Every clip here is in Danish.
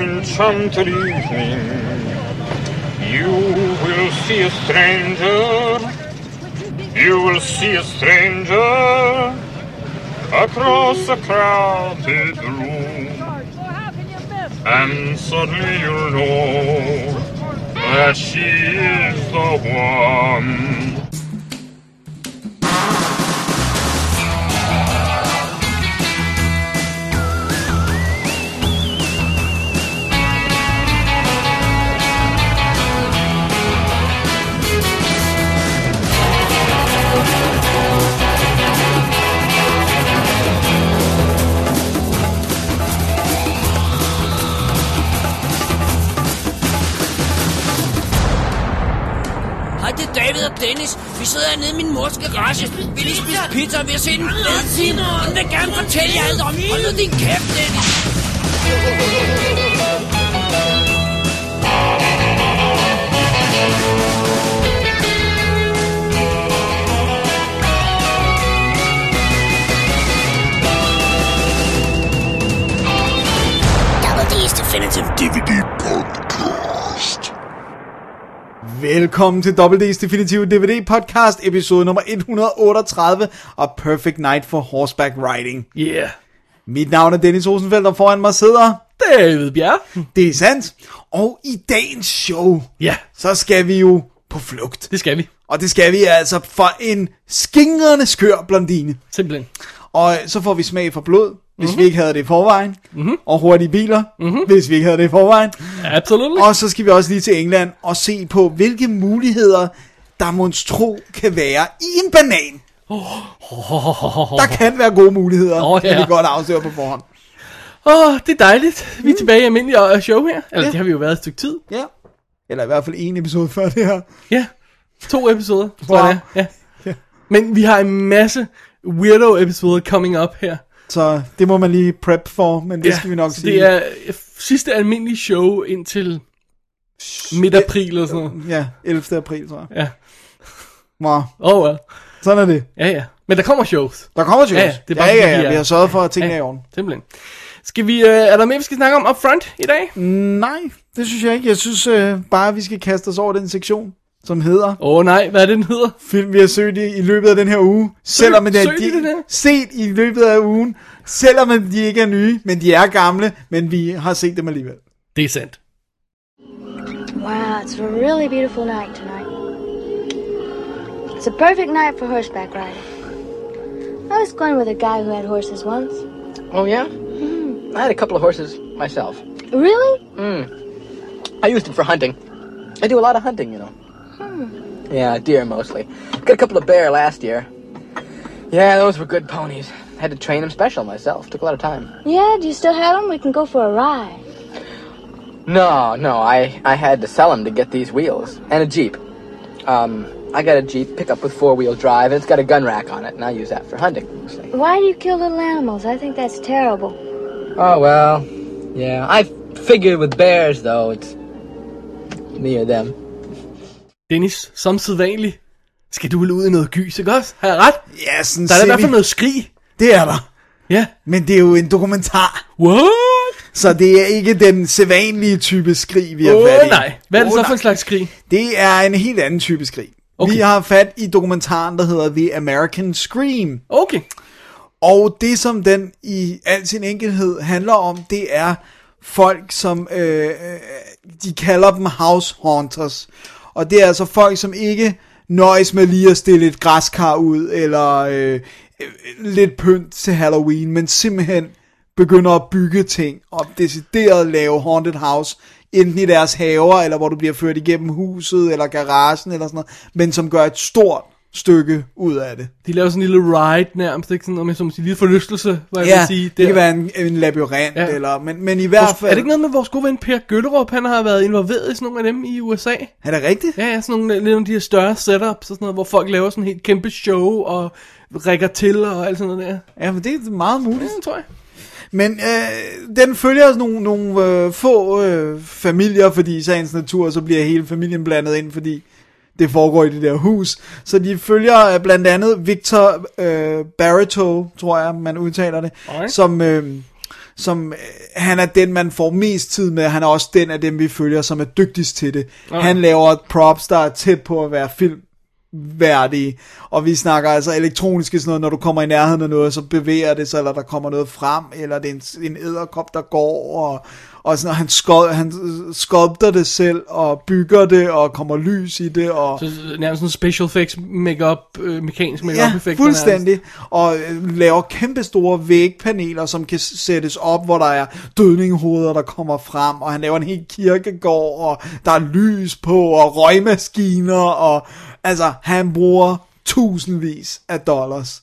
enchanted evening, you will see a stranger. You will see a stranger across a crowded room. And suddenly you'll know that she is the one. Sidder hernede i min mors garage. Vi lige spise pizza, og vi har set en film. Hun vil gerne fortælle jer alt om. Hold nu din kæft, Dennis. Double D's Definitive DVD Podcast. Velkommen til WD's Definitive DVD Podcast, episode nummer 138 og Perfect Night for Horseback Riding. Yeah. Mit navn er Dennis Rosenfeldt, og foran mig sidder... David Bjerg. Det er sandt. Og i dagens show, Ja, så skal vi jo på flugt. det skal vi. Og det skal vi altså for en skingrende skør blondine. Simpelthen. Og så får vi smag for blod, hvis mm-hmm. vi ikke havde det i forvejen. Mm-hmm. Og hurtige biler, mm-hmm. hvis vi ikke havde det i forvejen. Absolut. Og så skal vi også lige til England og se på, hvilke muligheder der monstro kan være i en banan. Der kan være gode muligheder, kan ja. vi godt afsløre på forhånd. Åh, oh, det er dejligt. Vi er tilbage i almindelig øh, show her. Eller Ja. det har vi jo været et stykke tid. Ja. Eller i hvert fald en episode før det her. Ja. To episoder, tror Wow. jeg. Ja. Ja. Men vi har en masse weirdo episoder coming up her. Så det må man lige prep for, men det skal vi nok sige. Det er øh, sidste almindelige show indtil midt april eller sådan noget. Ja, 11. april, tror jeg. Ja. Wow. Oh well. Sådan er det. Ja, ja. Men der kommer shows. Der kommer shows. Ja, ja, det er bare ja, fordi, ja, vi ja, er- vi har sørget for, at tingene er i orden. Simpelthen. Skal vi, øh, er der mere, vi skal snakke om up front i dag? Nej, det synes jeg ikke. Jeg synes øh, bare, at vi skal kaste os over den sektion, som hedder Åh oh, nej, hvad er det, den hedder? film, vi har søgt i, i løbet af den her uge. Selvom det er søgt i den her? set i løbet af ugen. Selvom de ikke er nye, men de er gamle, men vi har set dem alligevel. Det er sandt. Wow, it's a really beautiful night tonight. It's a perfect night for horseback riding. I was going with a guy who had horses once. Oh yeah? I had a couple of horses myself. Really? I used them for hunting. I do a lot of hunting, you know. Yeah, deer mostly. Got a couple of bear last year. Yeah, those were good ponies. Had to train them special myself. Took a lot of time. Yeah, do you still have them? We can go for a ride. No, no, I I had to sell them to get these wheels and a jeep. Um, I got a jeep pickup with four-wheel drive, and it's got a gun rack on it, and I use that for hunting mostly. Why do you kill little animals? I think that's terrible. Oh well, yeah. I figured with bears though, it's me or them. Dennis, som sædvanligt, skal du vel ud i noget gys, ikke også? Har jeg ret? Ja, sådan Der er i hvert fald noget skrig. Det er der. Ja. Men det er jo en dokumentar, What? så det er ikke den sædvanlige type skrig, vi har Åh fat oh, i. nej. Hvad er det Åh, så for nej. en slags skrig? Det er en helt anden type skrig. Okay. Vi har fat i dokumentaren, der hedder The American Scream. Okay. Og det, som den i al sin enkelhed handler om, det er folk, som øh, øh, de kalder dem house haunters. Og det er altså folk, som ikke nøjes med lige at stille et græskar ud, eller øh, øh, lidt pynt til Halloween, men simpelthen begynder at bygge ting, og decideret lave haunted house, enten i deres haver, eller hvor du bliver ført igennem huset, eller garagen, eller sådan noget, men som gør et stort stykke ud af det. De laver sådan en lille ride nærmest, ikke? Sådan, om jeg så må sige, lille forlystelse, hvad jeg Ja, vil sige. det kan være en, en labyrint, ja. Eller, men, men i hvert Vores, fald... er det ikke noget med vores gode ven Per Gøllerup, han har været involveret i sådan nogle af dem i USA? Er det rigtigt? Ja, ja, sådan nogle, lidt nogle af de her større setups sådan noget, hvor folk laver sådan en helt kæmpe show og rækker til og alt sådan noget der. Ja, men det er meget muligt. Ja, det tror jeg. Men øh, den følger nogle, nogle øh, få øh, familier, fordi i sagens natur, så bliver hele familien blandet ind, fordi det foregår i det der hus. Så de følger øh, blandt andet Victor øh, Barreto, tror jeg, man udtaler det, Okay. som, øh, som øh, han er den, man får mest tid med. Han er også den af dem, vi følger, som er dygtigst til det. Okay. Han laver props, der er tæt på at være film værdige. Og vi snakker altså elektroniske sådan noget, når du kommer i nærheden af noget, så bevæger det sig, eller der kommer noget frem, eller det er en, en æderkop, der går, og, og sådan, og han, skod, han skulpter det selv, og bygger det, og kommer lys i det, og... Så nærmest sådan special effects, make-up, øh, mekanisk make-up Ja, effekter. fuldstændig. Og øh, laver kæmpe store vægpaneler, som kan sættes op, hvor der er dødninghoveder, der kommer frem, og han laver en hel kirkegård, og der er lys på, og røgmaskiner, og altså, han bruger tusindvis af dollars.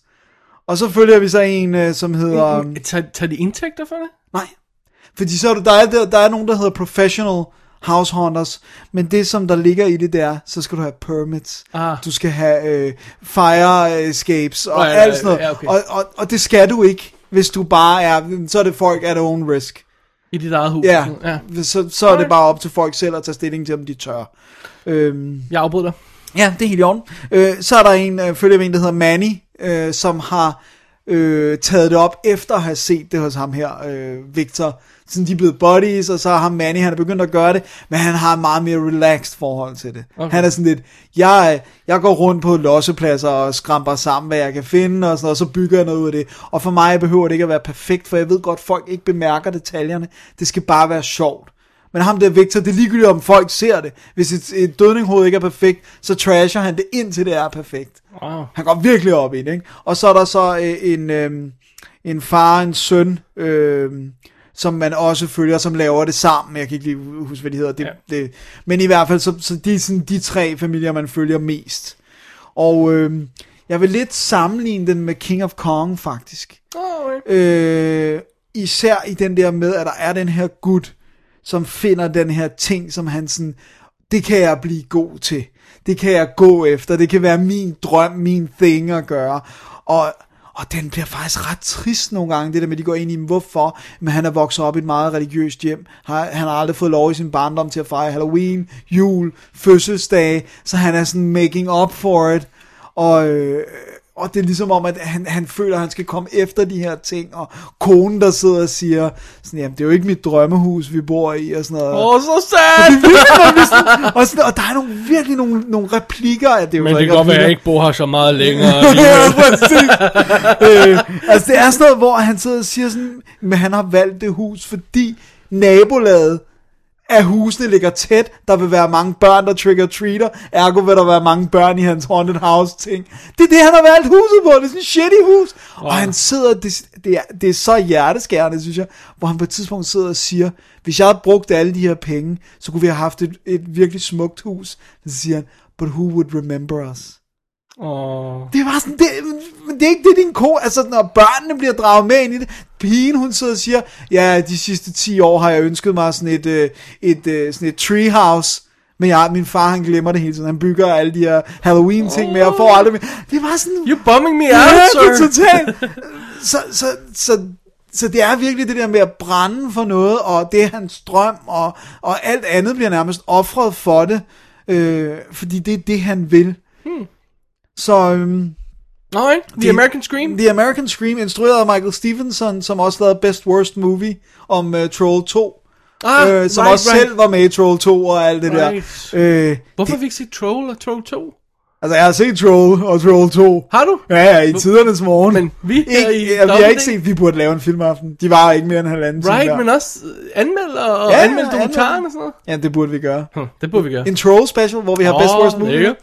Og så følger vi så en, øh, som hedder... nærmest. Tager de indtægter for det? Nej. Fordi så er der, er, der, der er nogen, der hedder professional house hunters, men det som der ligger i det der, så skal du have permits. Ah. Du skal have øh, fire escapes og Ja, ja, alt sådan noget. ja, okay. og, og, og det skal du ikke, hvis du bare er, så er det folk at own risk. I dit eget hus? Ja, ja. så, så er det bare op til folk selv at tage stilling til, om de tør. Øhm, Jeg afbryder dig. Ja, det er helt i orden. Øh, så er der en, øh, følger en, der hedder Manny, øh, som har øh, taget det op efter at have set det hos ham her, øh, Victor. Sådan de er blevet buddies, og så har Manny, han er begyndt at gøre det, men han har et meget mere relaxed forhold til det. Okay. Han er sådan lidt, jeg, jeg går rundt på lossepladser og skramper sammen, hvad jeg kan finde, og, sådan, noget, og så bygger jeg noget ud af det. Og for mig behøver det ikke at være perfekt, for jeg ved godt, folk ikke bemærker detaljerne. Det skal bare være sjovt. Men ham der Victor, det er ligegyldigt, om folk ser det. Hvis et, et dødninghoved ikke er perfekt, så trasher han det indtil det er perfekt. Wow. Han går virkelig op i det, ikke? Og så er der så øh, en, øh, en far en søn, øh, som man også følger, som laver det sammen. Jeg kan ikke lige huske, hvad de hedder. Det, Ja. det, men i hvert fald, så, så de er sådan de tre familier, man følger mest. Og øh, jeg vil lidt sammenligne den med King of Kong, faktisk. Oh, okay. Øh, især i den der med, at der er den her gut, som finder den her ting, som han sådan, det kan jeg blive god til. Det kan jeg gå efter. Det kan være min drøm, min thing at gøre. Og, og den bliver faktisk ret trist nogle gange, det der med, at de går ind i, hvorfor. Men han er vokset op i et meget religiøst hjem. Han, han har aldrig fået lov i sin barndom til at fejre Halloween, jul, fødselsdag. Så han er sådan making up for it. Og, øh, og det er ligesom om, at han, han føler, at han skal komme efter de her ting, og konen, der sidder og siger, sådan, jamen, det er jo ikke mit drømmehus, vi bor i, og sådan noget. Åh, oh, så sad! og, sådan, og der er nogle, virkelig nogle, nogle replikker, at det er jo Men det ikke kan godt være, at jeg ikke bor her så meget længere. ja, præcis. øh, altså, det er sådan noget, hvor han sidder og siger sådan, men han har valgt det hus, fordi nabolaget af husene ligger tæt. Der vil være mange børn, der trigger-treater. Ergo vil der være mange børn i hans haunted house ting. Det er det, han har valgt huset på. Det er sådan et shitty hus. Wow. Og han sidder, det, det, er, det er så hjerteskærende, synes jeg, hvor han på et tidspunkt sidder og siger, hvis jeg havde brugt alle de her penge, så kunne vi have haft et, et virkelig smukt hus. Så siger han, but who would remember us? Åh. Det var sådan, det, men det er ikke det, din ko, altså når børnene bliver draget med ind i det, pigen hun sidder og siger, ja, de sidste 10 år har jeg ønsket mig sådan et, øh, et, øh, sådan et treehouse, men jeg, min far han glemmer det hele tiden, han bygger alle de her Halloween ting med, jeg får aldrig mere, det var sådan, You bumming me ja, out, det er sir. totalt, så, så, så, så det er virkelig det der med at brænde for noget, og det er hans drøm, og, og alt andet bliver nærmest offret for det, øh, fordi det er det, han vil. Hmm. Så, øhm, Nej, The Det- American Scream. The American Scream, instrueret af Michael Stevenson, som også lavede Best Worst Movie om uh, Troll 2. Ah, øh, som right, også right. selv var med i Troll 2 og alt det Right. der. Øh, Hvorfor har vi ikke set Troll og Troll 2? altså, jeg har set Troll og Troll 2. Har du? Ja, ja, i tidernes morgen. Men vi her ikke, i ja, vi har ikke set, vi burde lave en filmaften. De var ikke mere end en halvanden time Right, men også øh, anmelde og Ja, ja, anmelde dokumentaren og sådan noget. Ja, det burde vi gøre. Hm, det burde vi gøre. En Troll special, hvor vi har Åh, Best Worst Movie.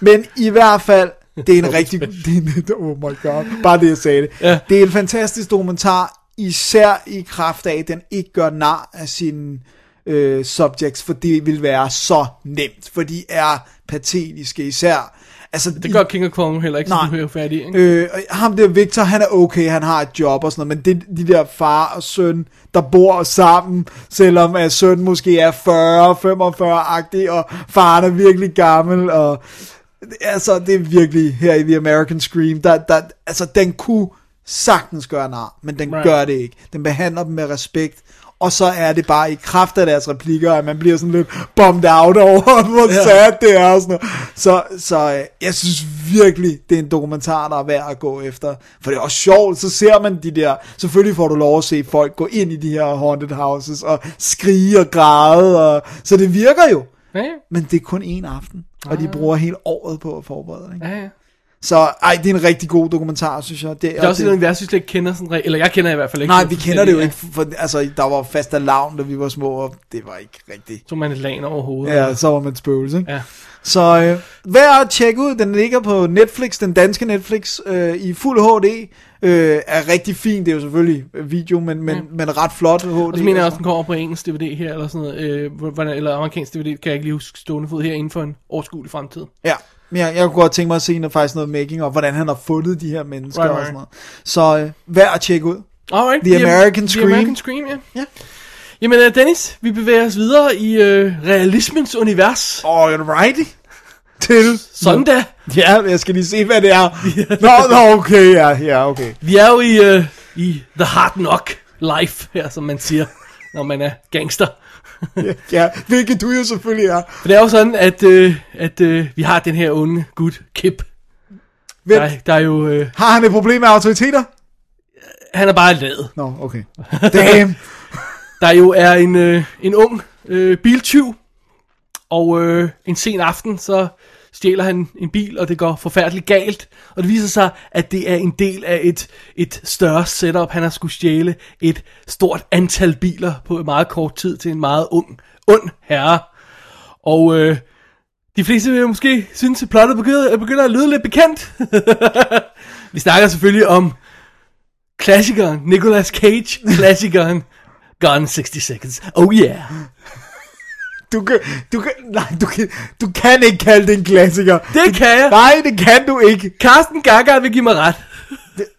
Men i hvert fald, det er en rigtig... Det er en, oh my god, bare det jeg sagde det. Ja. Det er en fantastisk dokumentar, især i kraft af, at den ikke gør nar af sine øh, subjects, for det vil være så nemt, for de er patetiske især. Altså, Det gør King of Kong heller ikke, så Nej. du hører færdig, ikke? Øh, ham der Victor, han er okay, han har et job og sådan noget, men det, de der far og søn, der bor sammen, selvom at søn måske er 40, 45-agtig, og faren er virkelig gammel, og altså, det er virkelig her i The American Scream, der, der, altså, den kunne sagtens gøre nar, men den Right. gør det ikke. Den behandler dem med respekt, og så er det bare i kraft af deres replikker, at man bliver sådan lidt bummed out over, hvor Ja. sad det er og sådan noget. Så, så øh, jeg synes virkelig, det er en dokumentar, der er værd at gå efter. For det er også sjovt, så ser man de der, selvfølgelig får du lov at se folk gå ind i de her haunted houses, og skrige og græde, og, så det virker jo. Ja, ja. Men det er kun én aften, og de bruger hele året på at forberede det. Ikke? ja, ja. Så ej, det er en rigtig god dokumentar, synes jeg. Det, Det er også et univers, vi slet ikke kender sådan Eller jeg kender i hvert fald ikke. Nej, vi kender det jo ikke, for altså, der var fast lavn, da vi var små, og det var ikke rigtigt. Så man et lag over hovedet. Ja, så var man spøgelse, ikke? Ja. Så øh, værd at tjekke ud, den ligger på Netflix, den danske Netflix, øh, i fuld HD, øh, er rigtig fin, det er jo selvfølgelig video, men, men, men ret flot HD. Og så mener jeg også, altså. den kommer på engelsk DVD her, eller sådan noget, øh, hvordan, eller amerikansk DVD, kan jeg ikke lige huske stående fod her inden for en overskuelig fremtid. Ja, men jeg, jeg kunne godt tænke mig at se noget, faktisk noget making, og hvordan han har fundet de her mennesker Right, og sådan noget. Så øh, værd at tjekke ud. Alright, The American The Scream. American Scream, ja. Ja. Jamen, uh, Dennis, vi bevæger os videre i øh, realismens univers. Right. Til... Da. Ja, jeg skal lige se, hvad det er. Nå, nå, okay, ja, ja, okay. Vi er jo i, øh, i The Hard Knock Life, her, som man siger, når man er gangster. Ja, hvilket du jo selvfølgelig er. For det er jo sådan, at, øh, at øh, vi har den her unge gut, Kip. Hvem, Der, der er jo... Øh, har han et problem med autoriteter? han er bare lavet. Nå, okay. Damn. Der jo er en, øh, en ung øh, biltyv, og øh, en sen aften, så stjæler han en bil, og det går forfærdeligt galt. Og det viser sig, at det er en del af et, et større setup. Han har skulle stjæle et stort antal biler på en meget kort tid til en meget ung, ond herre. Og øh, de fleste vil måske synes, at plottet begynder, begynder at lyde lidt bekendt. Vi snakker selvfølgelig om klassikeren, Nicolas Cage, klassikeren Gone 60 Seconds. Oh yeah. Du kan, du kan, nej, du kan, du kan ikke kalde det en klassiker. Det kan jeg. Nej, det kan du ikke. Carsten Gaga vil give mig ret.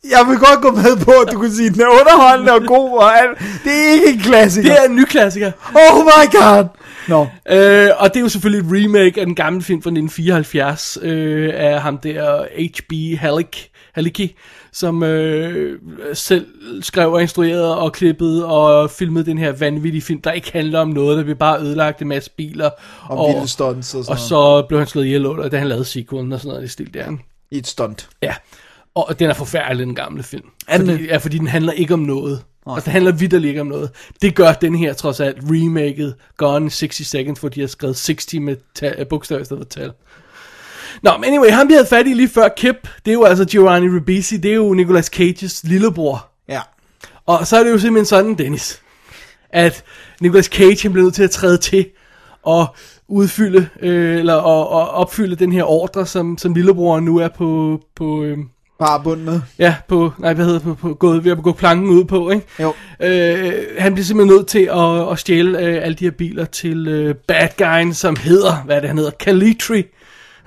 Jeg vil godt gå med på, at du kan sige, at den er underholdende og god, og alt. Det er ikke en klassiker. Det er en ny klassiker. Oh my god. Nå. Øh, og det er jo selvfølgelig et remake af den gamle film fra 1974 øh, af ham der H.B. Halleck, Halicki, som øh, selv skrev og instruerede og klippede og filmede den her vanvittige film, der ikke handler om noget, der bliver bare ødelagt en masse biler. Og vilde stunts og sådan Og så blev han slået ihjel under, da han lavede sequelen og sådan noget i stil der. I et stunt. Ja, og den er forfærdelig, den gamle film. Er den fordi, det? ja, fordi den handler ikke om noget. Altså, den handler vidderligt ikke om noget. Det gør den her trods alt remaket Gone in 60 Seconds, hvor de har skrevet 60 med ta- bogstaver i stedet for tal. Nå, men anyway, ham vi havde fat i lige før Kip, det er jo altså Giovanni Ribisi, det er jo Nicolas Cages lillebror. Ja. Og så er det jo simpelthen sådan, Dennis, at Nicolas Cage han bliver nødt til at træde til og udfylde, øh, eller og, og opfylde den her ordre, som, som lillebroren nu er på, på øh, Bare bunden med. ja, på, nej, hvad hedder på, på, gået, ved at gå planken ud på, ikke? Jo. Øh, han bliver simpelthen nødt til at, at stjæle øh, alle de her biler til øh, bad guyen, som hedder, hvad er det han hedder, Calitri.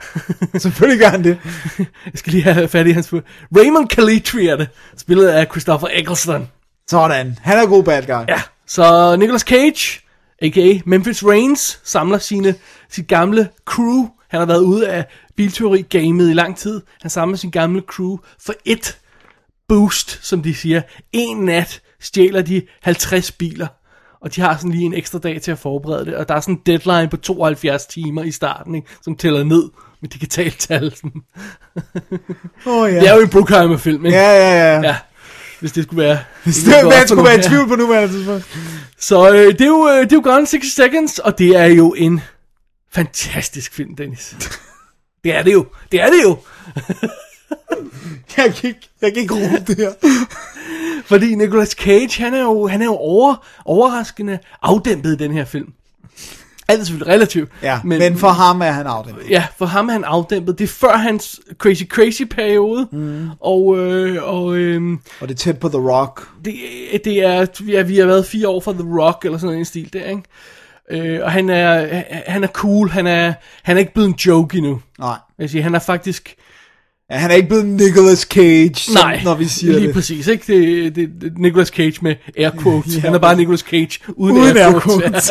Selvfølgelig gør han det. Jeg skal lige have fat i hans fod. Raymond Calitri er det, spillet af Christopher Eccleston. Sådan. Han er god bad guy. Ja, så Nicolas Cage, a.k.a. Memphis Reigns, samler sine, sit gamle crew. Han har været ude af bilteori-gamet i lang tid. Han samler sin gamle crew for et boost, som de siger. En nat stjæler de 50 biler. Og de har sådan lige en ekstra dag til at forberede det. Og der er sådan en deadline på 72 timer i starten, ikke, som tæller ned med digitalt tal. Oh, ja. Det er jo en Bruckheimer-film, ikke? Ja, ja, ja. ja. Hvis det skulle være... Hvis det, man skulle være i tvivl på nuværende tidspunkt. Så øh, det, er jo, øh, det er jo Gone in 60 Seconds, og det er jo en fantastisk film, Dennis. Det er det jo. Det er det jo. Jeg kan ikke, jeg kan ikke rumme det her. Fordi Nicolas Cage, han er jo, han er jo over, overraskende afdæmpet i den her film. Alt er selvfølgelig relativt. Ja, men, men for ham er han afdæmpet. Ja, for ham er han afdæmpet. Det er før hans Crazy Crazy periode. Mm. Og, øh, og øh, Og det er tæt på The Rock. det, det er, ja, vi har været fire år fra The Rock, eller sådan en stil der, ikke? Øh, og han er, han er cool, han er, han er ikke blevet en joke endnu. Nej. Jeg siger, han er faktisk... Ja, han er ikke blevet Nicolas Cage, som, Nej, når vi siger lige det. præcis, ikke? Det, det, det Nicolas Cage med air quotes. Ja, han er bare Nicolas Cage uden, Uden air air quotes. quotes.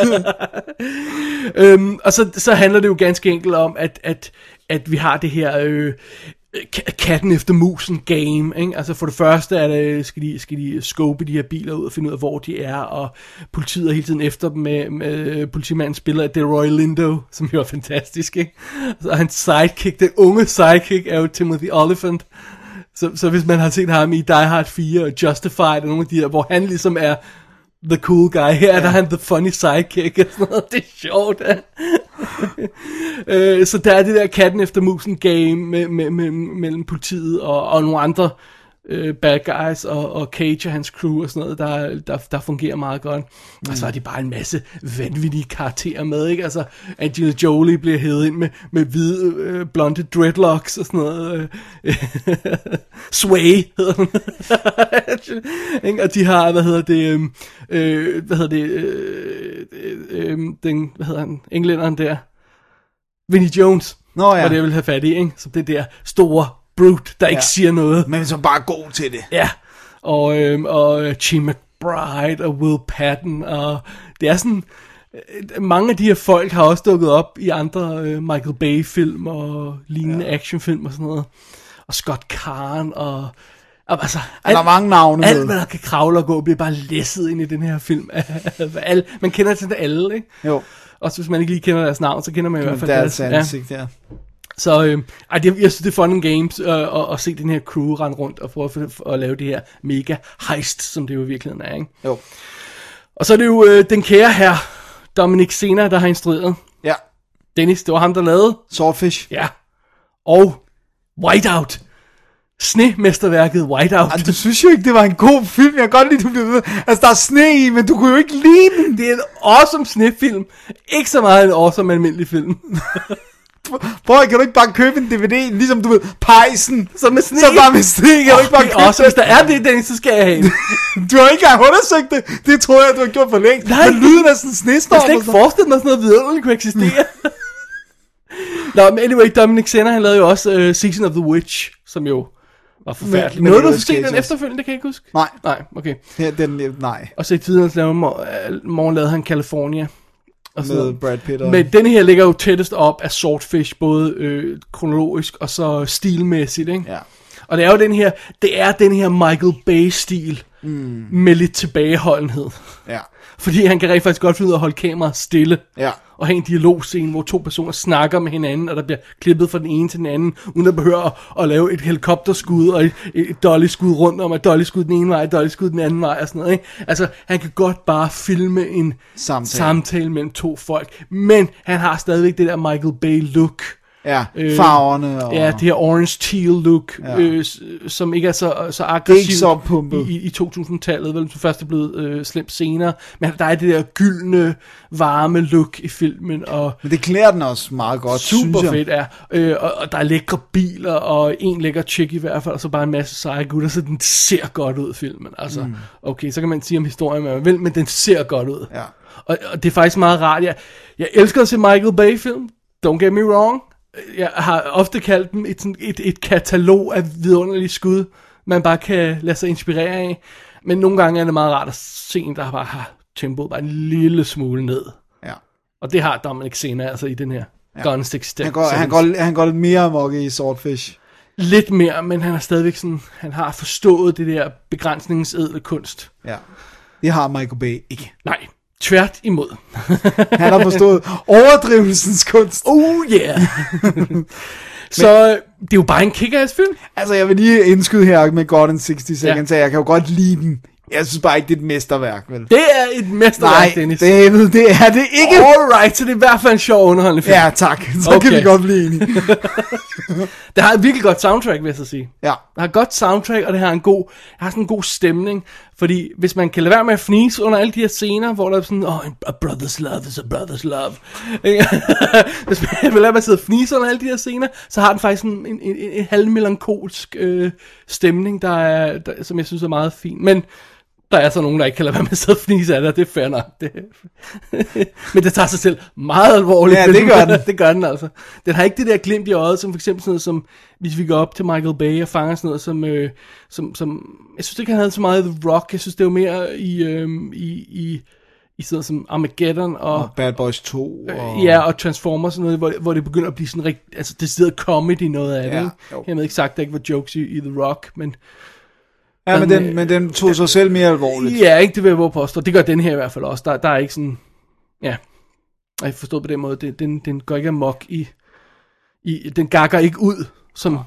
øhm, og så, så handler det jo ganske enkelt om, at, at, at vi har det her... Øh, katten efter musen game, ikke? Altså for det første er det, skal de, skal de scope de her biler ud og finde ud af, hvor de er, og politiet er hele tiden efter dem med, med politimanden spiller Delroy Lindo, som jo er fantastisk, ikke? Så hans sidekick, den unge sidekick er jo Timothy Oliphant. så, så hvis man har set ham i Die Hard 4 og Justified og nogle af de der, hvor han ligesom er the cool guy, her er der han the funny sidekick og sådan noget, det er sjovt. Ja. øh, så der er det der katten efter musen game med, med, med, mellem politiet og, og nogle andre øh, bad guys og, og Cage og hans crew og sådan noget, der, der, der fungerer meget godt. Mm. Og så er de bare en masse vanvittige karakterer med, ikke? Altså, Angela Jolie bliver hævet ind med, med hvide, øh, blonde dreadlocks og sådan noget. Øh, Sway hedder hun. Og de har, hvad hedder det, øh, øh, hvad hedder det, øh, øh, den, hvad hedder han, englænderen der, Vinnie Jones, Nå ja. var det jeg ville have fat i, ikke? Så det der store brute, der ikke Ja. siger noget. Men som bare er god til det. Ja, og, øhm, og Chi McBride og Will Patton, og det er sådan, øh, mange af de her folk har også dukket op i andre øh, Michael Bay-film og lignende ja. actionfilm og sådan noget. Og Scott Kahn og... og Altså, Der er mange navne alt, hvad der kan kravle og gå, bliver bare læsset ind i den her film. alle, man kender til det alle, ikke? Jo, Også hvis man ikke lige kender deres navn, så kender man i hvert fald deres ja. ansigt, ja. Så øh, ej, det, jeg synes, det er fun and games øh, at, at se den her crew rende rundt og prøve at, at lave det her mega heist, som det jo i virkeligheden er. Ikke? Jo. Og så er det jo øh, den kære her, Dominic Sena, der har instrueret. Ja, Dennis, det var ham, der lavede. Swordfish. Ja. Og Whiteout. Snemesterværket Whiteout. Ej, du synes jo ikke, det var en god film. Jeg kan godt lide, du blev. Altså, der er sne i, men du kunne jo ikke lide den. Det er en awesome snefilm. Ikke så meget en awesome almindelig film. Prøv, kan du ikke bare købe en DVD, ligesom du ved, pejsen, Så med sne. så bare med sne, kan du ikke bare købe awesome. Hvis der er det, Dennis, så skal jeg have. Du har ikke engang undersøgt det. Det tror jeg, du har gjort for længst. Nej. Men lyden af sådan en snestorm. Jeg og ikke sådan- forestille mig, sådan noget vidunderligt kunne eksistere. Nå, men anyway, Dominic Senna, han lavede jo også uh, Season of the Witch, som jo var forfærdelig. Med Nåede du at se den også. efterfølgende, det kan jeg ikke huske? Nej, Nej, okay. ja, den, øh, nej. Og så i tiden øh, morgen lavede han California. Og sådan Med noget. Brad Pitt og... Men den her ligger jo tættest op af Swordfish, både øh, kronologisk og så stilmæssigt, ikke? Ja. Og det er jo den her, det er den her Michael Bay-stil, mm. med lidt tilbageholdenhed. Ja. Fordi han kan rent faktisk godt finde ud af at holde kameraet stille. Ja. Og have en dialogscene, hvor to personer snakker med hinanden, og der bliver klippet fra den ene til den anden, uden at behøve at, at lave et helikopterskud, og et, et dolly-skud rundt om, et dolly-skud den ene vej, dolly-skud den anden vej, og sådan noget. Ikke? Altså, han kan godt bare filme en Samtale. samtale mellem to folk, men han har stadigvæk det der Michael Bay-look. Ja, Øh, farverne og... Ja, det her orange teal look, Ja. ja. øh, som ikke er så, så aggressivt så pumpet. i, i, i 2000-tallet, vel, som først er blevet øh, slemt senere. Men der er det der gyldne, varme look i filmen, og Men det klæder den også meget godt, synes super jeg. fedt er. Øh, og, og der er lækre biler, og en lækker chick i hvert fald, og så bare en masse seje gutter, så den ser godt ud, filmen. Altså, mm. okay, så kan man sige om historien, hvad man vil, men den ser godt ud. Ja. Og, og det er faktisk meget rart. Jeg, jeg elsker at se Michael Bay-film. Don't get me wrong. Jeg har ofte kaldt dem et, sådan- et, et katalog af vidunderlige skud, man bare kan lade sig inspirere af. Men nogle gange er det meget rart at se en, der bare har tempoet bare en lille smule ned. Ja. Og det har Dominic Sena altså i den her ja. Gun Stick Step. Han går, han, går, han går lidt mere amok i Swordfish. Lidt mere, men han er stadigvæk sådan, han har forstået det der begrænsningens ædle kunst. Ja. Det har Michael Bay ikke. Nej, tvært imod. Han har forstået overdrivelsens kunst. Oh yeah! Så øh, det er jo bare en kick-ass film. Altså, jeg vil lige indskyde her med God in 60 Seconds, ja. jeg kan jo godt lide den. Jeg synes bare ikke, det er et mesterværk, vel? Det er et mesterværk, Nej, Dennis. David, det er det ikke. Alright, så det er i hvert fald en sjov underholdende film. Ja, tak. Så okay. kan vi godt blive enige. Det har et virkelig godt soundtrack, vil jeg så sige. Ja. Det har et godt soundtrack, og det har en god, det har sådan en god stemning. Fordi hvis man kan lade være med at fnise under alle de her scener, hvor der er sådan, oh, a brother's love is a brother's love. Hvis man vil lade være med at sidde og fnise under alle de her scener, så har den faktisk en, en, en, en halvmelankolsk øh, stemning, der er, der, som jeg synes er meget fin. Men der er så nogen, der ikke kan lade være med at sidde og fnise af det, og det er fair nok. Det, men det tager sig selv meget alvorligt. Ja, det gør den. det gør den altså. Den har ikke det der glimt i øjet, som for eksempel sådan noget som, hvis vi går op til Michael Bay og fanger sådan noget som, øh, som, som jeg synes ikke, han havde så meget The Rock. Jeg synes, det var mere i, øh, i, i, i sådan noget som Armageddon og, Og Bad Boys 2. Og... Ja, og Transformers og sådan noget, hvor, hvor det begynder at blive sådan rigtig, altså det sidder comedy noget af det. Ja, ikke? Jeg ved ikke sagt, at der ikke var jokes i, i The Rock, men Ja, men den, øh, men den tog sig selv mere alvorligt. ja, ikke det vil jeg våge påstå. Det gør den her i hvert fald også. Der, der er ikke sådan, ja, jeg forstår på den måde, det, den, den går ikke amok i, i, den gakker ikke ud, som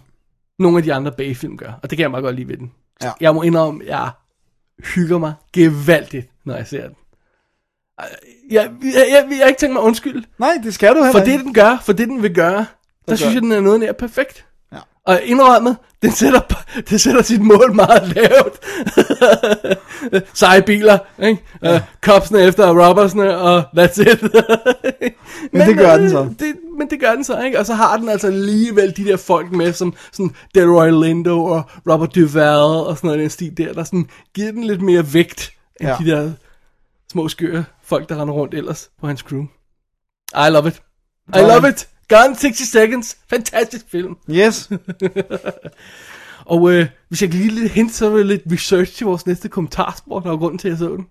nogle af de andre bagfilm gør. Og det kan jeg meget godt lide ved den. Ja. Jeg må indrømme, jeg hygger mig gevaldigt, når jeg ser den. Jeg, jeg, jeg, jeg, har ikke tænkt mig undskyld. Nej, det skal du heller For det, den gør, for det, den vil gøre, der gør synes jeg, den. den er noget nær perfekt. Og indrømmet, den sætter, den sætter sit mål meget lavt. Seje biler, ikke? Ja. Uh, copsene efter robbersne, og that's it. Men det gør øh, den så. Det, men det gør den så, ikke? Og så har den altså alligevel de der folk med, som sådan Delroy Lindo og Robert Duvall og sådan noget den stil der, der sådan giver den lidt mere vægt, end Ja. de der små skøre folk, der render rundt ellers på hans crew. I love it. I love it. Gone 60 Seconds. Fantastisk film. Yes. Og øh, hvis jeg kan give lidt hint, så er det lidt research til vores næste kommentarspor, der er grunden til, at jeg så den.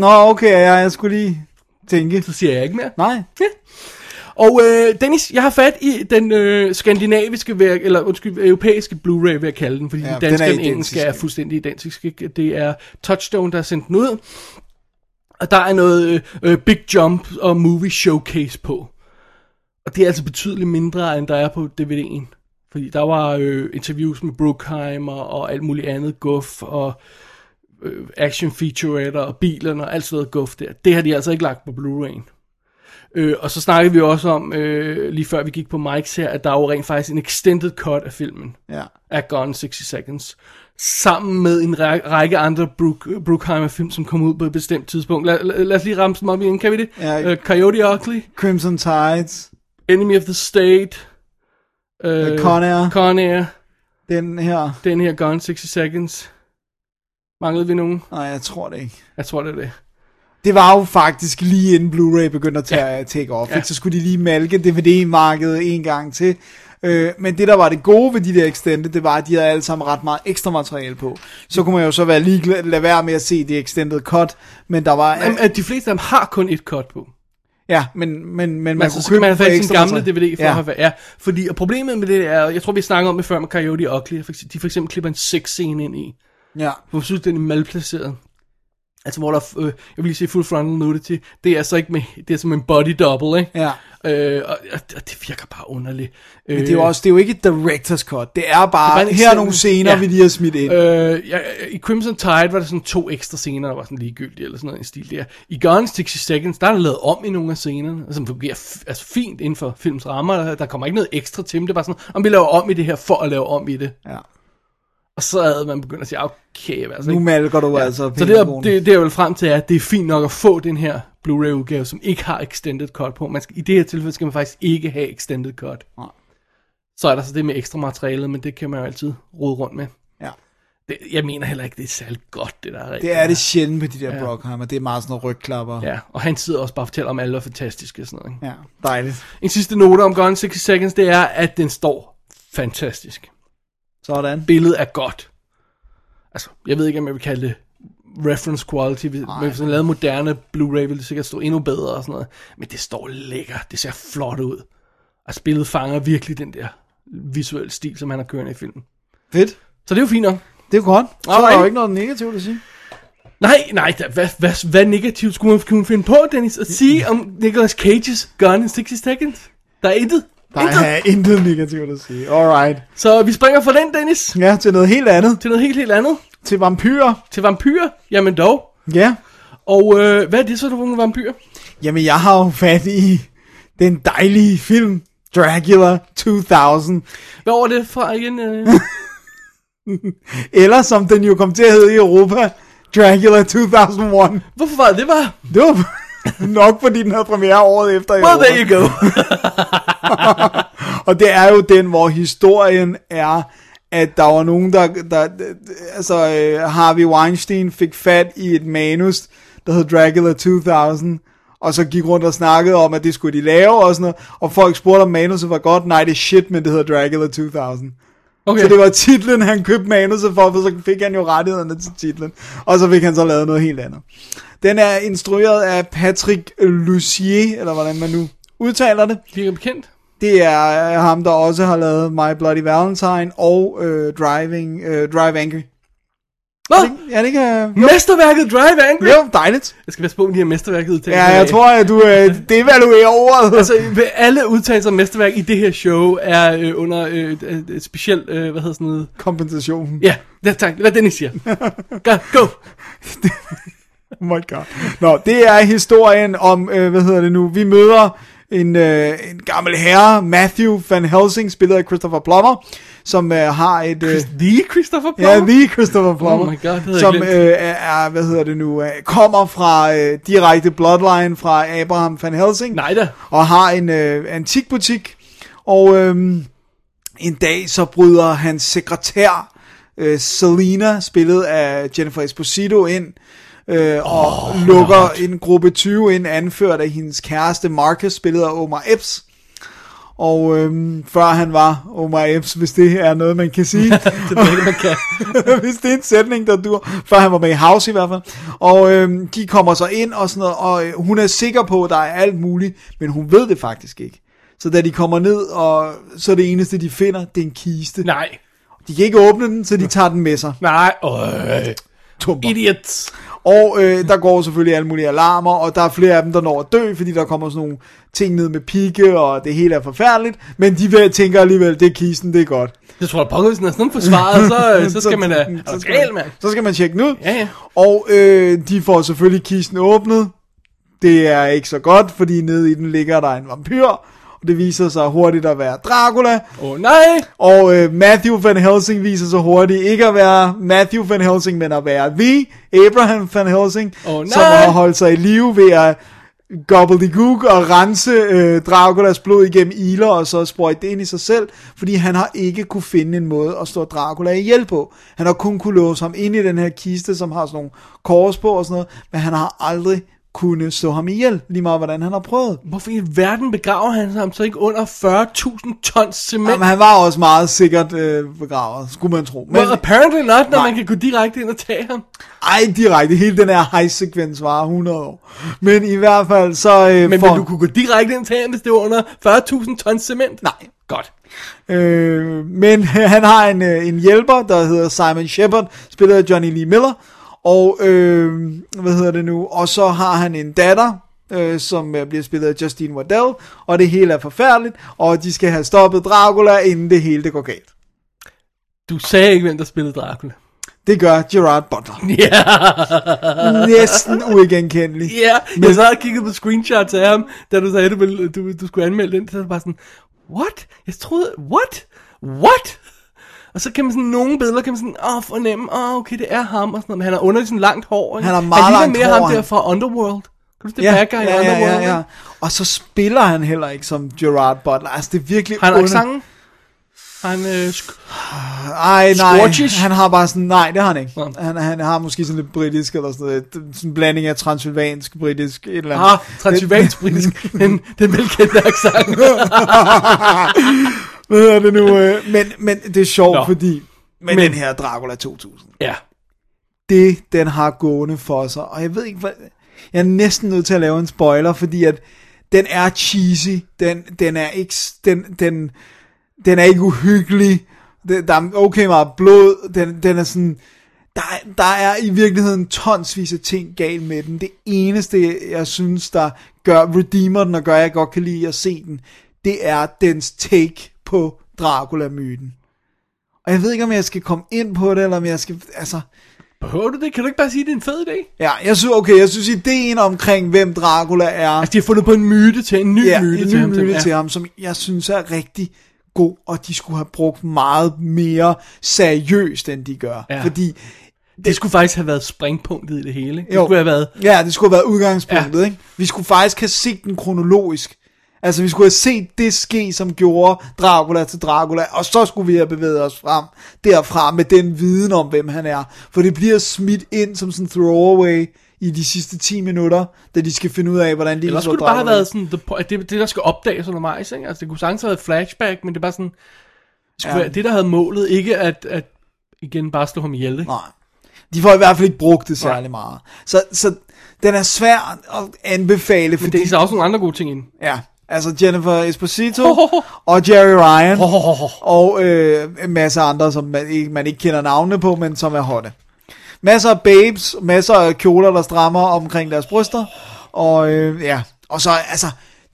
Nå, okay, ja, jeg skulle lige tænke. Så siger jeg ikke mere. Nej. Og øh, Dennis, jeg har fat i den øh, skandinaviske, værk, eller undskyld, europæiske Blu-ray, vil jeg kalde den, fordi Ja, ja, den danske og engelske er fuldstændig identisk. Ikke? Det er Touchstone, der har sendt den ud. Og der er noget øh, øh, Big Jump og Movie Showcase på. Og det er altså betydeligt mindre, end der er på DVD'en. Fordi der var øh, interviews med Bruckheimer og alt muligt andet guf, og øh, action featuretter og bilerne og alt sådan noget guf der. Det har de altså ikke lagt på Blu-ray'en. Øh, og så snakkede vi også om, øh, lige før vi gik på Mike's her, at der er jo rent faktisk en extended cut af filmen, Ja. af Gone 60 Seconds, sammen med en ræ- række andre Brook, Bruckheimer-film, som kom ud på et bestemt tidspunkt. Lad, lad, lad os lige ramse dem op igen, kan vi det? Ja. Øh, Coyote Ugly, Crimson Tides. Enemy of the State, øh, Con Air. Con Air, Den her. den her Gone 60 Seconds. Manglede vi nogen? Nej, jeg tror det ikke. Jeg tror, det er det. Det var jo faktisk lige inden Blu-ray begyndte at tage, ja. take off. Ja. Ja. Så skulle de lige malke DVD-markedet en gang til. Øh, men det der var det gode ved de der extended, det var, at de havde alle sammen ret meget ekstra materiale på. Så kunne man jo så være ligeglad, lade være med at se det extended cut, men der var... Jamen, at de fleste af dem har kun et cut på. Ja, men, men, men man Man, kunne købe man have sin gamle. DVD for ja. at have, ja, fordi og problemet med det er, jeg tror vi snakker om det før med Coyote Ugly, de for eksempel klipper en sex scene ind i, Ja, hvor synes, den er malplaceret. Altså hvor der, øh, jeg vil lige sige full frontal nudity, det er altså ikke med, det er som en body double, ikke? ja. Øh, og, og, og det virker bare underligt. Øh, Men det er jo også, det er jo ikke et director's cut. Det er bare, Det er bare her er nogle scener, ja. vi lige har smidt ind. Øh, ja, I Crimson Tide var der sådan to ekstra scener, der var sådan ligegyldige, eller sådan noget i stil der. I Gone 60 Seconds, der er der lavet om i nogle af scenerne, som fungerer f- altså fint inden for films rammer. Der, der kommer ikke noget ekstra til dem. Det er bare sådan, om vi laver om i det her, for at lave om i det. Ja. Og så havde man begyndt at sige, okay, altså, Nu malker du ja. altså Så det, er, pengekronen. det, det er vel frem til, at det er fint nok at få den her Blu-ray udgave, som ikke har extended cut på. Man skal, I det her tilfælde skal man faktisk ikke have extended cut. Nej. Så er der så det med ekstra materiale, men det kan man jo altid rode rundt med. Ja. Det, jeg mener heller ikke, det er særlig godt, det der. Det er det sjældent med de der ja. Brockheimer. Det er meget sådan noget rygklapper. Ja, og han sidder også bare og fortæller om alle er fantastiske og sådan noget. Ikke? ja. Dejligt. En sidste note om Gone 60 Seconds, det er, at den står fantastisk. Sådan. Billedet er godt. Altså, jeg ved ikke, om jeg vil kalde det reference quality. Hvis Nej. hvis man lavede moderne Blu-ray, ville det sikkert stå endnu bedre og sådan noget. Men det står lækkert. Det ser flot ud. Og spillet fanger virkelig den der visuelle stil, som han har kørende i filmen. Fedt. Så det er jo fint nok. Det er jo godt. Så er der Alright. jo ikke noget negativt at sige. Nej, nej, da, hvad, hvad, hvad negativt skulle man kunne finde på, Dennis, at sige om Nicolas Cages Gone in 60 Seconds? Der er intet. Der er intet negativt at sige. Alright. Så vi springer fra den, Dennis, Ja, til noget helt andet. til noget helt, helt andet. Til vampyrer. Til vampyrer. Jamen dog. Ja. Og øh, hvad er det så, du nogle vampyrer? Jamen, jeg har jo fat i den dejlige film Dracula 2000. Hvad var det fra igen? Øh? Eller som den jo kom til at hedde i Europa, Dracula 2001. Hvorfor var det det var? Det var nok, fordi den havde premiere året efter i Well, Europa. there you go. Og det er jo den, hvor historien er, at der var nogen, der, der altså øh, Harvey Weinstein fik fat i et manus, der hed Dracula 2000, og så gik rundt og snakkede om, at det skulle de lave og sådan noget, og folk spurgte om manuset var godt, nej det er shit, men det hedder Dracula 2000. Okay. Så det var titlen, han købte manuset for, for så fik han jo rettighederne til titlen. Og så fik han så lavet noget helt andet. Den er instrueret af Patrick Lucier, eller hvordan man nu udtaler det. Virker bekendt. Det er øh, ham, der også har lavet My Bloody Valentine og øh, Driving, øh, Drive Angry. Nå, Ja, det kan... mesterværket Drive Angry. Jo, dejligt. Jeg skal være på, om de her mesterværket udtalelser. Ja, jeg tror, at du øh, devaluerer ordet. Altså, alle udtalelser om mesterværk i det her show er øh, under øh, øh, speciel, øh, hvad hedder sådan noget? Kompensation. Ja, ja tak, hvad Dennis siger. Go, go. Oh my god. Nå, det er historien om, øh, hvad hedder det nu, vi møder en, øh, en gammel herre, Matthew Van Helsing, spillet af Christopher Plummer, som øh, har et... Øh, The Christopher Ja, Plummer? the Christopher Plummer, Oh my God, det som øh, er, hvad hedder det nu, øh, kommer fra øh, direkte bloodline fra Abraham Van Helsing, Nej da. og har en øh, antikbutik, og øh, en dag så bryder hans sekretær, øh, Selena, spillet af Jennifer Esposito, ind, øh, og oh, lukker en gruppe 20 ind, anført af hendes kæreste Marcus, spillet af Omar Epps. Og øhm, før han var Omar Epps, hvis det er noget, man kan sige. Det ikke, man kan. hvis det er en sætning, der dur. Før han var med i House i hvert fald. Og øhm, de kommer så ind og sådan noget, og øh, hun er sikker på, at der er alt muligt, men hun ved det faktisk ikke. Så da de kommer ned, og så er det eneste, de finder, det er en kiste. Nej. De kan ikke åbne den, så de tager den med sig. Nej. Øh. Tumper. Idiots. Og øh, der går selvfølgelig alle mulige alarmer, og der er flere af dem, der når at dø, fordi der kommer sådan nogle ting ned med pigge, og det hele er forfærdeligt. Men de tænker alligevel, det er kisten, det er godt. Jeg tror, at den er sådan forsvaret, så, så skal man da... Så du skal, mand? så skal man tjekke den ud. Ja, ja. Og øh, de får selvfølgelig kisten åbnet. Det er ikke så godt, fordi nede i den ligger der en vampyr. Det viser sig hurtigt at være Dracula. Åh, oh, nej. Og øh, Matthew Van Helsing viser sig hurtigt ikke at være Matthew Van Helsing, men at være The Abraham Van Helsing, Åh, nej. som har holdt sig i live ved at gobbledygook og rense øh, Draculas blod igennem iler og så sprøjte det ind i sig selv, fordi han har ikke kunne finde en måde at slå Dracula ihjel på. Han har kun kunne låse ham ind i den her kiste, som har sådan nogle kors på og sådan noget, men han har aldrig kunne slå ham ihjel, lige meget hvordan han har prøvet. Hvorfor i verden begraver han ham så ikke under 40.000 tons cement? Men han var også meget sikkert øh, begravet, skulle man tro. Men, Well, apparently not, når Nej. man kan gå direkte ind og tage ham. Ej, direkte. Hele den her high-sekvens var 100 år. Men i hvert fald så... Øh, Men for, vil du kunne gå direkte ind og tage ham, hvis det var under 40.000 tons cement? Nej. Godt. Øh, men han har en, øh, en hjælper, der hedder Simon Shepard, spillet af Johnny Lee Miller. Og, øh, hvad hedder det nu? Og så har han en datter, øh, som øh, bliver spillet af Justine Waddell. Og det hele er forfærdeligt. Og de skal have stoppet Dracula, inden det hele det går galt. Du sagde ikke, hvem der spillede Dracula. Det gør Gerard Butler. Ja, Næsten uigenkendelig. ja. Jeg så og kiggede på screenshots af ham, da du sagde, at du, du, du skulle anmelde den. Så var bare sådan, what? Jeg troede, what? What? Og så kan man sådan, nogle billeder kan man sådan, åh, fornemme, åh, okay, det er ham, og sådan noget. Men han har under sådan langt hår. ikke? Han har meget han langt mere hår, ham der fra Underworld. Kan du det Ja, ja, ja, Underworld? ja, ja. Og så spiller han heller ikke som Gerard Butler. Altså, det er virkelig... Har han under- accenten? Har han, øh, sk- Ej, nej, Scottish? han har bare sådan, nej, det har han ikke. Nå. Han, han har måske sådan lidt britisk, eller sådan noget, sådan en blanding af transylvansk, britisk, et eller andet. ah, transylvansk britisk, den, den velkendte accent. Hvad hedder det nu? øh, Men, men det er sjovt, Nå. fordi med Men- den her Dracula 2000, ja. det den har gående for sig, og jeg ved ikke, hvad, jeg er næsten nødt til at lave en spoiler, fordi at den er cheesy, den, den er ikke, den, den, den er ikke uhyggelig, det, der er okay meget blod, den, den er sådan, der, er- der er i virkeligheden tonsvis af ting galt med den. Det eneste, jeg synes, der gør, redeemer den og gør, at jeg godt kan lide at se den, det er dens take på Dracula-myten. Og jeg ved ikke, om jeg skal komme ind på det, eller om jeg skal, altså, Behøver du det? Kan du ikke bare sige, at det er en fed idé? ja, jeg synes, okay, jeg synes ideen omkring, hvem Dracula er, Altså, de har fundet på en myte til, en ny ja, myte en til ny ham. myte ja. til ham, som jeg synes er rigtig god, og de skulle have brugt meget mere seriøst, end de gør. Ja. Fordi Det skulle faktisk have været springpunktet i det hele. ikke? Det Jo. skulle have været... Ja, det skulle have været udgangspunktet, Ja. ikke? Vi skulle faktisk have set den kronologisk. Altså, vi skulle have set det ske, som gjorde Dracula til Dracula, og så skulle vi have bevæget os frem derfra med den viden om, hvem han er. For det bliver smidt ind som sådan en throwaway i de sidste 10 minutter, da de skal finde ud af, hvordan de Eller skulle det bare have været sådan, the, det, det der skal opdages undervejs, ikke? Altså, det kunne sagtens have været et flashback, men det er bare sådan, skulle være det, der havde målet, ikke at, at igen bare slå ham ihjel. ikke? Nej. De får i hvert fald ikke brugt det særlig meget. Så, så den er svær at anbefale, Men fordi... det er også nogle andre gode ting ind. Ja, altså Jennifer Esposito og Jerry Ryan og øh, en masse andre, som man ikke, man ikke kender navnene på, men som er hotte. Masser af babes, masser af kjoler, der strammer omkring deres bryster, og øh, ja, og så altså,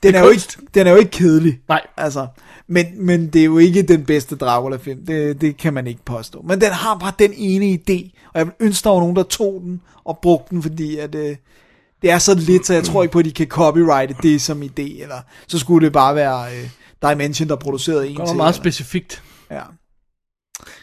den Det er, er jo ikke, den er jo ikke kedelig. Nej. Altså, men, men det er jo ikke den bedste Dracula-film, det, det kan man ikke påstå. Men den har bare den ene idé, og jeg vil ønske, der var nogen, der tog den og brugte den, fordi at, øh, det er så lidt, så jeg tror ikke på, at de kan copyrighte det som idé, eller så skulle det bare være øh, Dimension, der producerede en Det var til. meget eller- specifikt. Ja.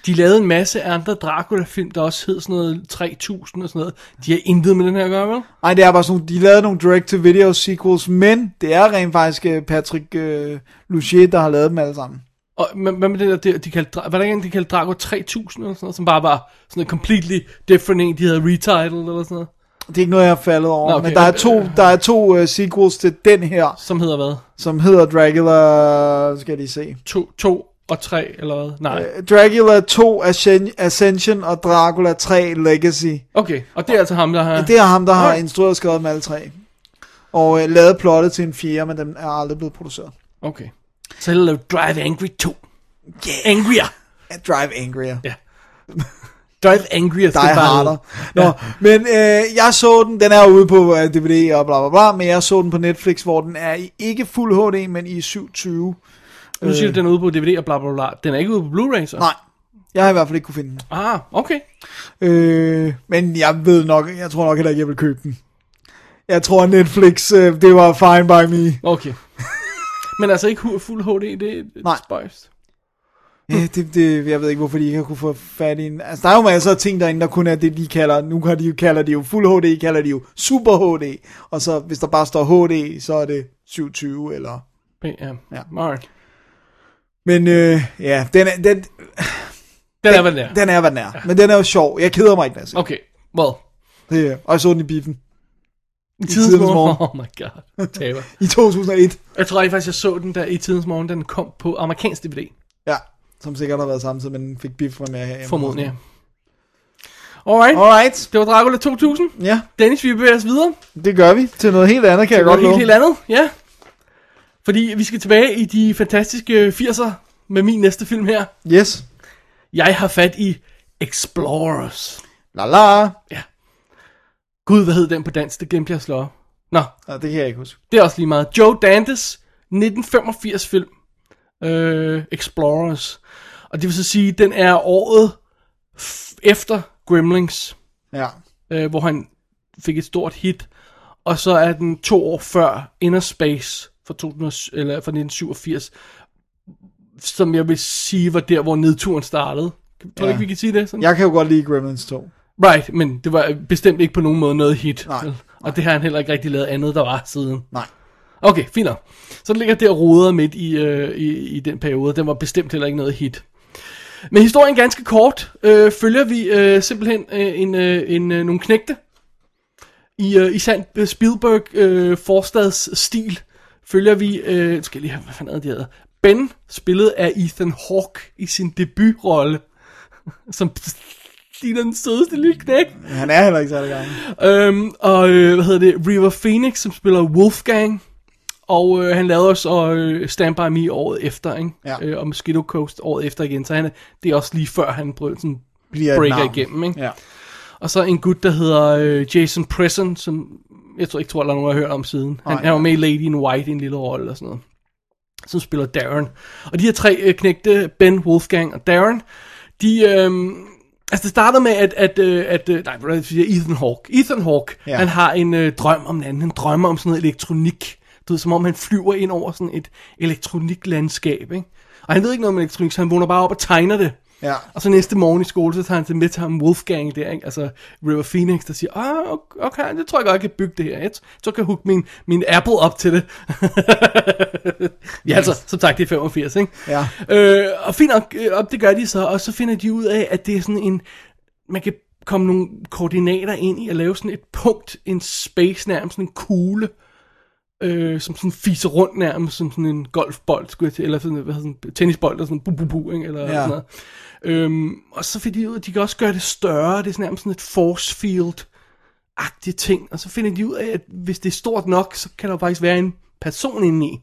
De lavede en masse andre Dracula-film, der også hed sådan noget 3000 og sådan noget. De har intet med den her at gøre, vel? Nej, det er bare sådan, de lavede nogle direct-to-video sequels, men det er rent faktisk øh, Patrick øh, Lucier, der har lavet dem alle sammen. Og hvad med det der, de, de kaldte, var der ikke en, de kaldte Drago 3000 eller sådan noget, som bare var sådan noget completely different en, de havde retitled eller sådan noget, Det er ikke noget, jeg har faldet over, Nå, okay. okay. men der er to, der er to uh, sequels til den her, som hedder hvad? som hedder Dracula, skal jeg lige se. To, to og tre, eller hvad? Nej. Øh, Dracula 2 Ascen- Ascension og Dracula 3 Legacy. Okay, og det er altså ham, der har... Det er ham, der har Alright. instrueret og skrevet dem alle tre. Og øh, lavet plottet til en fjerde, men den er aldrig blevet produceret. Okay. Så lave Drive Angry 2. Yeah. Angrier. Drive Angrier. Ja. Drive Angrier. Die Harder. Nå, ja. men øh, jeg så den, den er ude på øh, DVD og bla bla bla, men jeg så den på Netflix, hvor den er i ikke fuld HD, men i 720. Nu siger du, den er ude på DVD og bla bla bla. Den er ikke ude på Blu-ray, så? Nej, jeg har i hvert fald ikke kunne finde den. Ah, okay. Øh, men jeg ved nok, jeg tror nok heller ikke, jeg vil købe den. Jeg tror, Netflix, øh, det var fine by me. Okay. Men altså ikke fuld HD, det, det er Nej. spøjst. Ja, det, det, jeg ved ikke, hvorfor de ikke har kunne få fat i en. Altså, der er jo masser af ting derinde, der kun er det, de kalder, nu kan de jo, kalder de jo fuld HD, kalder de jo super HD. Og så, hvis der bare står HD, så er det 720, eller... Ja, Ja. ja. Alright. Men øh, ja, den er, den, Den er, hvad den er. den er, hvad den er. Men den er jo sjov. Jeg keder mig ikke, jeg ser Okay, well. det. er- Og jeg så den i biffen. I tidens tidens morgen. morgen. Oh my god. Taber. I 2001. Jeg tror faktisk, jeg så den der i tidens morgen, den kom på amerikansk DVD. Ja, som sikkert har været samtidig, men fik biff med her. Formodentlig, ja. Alright. Alright. Det var Dracula 2000. Ja, Dennis, vi bevæger os videre. det gør vi. Til noget helt andet, kan jeg godt Noget love. helt, helt andet, ja. Fordi vi skal tilbage i de fantastiske 80'er med min næste film her. Yes. Jeg har fat i Explorers. La la. Gud, hvad hed den på dansk? Det glemte jeg at slå. Nå, Nå, det kan jeg ikke huske. det er også lige meget. Joe Dantes 1985 film. Øh, Explorers. Og det vil så sige, den er året efter Gremlings. Ja. øh, hvor han fik et stort hit. Og så er den to år før Inner Space fra, 2000, eller fra 1987, som jeg vil sige var der, hvor nedturen startede. Tror du Ja. ikke, vi kan sige det? Sådan? Jeg kan jo godt lide Gremlins 2. Right, men det var bestemt ikke på nogen måde noget hit. Nej, vel? Og det har han heller ikke rigtig lavet andet, der var siden. Nej. Okay, fint nok. Så den ligger der og roder midt i, øh, i, i den periode. Den var bestemt heller ikke noget hit. Men historien ganske kort. Øh, følger vi øh, simpelthen øh, en, øh, en, øh, nogle knægte i, øh, i sand øh, Spielberg øh, forstads stil. Følger vi, øh, skal jeg lige have, hvad fanden det, de hedder? Ben, spillet af Ethan Hawke i sin debutrolle, som ligner den sødeste lille knæk. Han er heller ikke særlig gammel. Øhm, og øh, hvad hedder det, River Phoenix, som spiller Wolfgang. Og øh, han lavede også øh, Stand By Me året efter, ikke? Ja. Øh, og Mosquito Coast året efter igen. Så han, det er også lige før han brød, sådan, Bliver breaker navn. igennem, ikke? Ja. Og så en gut, der hedder øh, Jason Presson, som jeg tror ikke tror, der er nogen, der har hørt om siden. Han, Nej. han var med i Lady in White i en lille rolle og sådan noget. Som spiller Darren. Og de her tre øh, knægte, Ben, Wolfgang og Darren, de... Øh, altså det starter med, at, at, øh, at øh, nej, Ethan Hawke. Ethan Hawke. Ja. han har en øh, drøm om en anden. Han drømmer om sådan noget elektronik. Du ved, som om han flyver ind over sådan et elektroniklandskab, ikke? Og han ved ikke noget om elektronik, så han vågner bare op og tegner det. Ja. Og så næste morgen i skole, så tager han til med til ham Wolfgang der, ikke? altså River Phoenix, der siger, ah, okay, det tror jeg godt, jeg kan bygge det her. Jeg tror, jeg kan hooke min, min Apple op til det. ja, altså, som sagt, det er 85, ikke? Ja. Øh, og fint nok, øh, og det gør de så, og så finder de ud af, at det er sådan en, man kan komme nogle koordinater ind i at lave sådan et punkt, en space nærmest, sådan en kugle, øh, som sådan fiser rundt nærmest som sådan en golfbold, skulle jeg til, eller sådan, hvad hedder sådan tennisbold, eller sådan bu bu bu, ikke? eller Ja. sådan noget. Øhm, og så finder de ud af, at de kan også gøre det større, det er sådan nærmest sådan et force field agtige ting, og så finder de ud af, at hvis det er stort nok, så kan der faktisk være en person inde i.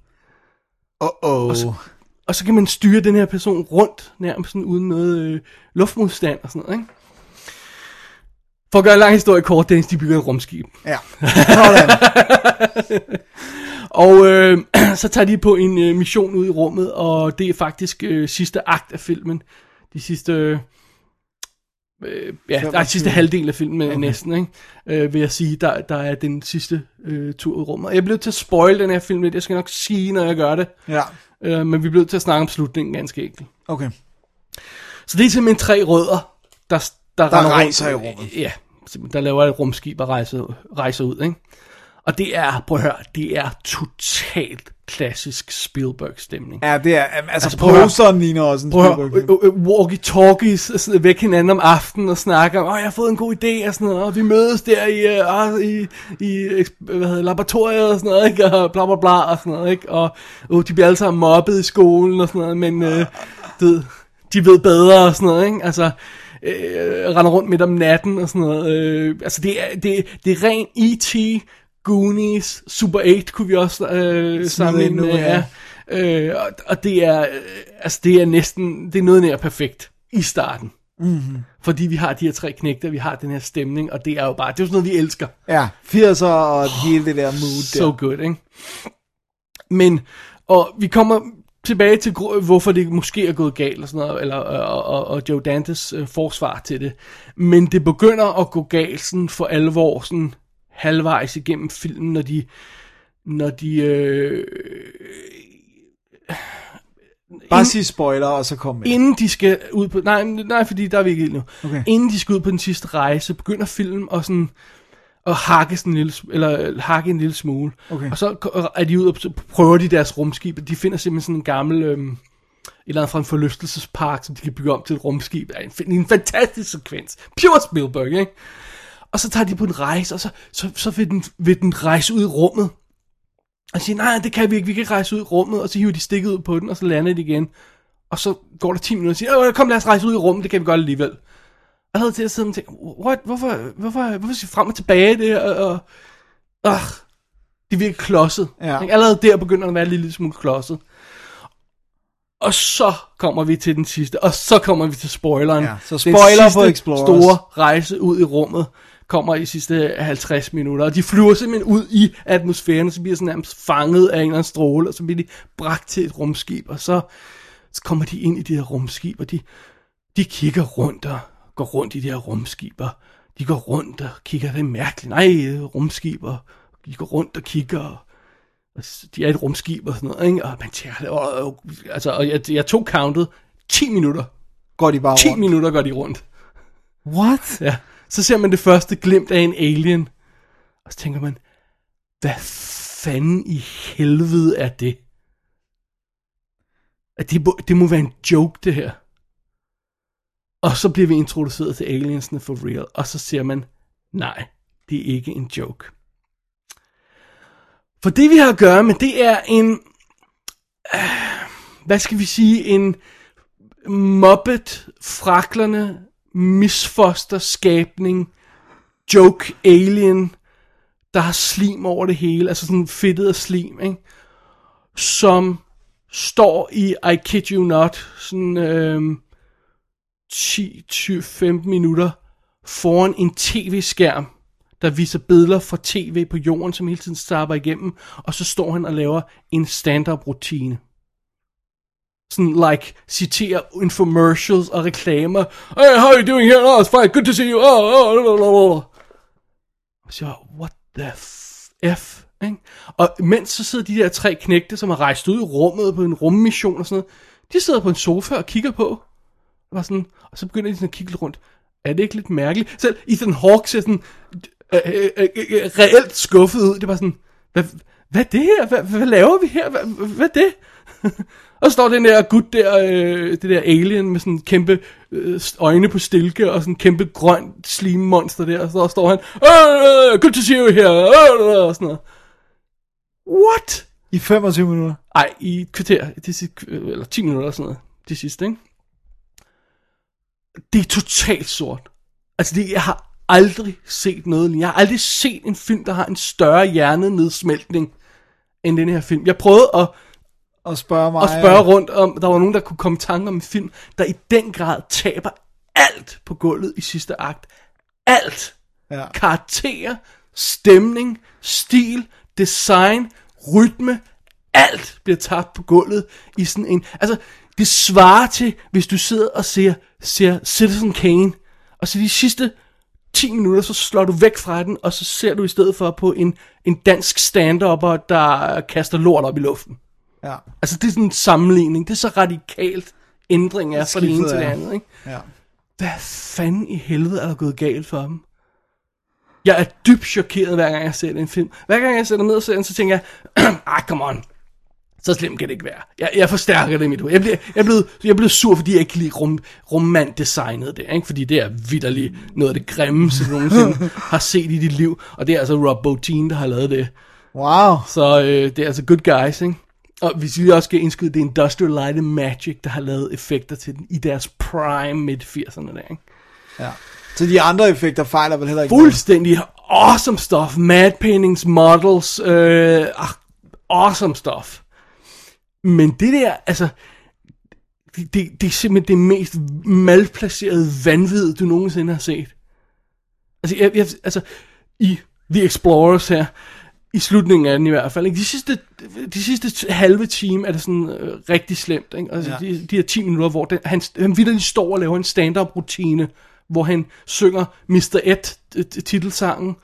Uh-oh. Og så kan man styre den her person rundt, nærmest sådan uden noget øh, luftmodstand og sådan noget, ikke? For at gøre en lang historie kort, Dennis, de bygger et rumskib. Ja. Sådan. Og øh, så tager de på en øh, mission ud i rummet, og det er faktisk øh, sidste akt af filmen. De sidste... Øh, ja, der er 25. sidste halvdel af filmen okay. næsten, ikke? Øh, vil jeg sige, der, der er den sidste øh, tur ud i rummet. Jeg bliver til at spoil den her film lidt, jeg skal nok sige, når jeg gør det. Ja. Øh, men vi bliver til at snakke om slutningen ganske enkelt. Okay. Så det er simpelthen tre rødder, der, der, Der rejser rundt. i rummet. Ja, der laver et rumskib og rejser, rejser ud, ikke? Og det er, prøv at høre, det er totalt klassisk Spielberg-stemning. Ja, det er, altså, Altså, altså poseren ligner også en Spielberg. øh, øh, walkie-talkies sådan væk hinanden om aftenen og snakker om, åh, jeg har fået en god idé og sådan noget, og vi mødes der i, uh, i, i eks- hvad hedder, det, laboratoriet og sådan noget, ikke? og bla bla bla og sådan noget, ikke? og uh, de bliver alle sammen mobbet i skolen og sådan noget, men du ved, de ved bedre og sådan noget, ikke? altså øh, render rundt midt om natten og sådan noget, øh, altså det er, det, det er ren E.T., Goonies, Super 8 kunne vi også øh, sammenligne med, ja. Øh, og, og det er, øh, altså det er næsten, det er noget nær perfekt i starten. Mm-hmm. Fordi vi har de her tre knægter, vi har den her stemning, og det er jo bare, det er jo sådan noget, vi elsker. Ja, 80'er og hele det der mood So der. good, ikke? Men, og vi kommer tilbage til, hvorfor det måske er gået galt, og sådan noget, eller, og, og, og Joe Dantes øh, forsvar til det. Men det begynder at gå galt sådan for alvor, sådan halvvejs igennem filmen, når de, når de, øh, Bare sig spoiler, og så kom med. inden de skal ud på, nej, nej, fordi der er vi ikke nu. Okay. Inden de skal ud på den sidste rejse, begynder filmen at sådan, at hakke, en lille, eller øh, hakke en lille smule. Okay. Og så er de ud og prøver de deres rumskib, og de finder simpelthen sådan en gammel, øhm, et eller andet fra en forlystelsespark, som de kan bygge om til et rumskib. Det er en, en fantastisk sekvens. Pure Spielberg, ikke? Og så tager de på en rejse, og så, så, så vil, den, vil den rejse ud i rummet. Og siger, nej, det kan vi ikke, vi kan rejse ud i rummet. Og så hiver de stikket ud på den, og så lander de igen. Og så går der 10 minutter og siger, "Åh, kom lad os rejse ud i rummet, det kan vi godt alligevel. Jeg havde til at sidde og tænke, what, hvorfor, hvorfor, hvorfor skal vi frem og tilbage det? Og, og, øh, det virker klodset. Ja. Allerede der begynder det at være en lille smule klodset. Og så kommer vi til den sidste, og så kommer vi til spoileren. Ja, så Den spoiler på Explorers. store rejse ud i rummet kommer i sidste 50 minutter, og de flyver simpelthen ud i atmosfæren, så bliver sådan nærmest fanget af en eller anden stråle, og så bliver de bragt til et rumskib, og så, så kommer de ind i det her rumskib, og de, de kigger rundt og går rundt i de her rumskiber. De går rundt og kigger, det er mærkeligt. Nej, rumskiber. De går rundt og kigger, og de er et rumskib og sådan noget, ikke? Og man tænker, og, og, altså, og jeg, jeg tog countet 10 minutter. Går de bare 10 rundt. minutter går de rundt. What? Ja. Så ser man det første glimt af en alien. Og så tænker man, hvad fanden i helvede er det? At det, må, det må være en joke, det her. Og så bliver vi introduceret til aliensene for real. Og så siger man, nej, det er ikke en joke. For det vi har at gøre med, det er en, øh, hvad skal vi sige, en Muppet, fraklerne, misfoster, skabning, joke, alien, der har slim over det hele, altså sådan fedtet af slim, ikke? Som står i, I kid you not, sådan øh, 10-15 minutter foran en tv-skærm, der viser billeder fra tv på jorden, som hele tiden starter igennem, og så står han og laver en stand-up rutine. Sådan like, citerer infomercials og reklamer. Hey, how are you doing here? Oh, it's fine. Good to see you. Oh, oh, oh, oh, oh. Så, what the f, ikke? Og mens så sidder de der tre knægte, som har rejst ud i rummet på en rummission og sådan noget, de sidder på en sofa og kigger på. Og, var sådan, og så begynder de sådan at kigge lidt rundt. Er det ikke lidt mærkeligt? Selv Ethan Hawke ser sådan øh, øh, øh, øh, reelt skuffet ud. Det var sådan, hvad, hvad er det her? Hvad, hvad laver vi her? Hvad, hvad er det? og så står den der gut der, øh, det der alien med sådan kæmpe øh, øjne på stilke og sådan kæmpe grøn slimmonster der. Og så står han, øh, good to see you here, øh, og sådan noget. What? I 25 minutter. Ej, i et kvarter, det sidste, eller 10 minutter eller sådan noget, det sidste, ikke? Det er totalt sort. Altså, det, jeg har aldrig set noget. Jeg har aldrig set en film, der har en større hjernenedsmeltning end den her film. Jeg prøvede at, Og spørge mig. at spørge rundt om, der var nogen, der kunne komme i tanke om en film, der i den grad taber alt på gulvet i sidste akt. Alt. Ja. Karakterer, stemning, stil, design, rytme, alt bliver tabt på gulvet i sådan en... Altså, det svarer til, hvis du sidder og ser, ser Citizen Kane, og så de sidste 10 minutter, så slår du væk fra den, og så ser du i stedet for på en, en dansk stand der kaster lort op i luften. Ja. Altså, det er sådan en sammenligning. Det er så radikalt ændring er fra det ene til det andet, ikke? ja. Hvad fanden i helvede er der gået galt for dem? Jeg er dybt chokeret, hver gang jeg ser den film. Hver gang jeg sætter ned og ser den, så tænker jeg, ah, come on. Så slemt kan det ikke være. Jeg, jeg forstærker det i mit hoved. Jeg bliver, jeg, blevet, jeg blevet sur, fordi jeg ikke lide rum, roman-designet det. Ikke? Fordi det er vidderligt noget af det grimmeste, du nogensinde har set i dit liv. Og det er altså Rob Bottin, der har lavet det. Wow. Så øh, det er altså good guys, ikke? Og hvis vi også skal indskyde, det er Industrial Light and Magic, der har lavet effekter til den i deres prime midt-80'erne der, ikke? Ja. Så de andre effekter fejler vel heller ikke noget? Fuldstændig awesome stuff. Mad paintings, models, øh, ah, awesome stuff. Men det der, altså, det, det, det er simpelthen det mest malplacerede vanvid, du nogensinde har set. Altså, jeg, jeg, altså i The Explorers her, i slutningen af den i hvert fald, ikke? De, sidste, de sidste halve time er det sådan øh, rigtig slemt. Ikke? Altså, Ja. de, de her 10 minutter, hvor den, han, han vidderligt står og laver en stand-up rutine, hvor han synger Mr. Ed titelsangen,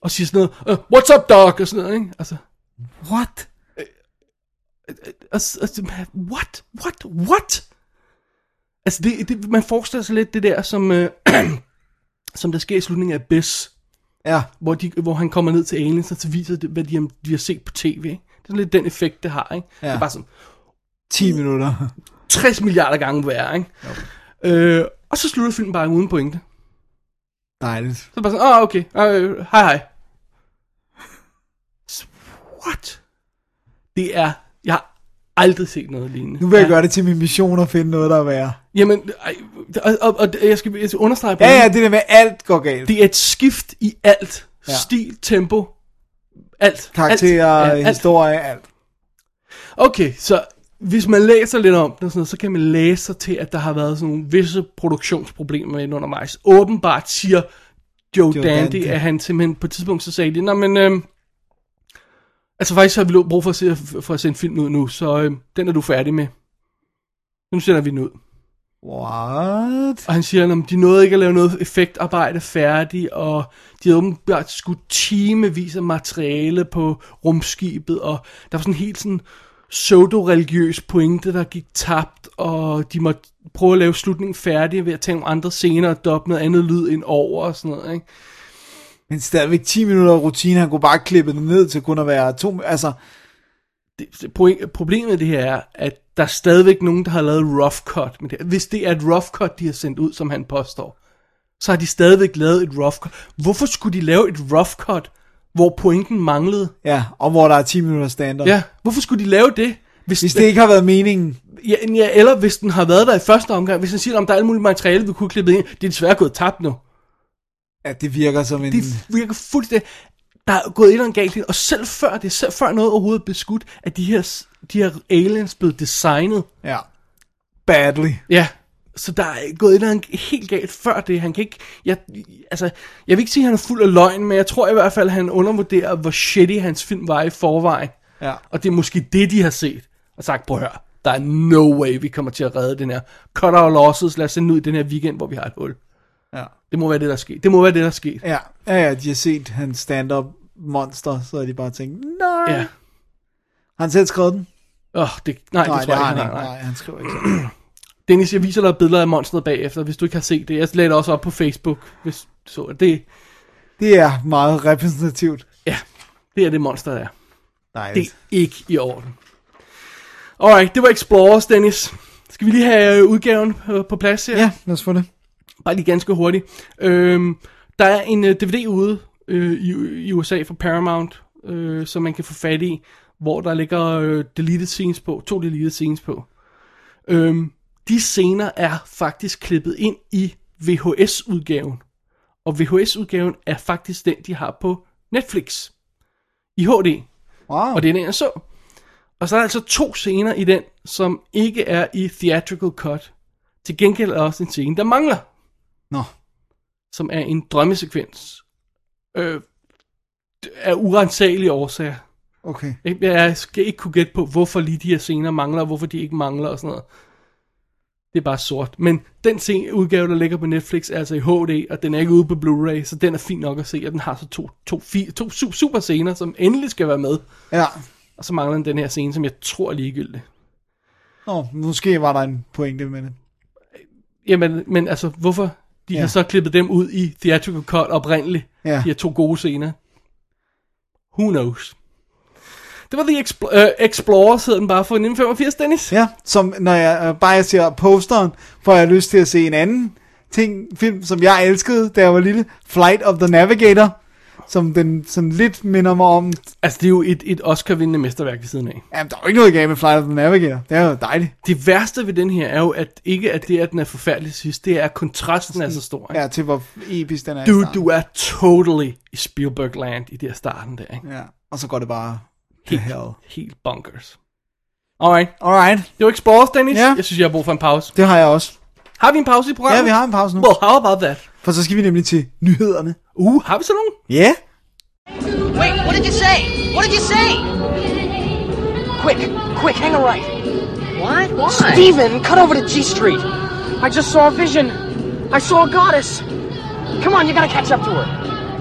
og siger sådan noget, uh, what's up dog, og sådan noget, ikke? Altså, What? Altså, altså, what, what, what? Altså, det, det, man forestiller sig lidt det der, som, øh, som der sker i slutningen af Abyss, Ja. hvor, de, hvor han kommer ned til aliens, og så viser det, hvad de har, de har set på tv. Ikke? Det er sådan lidt den effekt, det har. Ikke? Ja. Det er bare sådan 10 minutter. 60 milliarder gange værre. Ikke? Øh, og så slutter filmen bare uden pointe. Dejligt. Så bare sådan, åh, oh, okay, øh, hej hej. What? Det er, jeg har aldrig set noget lignende. Nu vil jeg ja. gøre det til min mission at finde noget, der er værre. Jamen, og, og, og jeg, skal, jeg skal understrege på Ja, det. ja, det der med, alt går galt. Det er et skift i alt. Ja. Stil, tempo, alt. Karakterer, alt, ja, alt. historie, alt. Okay, så hvis man læser lidt om det, sådan noget, så kan man læse sig til, at der har været sådan nogle visse produktionsproblemer med den undervejs. Åbenbart siger Joe, Joe Dandy, Dante. at han simpelthen på et tidspunkt så sagde de, men øhm, altså faktisk har vi brug for at, se, for at sende film ud nu, så øhm, den er du færdig med. Nu sender vi den ud. What? Og han siger, at de nåede ikke at lave noget effektarbejde færdigt, og de havde åbenbart skudt timevis af materiale på rumskibet, og der var sådan helt sådan pseudo-religiøs pointe, der gik tabt, og de måtte prøve at lave slutningen færdig ved at tage nogle andre scener og doppe noget andet lyd ind over og sådan noget, ikke? Men stadigvæk 10 minutter rutine, han kunne bare klippe det ned til kun at være to... Altså, det, det, point- problemet det her er, at der er stadigvæk nogen, der har lavet rough cut det her. Hvis det er et rough cut, de har sendt ud, som han påstår, så har de stadigvæk lavet et rough cut. Hvorfor skulle de lave et rough cut, hvor pointen manglede? ja, og hvor der er 10 minutter standard. Ja, hvorfor skulle de lave det? Hvis, Hvis det ikke har været meningen, ja, ja, eller hvis den har været der i første omgang, hvis han siger, om der er alt muligt materiale, vi kunne klippe ind, det er desværre gået tabt nu. At det virker som en... Det virker fuldstændig... Der er gået et eller andet galt, og selv før det, selv før noget overhovedet er beskudt, at de her, de her aliens blev designet, Ja. Badly. Ja, så der er gået et eller andet helt galt før det. Han kan ikke... Jeg, altså, jeg vil ikke sige, at han er fuld af løgn, men jeg tror i hvert fald, at han undervurderer, hvor shitty hans film var i forvejen. Ja. Og det er måske det, de har set. Og sagt, prøv at høre, der er no way, vi kommer til at redde den her. Cut our losses, lad os sende ud i den her weekend, hvor vi har et hul. Det må være det, der er sket. Det må være det, der er sket. Ja, ja, ja, de har set hans stand-up monster, så har de bare tænkt, nej. Ja. Har han selv skrevet den? Åh, oh, det, nej, Nej, det det tror har jeg han ikke. ikke. Nej, nej. Nej, han skriver ikke. Dennis, jeg viser dig billeder af monsteret bagefter, hvis du ikke har set det. Jeg lagde det også op på Facebook, hvis du så det. det. Det er meget repræsentativt. Ja, det er det monster, der er. Det Dejligt. er ikke i orden. Alright, det var Explorers, Dennis. Skal vi lige have øh, udgaven på, på plads her? Ja, lad os få det. Bare lige ganske hurtigt. Øhm, der er en uh, DVD ude øh, i, i USA fra Paramount, øh, som man kan få fat i, hvor der ligger øh, deleted scenes på, to deleted scenes på. Øhm, de scener er faktisk klippet ind i VHS-udgaven. Og VHS-udgaven er faktisk den, de har på Netflix. I HD. Wow. Og det er den, jeg så. Og så er der altså to scener i den, som ikke er i theatrical cut. Til gengæld er der også en scene, der mangler, Nå. som er en drømmesekvens. Øh, af urensagelige årsager. Okay. Jeg, jeg skal ikke kunne gætte på, hvorfor lige de her scener mangler, og hvorfor de ikke mangler og sådan noget. Det er bare sort. Men den scene, udgave, der ligger på Netflix, er altså i HD, og den er ikke ude på Blu-ray, så den er fin nok at se, og den har så to, to, fi, to su- super scener, som endelig skal være med. Ja. Og så mangler den den her scene, som jeg tror er ligegyldig. Nå, måske var der en pointe med det. Jamen, men altså, hvorfor? De ja. Har så klippet dem ud i theatrical cut oprindeligt. Ja. De her to gode scener. Who knows? Det var The Expl- uh, Explorers, hed den bare for 1985, Dennis. Ja, som når jeg øh, bare ser posteren, får jeg lyst til at se en anden ting, film, som jeg elskede, da jeg var lille. Flight of the Navigator, som den sådan lidt minder mig om. Altså, det er jo et, et Oscar-vindende mesterværk ved siden af. Jamen, der er jo ikke noget galt med Flight of the Navigator. Det er jo dejligt. Det værste ved den her er jo, at ikke at det, at den er forfærdelig sidst, det er, at kontrasten er så stor. Ikke? Ja, til hvor episk den er. starten. du er totally i Spielberg-land i det her starten der, ikke? Ja, og så går det bare til hell. Helt bonkers. Alright, Alright, det var Explorers, Dennis. Ja. Jeg synes, jeg har brug for en pause. det har jeg også. Har vi en pause i programmet? Ja, vi har en pause nu. Well, how about that? For så skal vi nemlig til nyhederne. Uh, har vi så nogen? Ja. Wait, what did you say? What did you say? Quick, quick, hang a right. What? Why? Steven, cut over to G Street. I just saw a vision. I saw a goddess. Come on, you gotta catch up to her.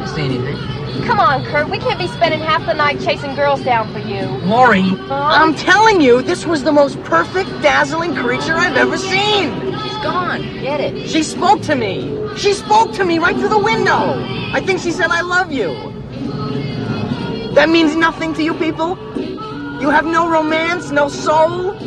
See anything? Come on, Kurt. We can't be spending half the night chasing girls down for you. Lori! I'm telling you, this was the most perfect, dazzling creature I've ever seen. She's gone. Get it. She spoke to me. She spoke to me right through the window. I think she said, I love you. That means nothing to you people? You have no romance, no soul?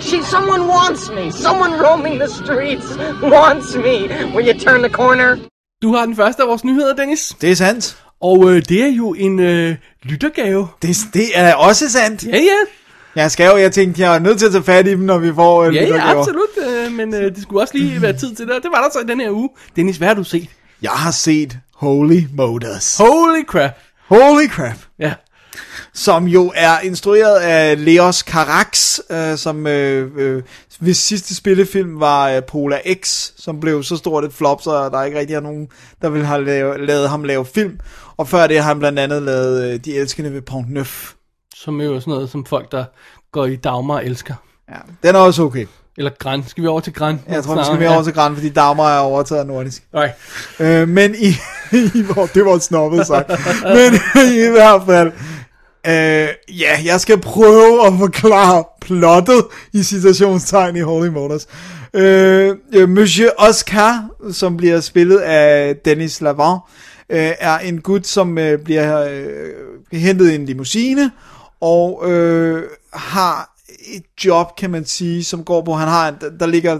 She, someone wants me. Someone roaming the streets wants me. Will you turn the corner? Du har den første af vores nyheder, Dennis. Det er sandt. Og øh, det er jo en øh, lyttergave. Det, det er også sandt. Ja, ja. Jeg skal jo, jeg tænkte, jeg er nødt til at tage fat i dem, når vi får øh, Ja, ja, absolut. Øh, men øh, det skulle også lige være tid til det. Det var der så i den her uge. Dennis, hvad har du set? Jeg har set Holy Motors. Holy crap. Holy crap. Ja. Som jo er instrueret af Leos Carax, øh, som øh, øh, hvis sidste spillefilm var øh, Polar X, som blev så stort et flop, så der ikke rigtig er nogen, der vil have lavet, lavet ham lave film. Og før det har han blandt andet lavet øh, De Elskende ved Pont Neuf. Som er jo sådan noget, som folk, der går i Dagmar elsker. Ja, den er også okay. Eller Gran. Skal vi over til Gran? Jeg tror, vi skal mere over til Gran, fordi Dagmar er overtaget nordisk. Okay. Øh, men i, i det var snobbet sagt. men i hvert fald, øh, ja, jeg skal prøve at forklare plottet i citationstegn i Holy Motors. Øh, Monsieur Oscar, som bliver spillet af Dennis Lavant, øh, er en gut, som øh, bliver øh, hentet i en limousine, og øh, har et job, kan man sige, som går på, han har, der, der ligger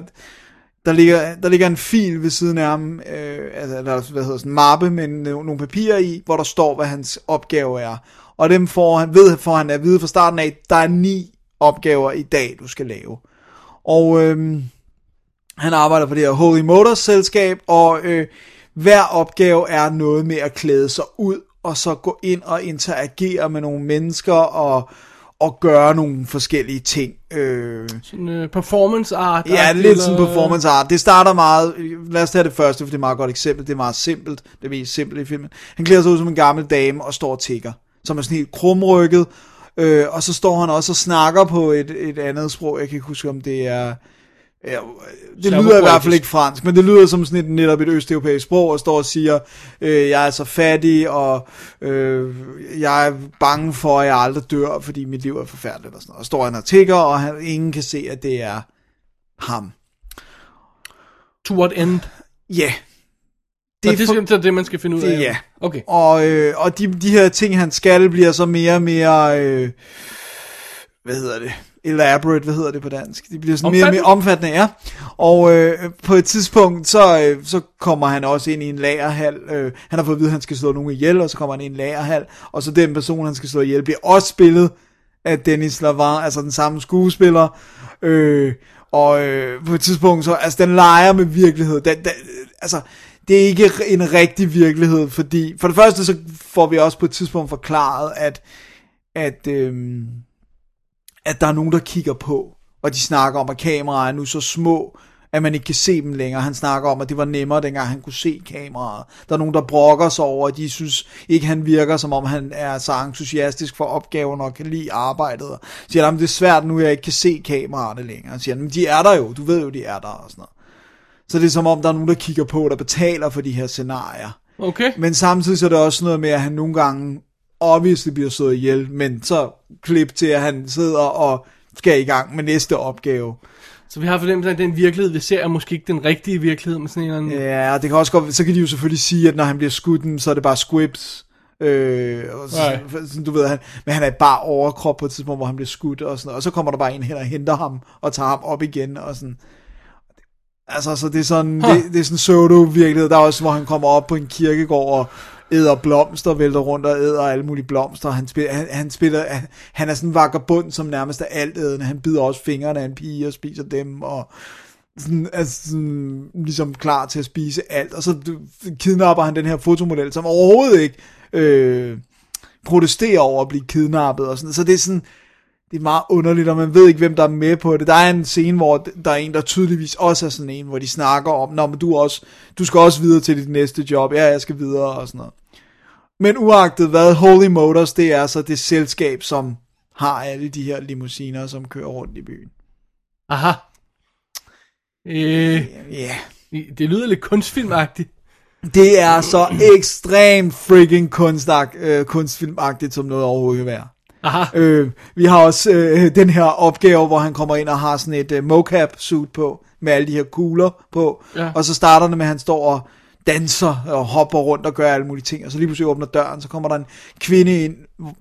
der ligger, der ligger en fil ved siden af ham, øh, altså, der, hvad hedder sådan, en mappe med nogle papirer i, hvor der står, hvad hans opgave er. Og dem får han, ved, får han at vide fra starten af, der er ni opgaver i dag, du skal lave. Og øh, han arbejder på det her Holy Motors selskab, og øh, hver opgave er noget med at klæde sig ud, og så gå ind og interagere med nogle mennesker, og, og gøre nogle forskellige ting. Øh, Sådan uh, performance art. Ja, lidt sådan performance art. Det starter meget, lad os tage det første, for det er et meget godt eksempel. Det er meget simpelt, det er mest simpelt i filmen. Han klæder sig ud som en gammel dame og står og tigger, som er sådan helt krumrykket. Øh, og så står han også og snakker på et, et andet sprog. Jeg kan ikke huske, om det er... Ja, det lyder i hvert fald ikke fransk, men det lyder som sådan et, netop et østeuropæisk sprog, og står og siger, øh, jeg er så fattig, og øh, jeg er bange for, at jeg aldrig dør, fordi mit liv er forfærdeligt, og sådan noget. Og står han og tigger, og han, ingen kan se, at det er ham. To what end? Ja. Det, er det, for- det det, man skal finde ud af. Det- ja. Okay. Og, øh, og de, de her ting, han skal, bliver så mere og mere, øh, hvad hedder det, elaborate, hvad hedder det på dansk? De bliver sådan mere og mere Omfattende? omfattende, ja. Og øh, på et tidspunkt, så, øh, så kommer han også ind i en lagerhal. Øh, han har fået at vide, at han skal slå nogen ihjel, og så kommer han ind i en lagerhal. Og så den person, han skal slå ihjel, bliver også spillet af Dennis Lavar, altså den samme skuespiller. Øh, og øh, på et tidspunkt, så, altså den leger med virkelighed. Den, den, altså, det er ikke en rigtig virkelighed, fordi for det første, så får vi også på et tidspunkt forklaret, at, at, øhm, at der er nogen, der kigger på, og de snakker om, at kameraer er nu så små, at man ikke kan se dem længere. Han snakker om, at det var nemmere, dengang han kunne se kameraet. Der er nogen, der brokker sig over, at de synes ikke, han virker, som om han er så entusiastisk for opgaven og kan lide arbejdet. Så siger, han, det er svært nu, at jeg ikke kan se kameraerne længere. Han siger, men de er der jo, du ved jo, de er der og sådan noget. Så det er som om, der er nogen, der kigger på, der betaler for de her scenarier. Okay. Men samtidig så er det også noget med, at han nogle gange obviously bliver slået ihjel, men så klip til, at han sidder og skal i gang med næste opgave. Så vi har fornemmelsen af, at den virkelighed, vi ser, er måske ikke den rigtige virkelighed, med sådan en eller anden... Ja, og det kan også godt, så kan de jo selvfølgelig sige, at når han bliver skudt, så er det bare squibs. Øh, og så, sådan, du ved, han, men han er bare overkrop på et tidspunkt, hvor han bliver skudt og sådan noget, og så kommer der bare en hen og henter ham, og tager ham op igen, og sådan. Altså, så det er sådan, Huh. det, det er sådan pseudo-virkelighed. Der er også, hvor han kommer op på en kirkegård og æder blomster, vælter rundt og æder alle mulige blomster. Han spiller, han, han, spiller, han, han er sådan en vagabund, som nærmest er altædende. Han bider også fingrene af en pige og spiser dem, og sådan, altså sådan, ligesom klar til at spise alt. Og så kidnapper han den her fotomodel, som overhovedet ikke øh, protesterer over at blive kidnappet. Og sådan. Så det er sådan, det er meget underligt, og man ved ikke, hvem der er med på det. Der er en scene, hvor der er en, der tydeligvis også er sådan en, hvor de snakker om, Nå, men du, også, du skal også videre til dit næste job. Ja, jeg skal videre og sådan noget. Men uagtet hvad, Holy Motors, det er så det selskab, som har alle de her limousiner, som kører rundt i byen. Aha. Øh, Ja. det lyder lidt kunstfilmagtigt. Det er så ekstremt freaking kunstak, øh, kunstfilmagtigt, som noget overhovedet kan være. Aha. Øh, vi har også øh, den her opgave, hvor han kommer ind og har sådan et øh, mocap suit på, med alle de her kugler på, Ja. og så starter det med, at han står og danser og hopper rundt og gør alle mulige ting, og så lige pludselig åbner døren, så kommer der en kvinde ind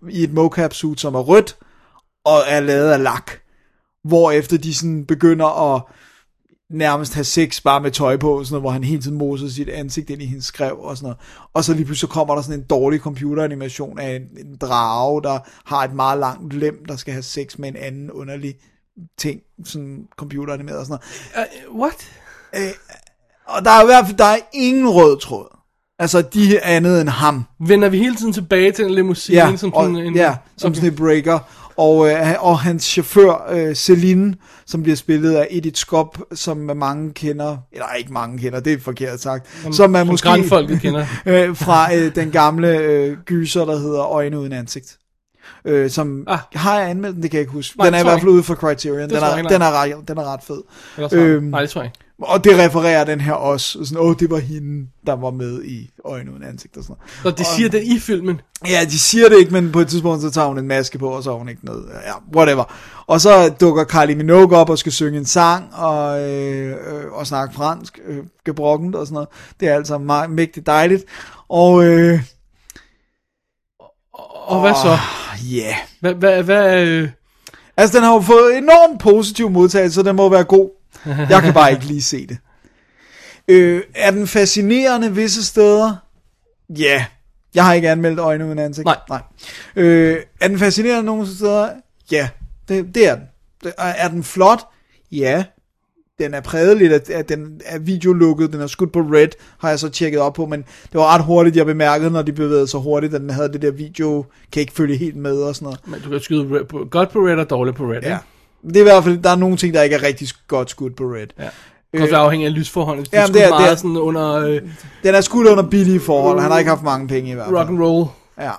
i et mocap suit, som er rødt, og er lavet af lak, hvorefter de sådan begynder at nærmest have sex bare med tøj på, sådan noget, hvor han hele tiden moser sit ansigt ind i hendes skrev og sådan noget. Og så lige pludselig kommer der sådan en dårlig computeranimation af en, en drage, der har et meget langt lem, der skal have sex med en anden underlig ting, sådan computeranimeret og sådan noget. Uh, what? Og der er i hvert fald der er ingen rød tråd. Altså, de er andet end ham. Vender vi hele tiden tilbage til en limousine, Ja, som og, en... ja, som sådan en breaker. Og, øh, og hans chauffør, øh, Celine, som bliver spillet af Edith Skop, som mange kender, eller ikke mange kender, det er forkert sagt, som, som man som måske grandfolket kender. øh, fra øh, den gamle øh, gyser, der hedder Øjne uden ansigt. Øh, som Ah. har jeg anmeldt den, det kan jeg ikke huske. Nej, den er i hvert fald ude for Criterion. Den tror jeg er, den, er, ret, den er ret fed. Øhm, Nej, det tror jeg ikke. Og det refererer den her også. Sådan, åh, det var hende, der var med i Øjne uden ansigt og sådan noget. Så det siger det i filmen. Ja, de siger det ikke, men på et tidspunkt, så tager hun en maske på, og så har hun ikke noget. Ja, whatever. Og så dukker Kylie Minogue op og skal synge en sang, og, øh, øh, og snakke fransk, øh, gebrokkent og sådan noget. Det er altså meget mægtigt dejligt. Og, øh, Og hvad så? ja. Yeah. Hvad, hvad, hvad, øh, Altså, den har jo fået enormt positiv modtagelse, så den må være god. Jeg kan bare ikke lige se det. Øh, er den fascinerende visse steder? Ja. Yeah. Jeg har ikke anmeldt øjne uden ansigt. Nej. Nej. Øh, er den fascinerende nogle steder? Ja, det, det er den. Er, er den flot? Ja. Den er præget lidt af, at den er videolukket, den er skudt på red, har jeg så tjekket op på, men det var ret hurtigt, jeg bemærkede, når de bevægede sig hurtigt, at den havde det der video, kan ikke følge helt med og sådan noget. men du kan skyde red på, godt på red og dårligt på red, Ja. ikke? Det er i hvert fald, der er nogle ting, der ikke er rigtig godt skudt på Red. Ja. Det kan også være afhængig af lysforholdene. Det Jamen, er, det er- meget det er- sådan under øh, Den er skudt under billige forhold, han har ikke haft mange penge i hvert rock fald. and roll Ja.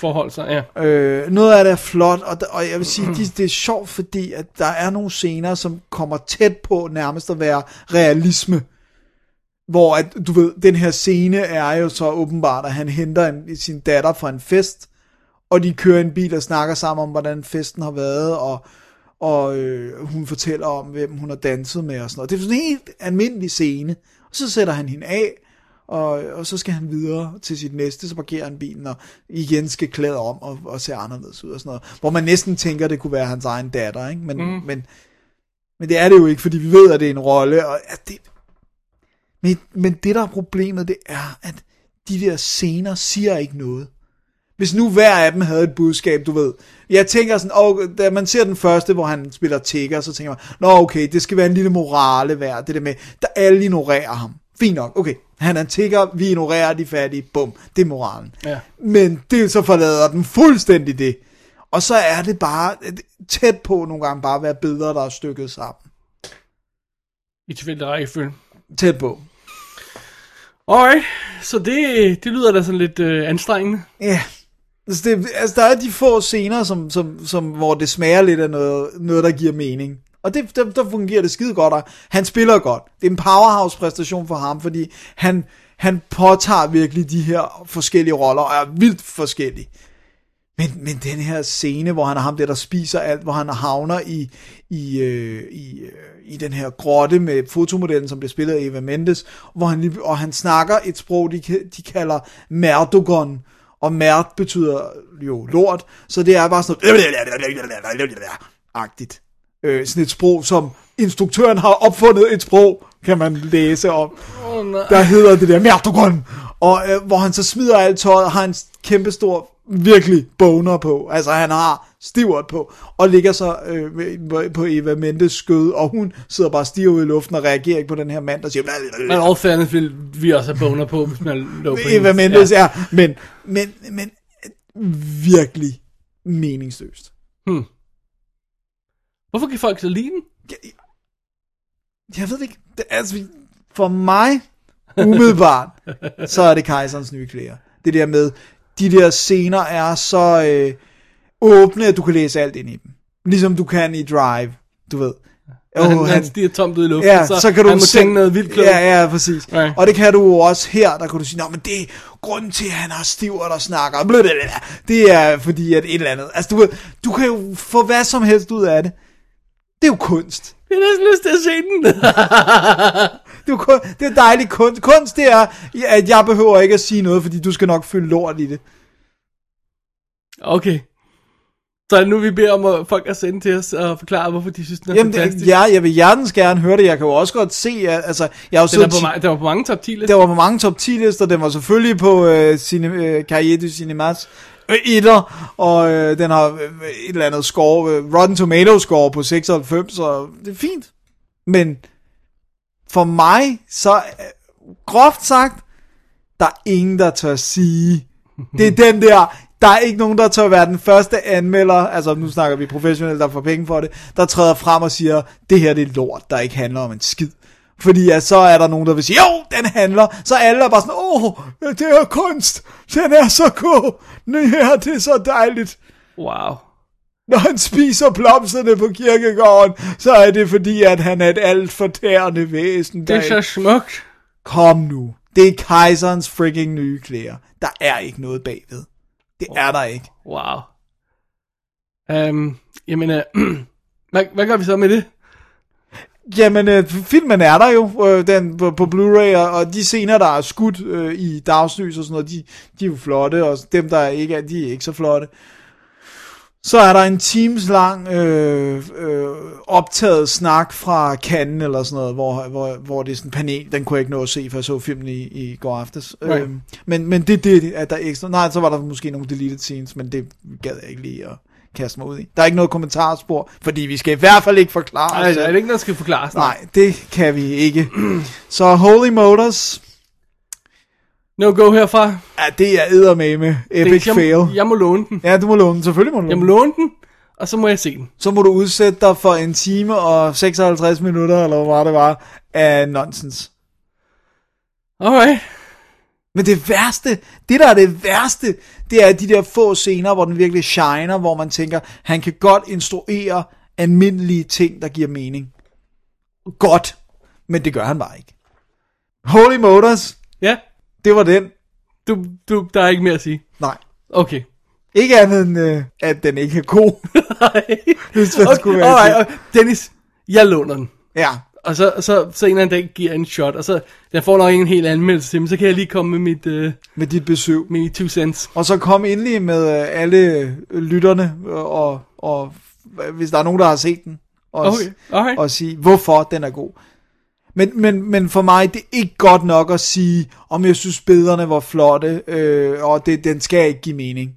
forhold, så ja. Øh, noget af det er flot, og, og jeg vil sige, de, det er sjovt, fordi at der er nogle scener, som kommer tæt på nærmest at være realisme. Hvor at, du ved, den her scene er jo så åbenbart, at han henter en, sin datter fra en fest, og de kører en bil og snakker sammen om, hvordan festen har været, og, og øh, hun fortæller om, hvem hun har danset med og sådan noget. Det er sådan en helt almindelig scene. Og så sætter han hende af, og, og så skal han videre til sit næste, så parkerer han bilen, og igen skal klæde om og, og se anderledes ud og sådan noget. Hvor man næsten tænker, det kunne være hans egen datter, ikke? Men, mm. men, men det er det jo ikke, fordi vi ved, at det er en rolle, og at det, men, men det, der er problemet, det er, at de der scener siger ikke noget. Hvis nu hver af dem havde et budskab, du ved. Jeg tænker sådan, og da man ser den første, hvor han spiller tigger, så tænker man, nå okay, det skal være en lille morale værd, det der med, der alle ignorerer ham. Fint nok, okay, han er en tigger, vi ignorerer de fattige, bum, det er moralen. Ja. Men det så forlader den fuldstændig det. Og så er det bare tæt på nogle gange bare at være bedre, der er stykket sammen. I tilfælde rækkefølge. Tæt på. Alright, så det, det lyder da sådan lidt øh, anstrengende. Ja. Altså, det, altså, der er de få scener, som, som, som, hvor det smager lidt af noget, noget der giver mening. Og det, der, der fungerer det skide godt, og han spiller godt. Det er en powerhouse-præstation for ham, fordi han, han påtager virkelig de her forskellige roller, og er vildt forskellige. Men, men den her scene, hvor han er ham der, der spiser alt, hvor han havner i, i, øh, i, øh, i den her grotte med fotomodellen, som bliver spillet af Eva Mendes, hvor han, og han snakker et sprog, de, de kalder merdogon, og merd betyder jo lort, så det er bare sådan noget agtigt. Øh, sådan et sprog, som instruktøren har opfundet et sprog, kan man læse om. Oh, nej. Der hedder det der merdogon, og øh, hvor han så smider alt tøjet, og har en kæmpe stor, virkelig boner på. Altså han har stivert på, og ligger så øh, på Eva Mendes skød, og hun sidder bare stiv ud i luften og reagerer ikke på den her mand, der siger... Men overfærdigt vil vi også have boner på, hvis man lå på Eva Mendes ja. er, men, men, men virkelig meningsløst. Hmm. Hvorfor kan folk så lide den? Jeg ved det ikke, det, altså, for mig, umiddelbart, så er det kejserens nye klæder. Det der med, de der scener er så øh, åbne, at du kan læse alt ind i dem. Ligesom du kan i Drive, du ved. Og han, Åh, han stiger tomt ud i luften, Ja, så, så, kan du han må selv- tænke noget vildt klogt. Ja, ja, præcis. Ja. Og det kan du jo også her, der kan du sige, Nå, men det er grunden til, at han har stivert og snakker. Blablabla. Det er fordi, at et eller andet. Altså, du, du kan jo få hvad som helst ud af det. Det er jo kunst. Jeg har næsten lyst til at se den. Det er, kun, det er dejlig kunst. Kunst, det er, at jeg behøver ikke at sige noget, fordi du skal nok følge lort i det. okay. Så nu, vi beder om at folk at sende til os og forklare, hvorfor de synes, den er Jamen, fantastisk. det, ja, jeg vil hjertens gerne høre det. Jeg kan jo også godt se, at altså, jeg har jo Den, på, ma- den var på mange top 10 Der lister. var på mange top 10 lister. Den var selvfølgelig på øh, cine, øh, Carriere du Cinemas øh, etter, og øh, den har øh, et eller andet score, øh, Rotten Tomatoes score på 96, så det er fint. Men for mig, så øh, groft sagt, der er ingen, der tør sige. Det er den der, der er ikke nogen, der tør være den første anmelder, altså nu snakker vi professionelt, der får penge for det, der træder frem og siger, det her det er lort, der ikke handler om en skid. Fordi ja, så er der nogen, der vil sige, jo, den handler. Så alle er bare sådan, åh, det er kunst. Den er så god. Ja, det er så dejligt. Wow. Når han spiser blomsterne på kirkegården, så er det fordi, at han er et alt fortærende væsen. Det er så smukt. Kom nu. Det er kejserens freaking nye klæder. Der er ikke noget bagved. Det er der ikke. Wow. Um, jamen, uh, hvad, hvad gør vi så med det? Jamen, øh, filmen er der jo, øh, den på, på Blu-ray, og, og de scener, der er skudt øh, i dagslys og sådan noget, de, de er jo flotte, og dem, der ikke er, de er ikke så flotte. Så er der en times lang øh, øh, optaget snak fra Cannes eller sådan noget, hvor, hvor, hvor det er sådan en panel, den kunne jeg ikke nå at se, for jeg så filmen i, i går aftes. Right. Øh, men, men det er det, at der er ekstra. Nej, så var der måske nogle deleted scenes, men det gad jeg ikke lige at kaste mig ud i. Der er ikke noget kommentarspor, fordi vi skal i hvert fald ikke forklare Nej, os er ikke noget, der skal forklares? Nej, det kan vi ikke. Så Holy Motors, No go herfra. ja, det er eddermame epic jeg, fail. Jeg må låne den. Ja, du må låne den. Selvfølgelig må du Jeg låne må den. låne den, og så må jeg se den. Så må du udsætte dig for en time og 56 minutter, eller hvad det var, af nonsens. Alright. Men det værste, det der er det værste, det er de der få scener, hvor den virkelig shiner, hvor man tænker, han kan godt instruere almindelige ting, der giver mening. Godt, men det gør han bare ikke. Holy Motors, Ja, det var den. du, du, der er ikke mere at sige. Nej. Okay. Ikke andet end, øh, at den ikke er god. Hvis man skulle være alright, okay. Dennis, jeg låner den. Ja, Og så, så, så en eller anden dag giver en shot, og så, jeg får nok en helt anmeldelse til, men så kan jeg lige komme med mit, øh, Med dit besøg. mit two cents. Og så kom endelig med øh, alle lytterne, og, og hvis der er nogen, der har set den, og, Okay, alright. og sige, hvorfor den er god. Men, men, men for mig, det er ikke godt nok at sige, om jeg synes billederne var flotte, øh, og det, den skal ikke give mening.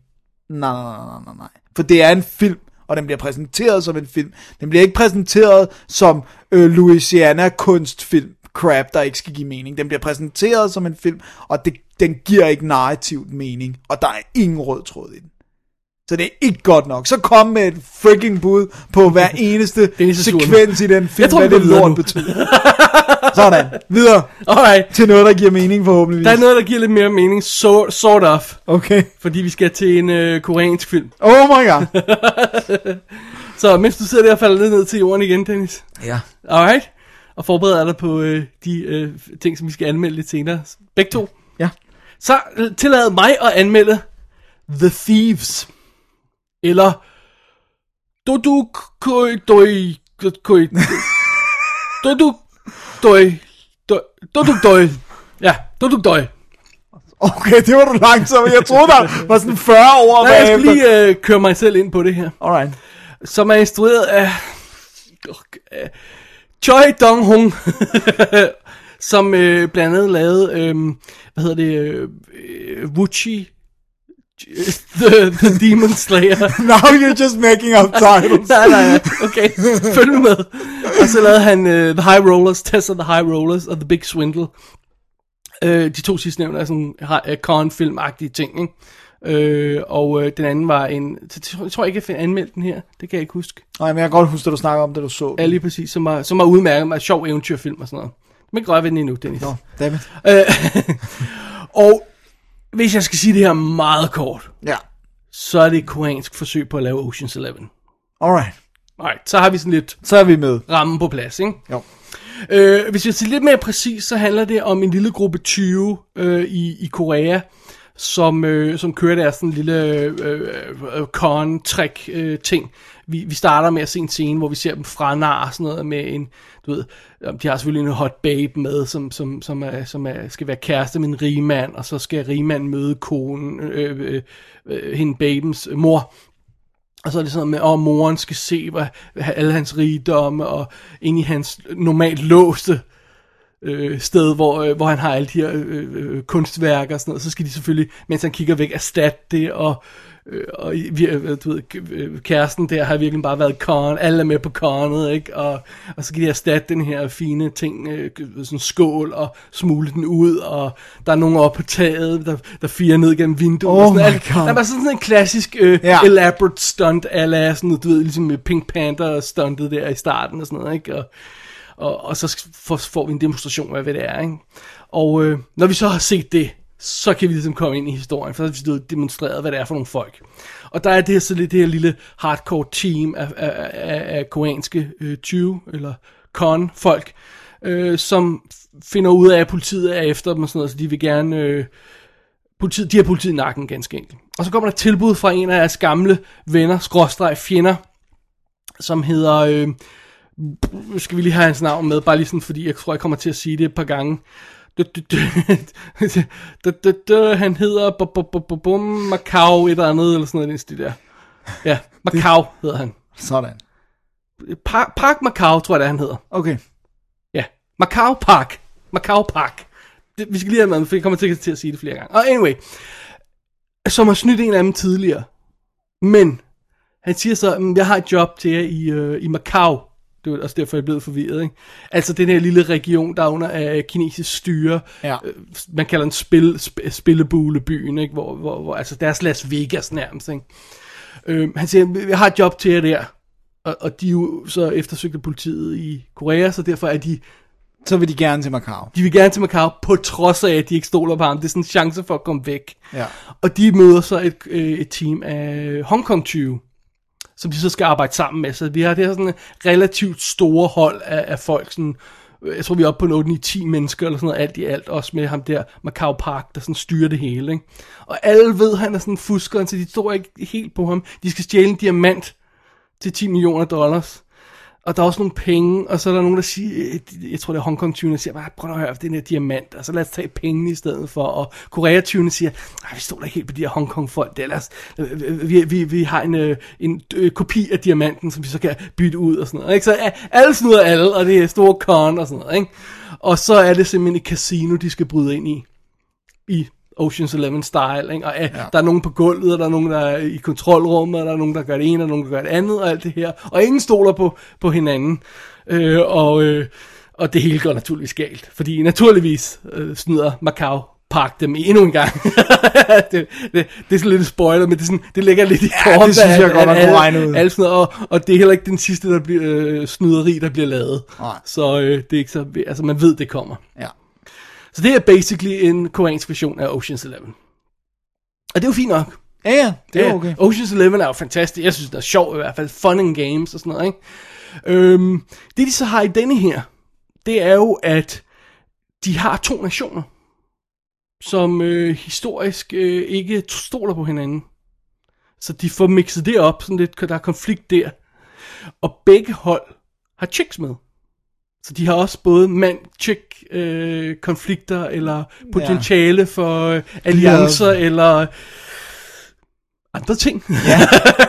Nej, nej, nej, nej, nej. For det er en film, og den bliver præsenteret som en film. Den bliver ikke præsenteret som øh, Louisiana kunstfilm crap, der ikke skal give mening. Den bliver præsenteret som en film, og det, den giver ikke narrativt mening, og der er ingen rød tråd i den. Så det er ikke godt nok. Så kom med et freaking bud på hver eneste sekvens i den film, Jeg tror, hvad det lort betyder. Sådan. Videre Alright, til noget, der giver mening forhåbentligvis. der er noget, der giver lidt mere mening, so, sort of, Okay. fordi vi skal til en øh, koreansk film. Oh my god. Så mens du sidder der og falder lidt ned til jorden igen, Dennis. ja. Alright. Og forbereder dig på øh, de øh, ting, som vi skal anmelde lidt senere. Begge to. Ja. Så øh, tillad mig at anmelde The Thieves. Eller Dodu Koi Doi Koi Dodu Doi Dodu Doi Ja, Dodu Doi Okay, det var du langsom. Jeg troede, der var sådan 40 år. Nej, jeg skal lige øh, køre mig selv ind på det her. Alright. Som er instrueret af øh, Choi Dong-hong, som øh, blandt andet lavede, øh, hvad hedder det, øh, øh, Wuchi, the, the Demon Slayer. Now you're just making up titles. nej, nej, nej, okay, følg med. Og så lavede han uh, The High Rollers, Test of the High Rollers og The Big Swindle. Uh, de to sidste nævnte er sådan uh, con-film-agtige ting, ikke? Øh, og uh, den anden var en, jeg tror ikke, jeg finder anmeldt den her, det kan jeg ikke huske. Nej, men jeg kan godt huske, at du snakker om, det du så. Ja, lige præcis, som var, som var udmærket med sjov eventyrfilm og sådan noget. Men ikke røre ved den endnu, Dennis. Nå, dammit. Øh, og hvis jeg skal sige det her meget kort, Ja. så er det et koreansk forsøg på at lave Ocean's Eleven. Alright. Alright, så har vi sådan lidt Så er vi med. rammen på plads, ikke? Jo. Øh, hvis jeg siger lidt mere præcis, så handler det om en lille gruppe 20 øh, i, i Korea, som, øh, som kører deres sådan lille øh, øh, øh, ting. Vi, vi starter med at se en scene, hvor vi ser dem fra nar sådan noget med en, du ved, øh, de har selvfølgelig en hot babe med, som, som, som, er, som er, skal være kæreste med en rigmand, og så skal rigmanden møde konen, øh, øh, øh, hende babens mor, og så er det sådan med, at moren skal se hvad, hvad, alle hans rigdomme, og ind i hans normalt låste øh, sted, hvor, øh, hvor han har alle de her øh, øh, kunstværker og sådan noget, så skal de selvfølgelig, mens han kigger væk, erstatte det, og, øh, og vi, øh, du ved, øh, kæresten der har virkelig bare været con, alle er med på conet, ikke? Og, og så skal de erstatte den her fine ting, øh, sådan skål, og smule den ud, og der er nogen oppe på taget, der, der firer ned gennem vinduet. Oh og sådan, my God. Der er bare sådan en klassisk øh, yeah. elaborate stunt, ala sådan, du ved, ligesom med Pink Panther stuntet der i starten og sådan noget, ikke? Og, og, og så får, får vi en demonstration af, hvad det er, ikke? Og øh, når vi så har set det, så kan vi ligesom komme ind i historien, for så har vi stået demonstreret, hvad det er for nogle folk. Og der er det her, så lidt det her lille hardcore team af, af, af, af koreanske øh, 20, eller con-folk, øh, som finder ud af, at politiet er efter dem og sådan noget, så de vil gerne... Øh, politiet, de har politiet i nakken, ganske enkelt. Og så kommer der tilbud fra en af jeres gamle venner, skråstreg fjender, som hedder... Øh, skal vi lige have hans navn med, bare lige sådan, fordi jeg tror, jeg kommer til at sige det et par gange. Han hedder bu- bu- bu- bu- bum, Macau et eller andet, eller sådan noget, stil der. Ja, Macau hedder han. Sådan. Park, Park Macau, tror jeg, det er, han hedder. Okay. Ja, Macau Park. Macau Park. Det, vi skal lige have med, for jeg kommer til, til at sige det flere gange. Og anyway, som har snydt en af dem tidligere. Men, han siger så, "Mm, jeg har et job til jer i, øh, i Macau. Det var også derfor, jeg blev forvirret. Ikke? Altså den her lille region, der er under af kinesisk styre. Ja. Øh, man kalder den spil, sp, spillebulebyen, ikke? Hvor, hvor, hvor, altså deres Las Vegas nærmest. Ikke? Øh, han siger, jeg har et job til jer der. Og, og de er jo så eftersøgt af politiet i Korea, så derfor er de Så vil de gerne til Macau. de vil gerne til Macau, på trods af, at de ikke stoler på ham. Det er sådan en chance for at komme væk. Ja. Og de møder så et, øh, et team af Hong Kong 20, som de så skal arbejde sammen med. Så vi har det her sådan relativt store hold af, af folk, sådan, jeg tror vi er oppe på 8-10 mennesker, eller sådan noget, alt i alt, også med ham der Macau Park, der sådan styrer det hele. Ikke? Og alle ved, han er sådan fuskeren, fusker, så de tror ikke helt på ham. De skal stjæle en diamant til 10 millioner dollars. Og der er også nogle penge, og så er der nogen, der siger, øh, jeg tror det er Hongkong 20 der siger, bare prøv at høre, den her diamant, og så lad os tage pengene i stedet for, og Korea 20 siger, nej, vi stoler ikke helt på de her Hongkong folk, det er, os, øh, øh, vi, vi, vi har en, en, en øh, kopi af diamanten, som vi så kan bytte ud og sådan noget, ikke? Så alle snyder alle, og det er store con og sådan noget, ikke? Og så er det simpelthen et casino, de skal bryde ind i, i Ocean's Eleven style, ikke? og ja. der er nogen på gulvet, og der er nogen, der er i kontrolrummet, og der er nogen, der gør det ene, og nogen, der gør det andet, og alt det her, og ingen stoler på, på hinanden, øh, og, øh, og det hele går naturligvis galt, fordi naturligvis øh, snyder Macau Park dem endnu en gang. det, det, det er sådan lidt spoiler, men det, er sådan, det ligger lidt i Ja, korten, det synes jeg at- godt, man kunne regne ud. alle sådan noget, og, og det er heller ikke den sidste der bliver, øh, snyderi, der bliver lavet. Nej. Så øh, det er ikke så, altså man ved, det kommer. Ja. Så det er basically en koreansk version af Ocean's Eleven. Og det er jo fint nok. Ja, ja, det er okay. Ocean's Eleven er jo fantastisk. Jeg synes, det er sjov i hvert fald. Fun and games og sådan noget, ikke? Øhm, det de så har i denne her, det er jo, at de har to nationer, som øh, historisk øh, ikke stoler på hinanden. Så de får mixet det op, sådan lidt, der er konflikt der. Og begge hold har chicks med. Så de har også både mand-chick øh, konflikter, eller potentiale for øh, alliancer, eller andre ting. Ja.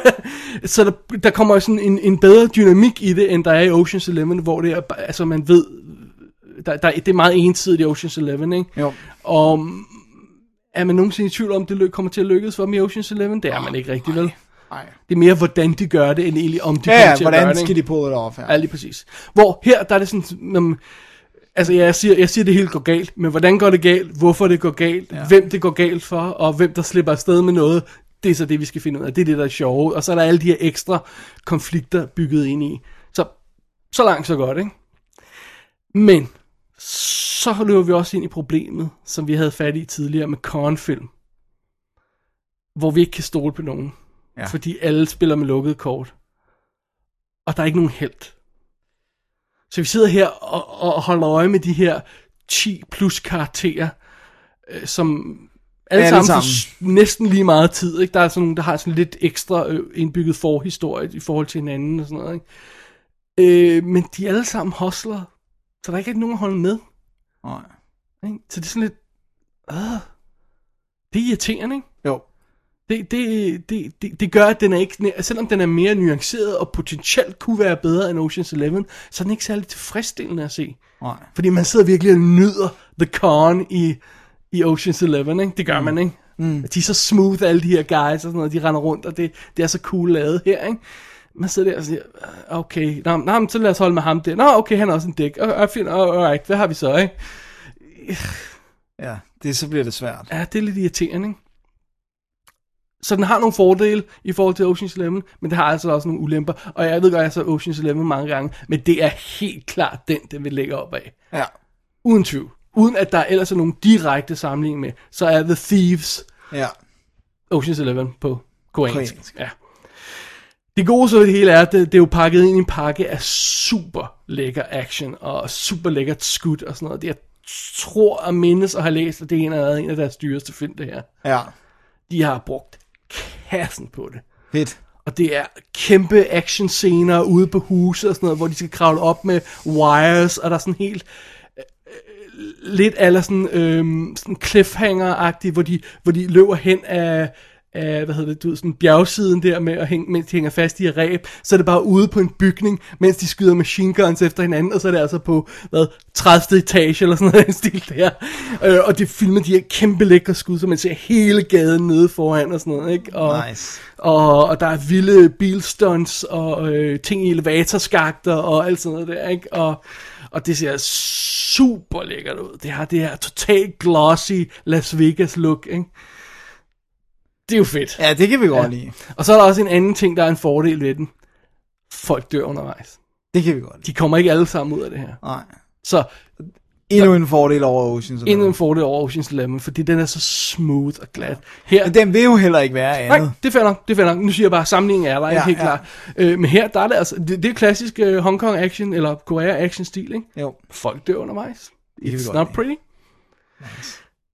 så der, der kommer sådan en, en bedre dynamik i det, end der er i Ocean's Eleven, hvor det er, altså man ved, der, der, det er meget ensidigt i Ocean's Eleven, ikke? Jo. Og er man nogensinde i tvivl om, det ly- kommer til at lykkes for dem i Ocean's Eleven? Det er man ikke rigtig, vel? Nej. Det er mere, hvordan de gør det, end egentlig om de Ja, kommer ja, til at gøre hvordan det. skal ikke? de pull it off her? Ja, lige præcis. Hvor her, der er det sådan, um, altså ja, jeg siger, jeg siger, det hele går galt, men hvordan går det galt, hvorfor det går galt, ja. hvem det går galt for, og hvem der slipper afsted med noget, det er så det, vi skal finde ud af. Det er det, der er sjove. Og så er der alle de her ekstra konflikter bygget ind i. Så, så langt, så godt, ikke? Men, så løber vi også ind i problemet, som vi havde fat i tidligere med Kornfilm. Hvor vi ikke kan stole på nogen. Ja. Fordi alle spiller med lukket kort. Og der er ikke nogen held. Så vi sidder her og, og holder øje med de her 10 plus karakterer, øh, som alle, Alle sammen, sammen. næsten lige meget tid. Ikke? Der er sådan nogle, der har sådan lidt ekstra øh, indbygget forhistorie i forhold til hinanden og sådan noget. Ikke? Øh, men de er alle sammen hostler, så der er ikke nogen at holde med. Nej. Ikke? Så det er sådan lidt... Øh, det er irriterende, ikke? Jo. Det, det, det, det, det gør, at den er ikke, selvom den er mere nuanceret og potentielt kunne være bedre end Ocean's Eleven, så er den ikke særlig tilfredsstillende at se. Nej. Fordi man sidder virkelig og nyder The Con i, i Ocean's Eleven, ikke? Det gør man, ikke? Mm. De er så smooth, alle de her guys og sådan noget, de render rundt, og det, det er så cool lavet her, ikke? Man sidder der og siger, "Ah, okay, nå, nå, så lad os holde med ham der. Nå, okay, han er også en dæk. Uh, fint, alright, hvad har vi så, ikke? Ja, det, så bliver det svært. Ja, det er lidt irriterende, ikke? Så den har nogle fordele i forhold til Ocean's Eleven, men det har altså også nogle ulemper. Og jeg ved godt, at jeg så Ocean's Eleven mange gange, men det er helt klart den, den vil lægge op af. Ja. Uden tvivl. Uden at der ellers er nogen direkte sammenligning med, så er The Thieves Ja. Ocean's Eleven på koreansk. Koreansk. Ja. Det gode så ved det hele er, at det, det er jo pakket ind i en pakke af super lækker action og super lækkert skud og sådan noget. Det jeg tror at mindes og har læst, at det er en af, en af deres dyreste film, det her. Ja. De har brugt kassen på det. Fedt. Og det er kæmpe action scener ude på huset og sådan noget, hvor de skal kravle op med wires, og der er sådan helt øh, øh, lidt eller sådan, øh, sådan cliffhanger-agtigt, hvor de, hvor de løber hen af, af, hvad hedder det, du ved, sådan bjergsiden der med at hænge, mens de hænger fast i et ræb, så er det bare ude på en bygning, mens de skyder machine guns efter hinanden, og så er det altså på, hvad, 30. etage eller sådan noget den stil der. Øh, og det filmer de her kæmpe lækre skud, så man ser hele gaden nede foran og sådan noget, ikke? Og, Nice. og, og der er vilde bilstunts og øh, ting i elevatorskakter og alt sådan noget der, ikke? Og, og det ser super lækkert ud. Det har det her totalt glossy Las Vegas look, ikke? Det er jo fedt. Ja, det kan vi godt Ja. lide. Og så er der også en anden ting, der er en fordel ved den. Folk dør undervejs. Det kan vi godt lide. De kommer ikke alle sammen ud af det her. Nej. Så Endnu en fordel over Ocean's endnu Eleven. en fordel over Ocean's Eleven, fordi den er så smooth og glat. Her, Men den vil jo heller ikke være andet. Nej, det er nok, det er nok. Nu siger jeg bare, at sammenligningen er der, ja, helt ja. klart. Øh, men her, der er det altså, det, det er klassisk uh, Hong Kong action, eller Korea action stil, ikke? Jo. Folk dør undervejs. It's not lide. pretty.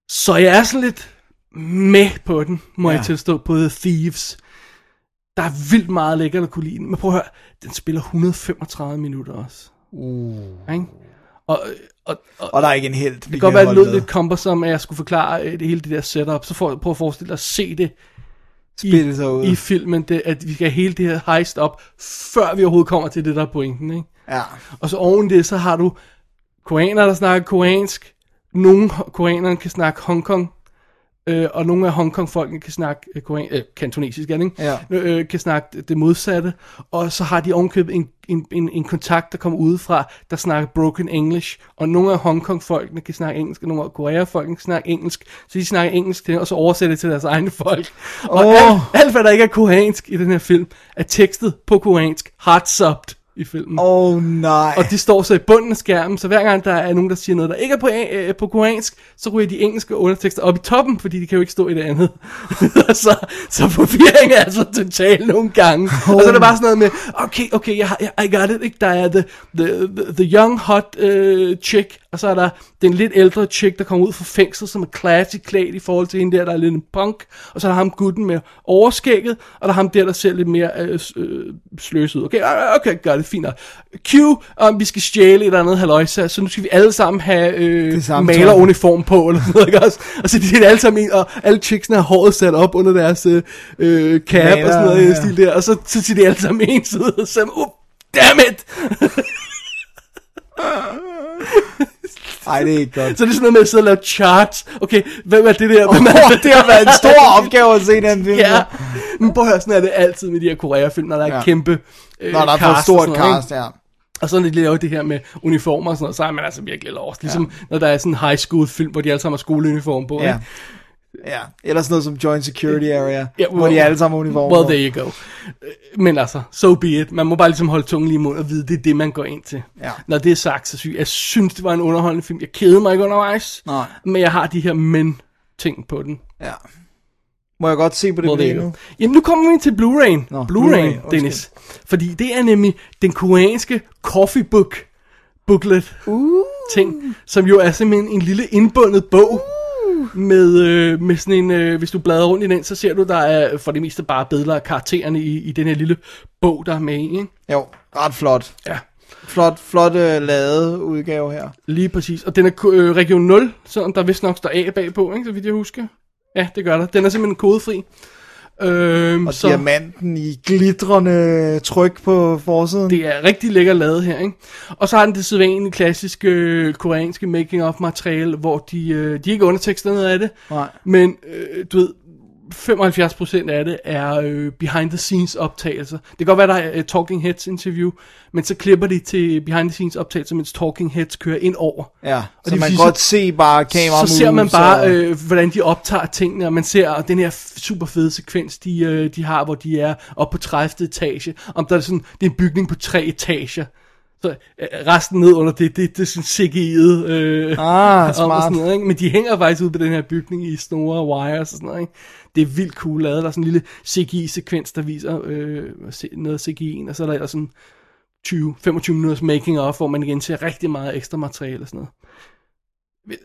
Så jeg er sådan lidt med på den, må ja. Jeg tilstå, på The Thieves. Der er vildt meget lækkert at kunne lide den. Men prøv at høre, den spiller 135 minutter også. Uh. Ikke? Og, og, og, Og der er ikke en held. det kan godt være, at det lød lidt cumbersome, at jeg skulle forklare øh, det hele det der setup. Så for, prøv at forestille dig at se det Spille sig ud. i filmen, det, at vi skal hele det her heist op, før vi overhovedet kommer til det, der er pointen. Ikke? Ja. Og så oven det, så har du koreanere, der snakker koreansk. Nogle koreanere kan snakke Hongkong. Øh, og nogle af Hongkong-folkene kan snakke øh, korean, øh, kantonesisk, ikke? Ja. Øh, kan snakke det modsatte. Og så har de ovenkøbet en, en, en, en kontakt, der kommer udefra, der snakker broken English. Og nogle af Hongkong-folkene kan snakke engelsk, og nogle af Korea-folkene kan snakke engelsk. Så de snakker engelsk til, og så oversætter det til deres egne folk. Og Åh. alt, alt, hvad der ikke er koreansk i den her film, er tekstet på koreansk, hard i filmen. Oh, nej. Og de står så i bunden af skærmen, så hver gang der er nogen, der siger noget, der ikke er på, øh, på koreansk, så ryger de engelske undertekster op i toppen, fordi de kan jo ikke stå i det andet. så, så forvirring er altså total nogle gange. Oh. Og så er det bare sådan noget med, okay, okay, jeg, jeg, I got it, ikke? Der er the, the, the, the young hot uh, chick, og så er der den lidt ældre chick, der kommer ud fra fængsel, som er classy klædt i forhold til hende der, der er lidt en punk. Og så er der ham gutten med overskægget, og der er ham der, der ser lidt mere øh, øh, sløs ud. Okay, øh, okay, gør det fint. nok. Q, om vi skal stjæle et eller andet haløjsa, så nu skal vi alle sammen have øh, maleruniform på, eller noget, ikke også? Og så er de alle sammen en, og alle chicksene har håret sat op under deres øh, øh, cap Maler, og sådan noget i ja. ja. stil der, og så, så siger de alle sammen en side, og så uh, damn it! Ej, det er ikke godt. Så det er sådan noget med at sidde og lave charts. Okay, hvem er det der? Hvem er Oh, det har været en stor opgave at se den film. Ja, men prøv at høre, sådan er det altid med de her Korea-film, når der er Ja. ja. kæmpe øh, Når der er for og stort sådan noget, cast, ja. ikke? Og så når de laver det her med uniformer og sådan noget, så er man altså virkelig lost. Ligesom ja. når der er sådan en high school film, hvor de alle sammen har skoleuniform på. Ja. ikke? Ja, eller sådan noget som Joint Security Area, Ja, hvor de alle sammen uniformer Well, there you go. Øh, Men altså, so be it. Man må bare ligesom holde tungen lige i munden og vide, det er det, man går ind til. Ja. Når det er sagt, så synes jeg, jeg synes, det var en underholdende film. Jeg kedede mig ikke undervejs. Nej. Men jeg har de her men-ting på den. Ja. Må jeg godt se på det Well, nu? Jamen, nu kommer vi til Blu-ray. Nå, Blu-ray, undskyld. Dennis. Fordi det er nemlig den koreanske coffee book booklet Uh. ting, som jo er simpelthen en lille indbundet bog. Med, øh, med sådan en, øh, hvis du bladrer rundt i den, så ser du, der er for det meste bare billeder af karaktererne i, i den her lille bog, der er med i, ikke? Jo, ret flot. Ja. Flot, flot øh, lavet udgave her. Lige præcis. Og den er øh, region 0, så der vist nok står A bagpå, ikke? Så vidt jeg husker. Ja, det gør der. Den er simpelthen kodefri. Øhm, Og så... diamanten i glitrende tryk på forsiden. Det er rigtig lækker lavet her, ikke? Og så har den det sædvanlige klassiske øh, koreanske making-of materiale, hvor de, øh, de ikke undertekster noget af det, Nej. men øh, du ved, 75% af det er øh, behind the scenes optagelser. Det kan godt være, der er et Talking Heads interview, men så klipper de til behind the scenes optagelser, mens Talking Heads kører ind over. Ja, Og så det man kan godt se bare kameraet så ser man bare, øh, hvordan de optager tingene, og man ser den her super fede sekvens, de, øh, de har, hvor de er oppe på 30. etage. Om der er sådan, det er en bygning på tre etager. Så øh, resten ned under det, det, det er sådan CGI'et. Øh, Ah, om og smart. sådan noget, ikke? Men de hænger faktisk ud på den her bygning i snore og wires og sådan noget. Ikke? Det er vildt cool lavet. Der er sådan en lille CGI-sekvens, der viser øh, noget af CGI'en, og så er der ellers sådan 20-25 minutters making of, hvor man igen ser rigtig meget ekstra materiale og sådan noget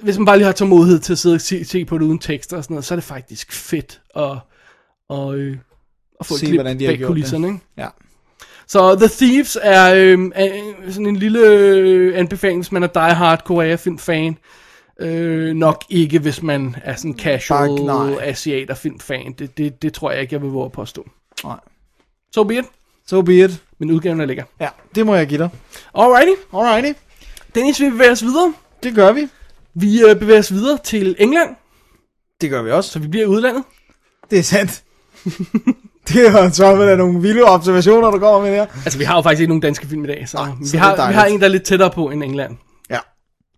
hvis man bare lige har tålmodighed til at sidde og se, se på det uden tekster og sådan noget, så er det faktisk fedt at, og, øh, at få Se, et klip hvordan de bag kulisserne. det. Ikke? Ja. Så The Thieves er, øh, er sådan en lille øh, anbefaling, hvis man er die hard Korea-film fan. Øh, nok ikke, hvis man er sådan casual Bare- nej. asiater film fan. Det, det, det tror jeg ikke, jeg vil våge at påstå. Nej. So be it. So be it. Men udgaven er lækker. Ja, det må jeg give dig. Alrighty. Alrighty. Dennis, vi bevæger os videre. Det gør vi. Vi øh, bevæger os videre til England, Det gør vi også. så vi bliver i udlandet. Det er sandt. det er så med nogle vilde observationer, der kommer med der. Altså, vi har jo faktisk ikke nogen danske film i dag, så, Nej, vi, så er har, vi har en, der er lidt tættere på end England. Ja.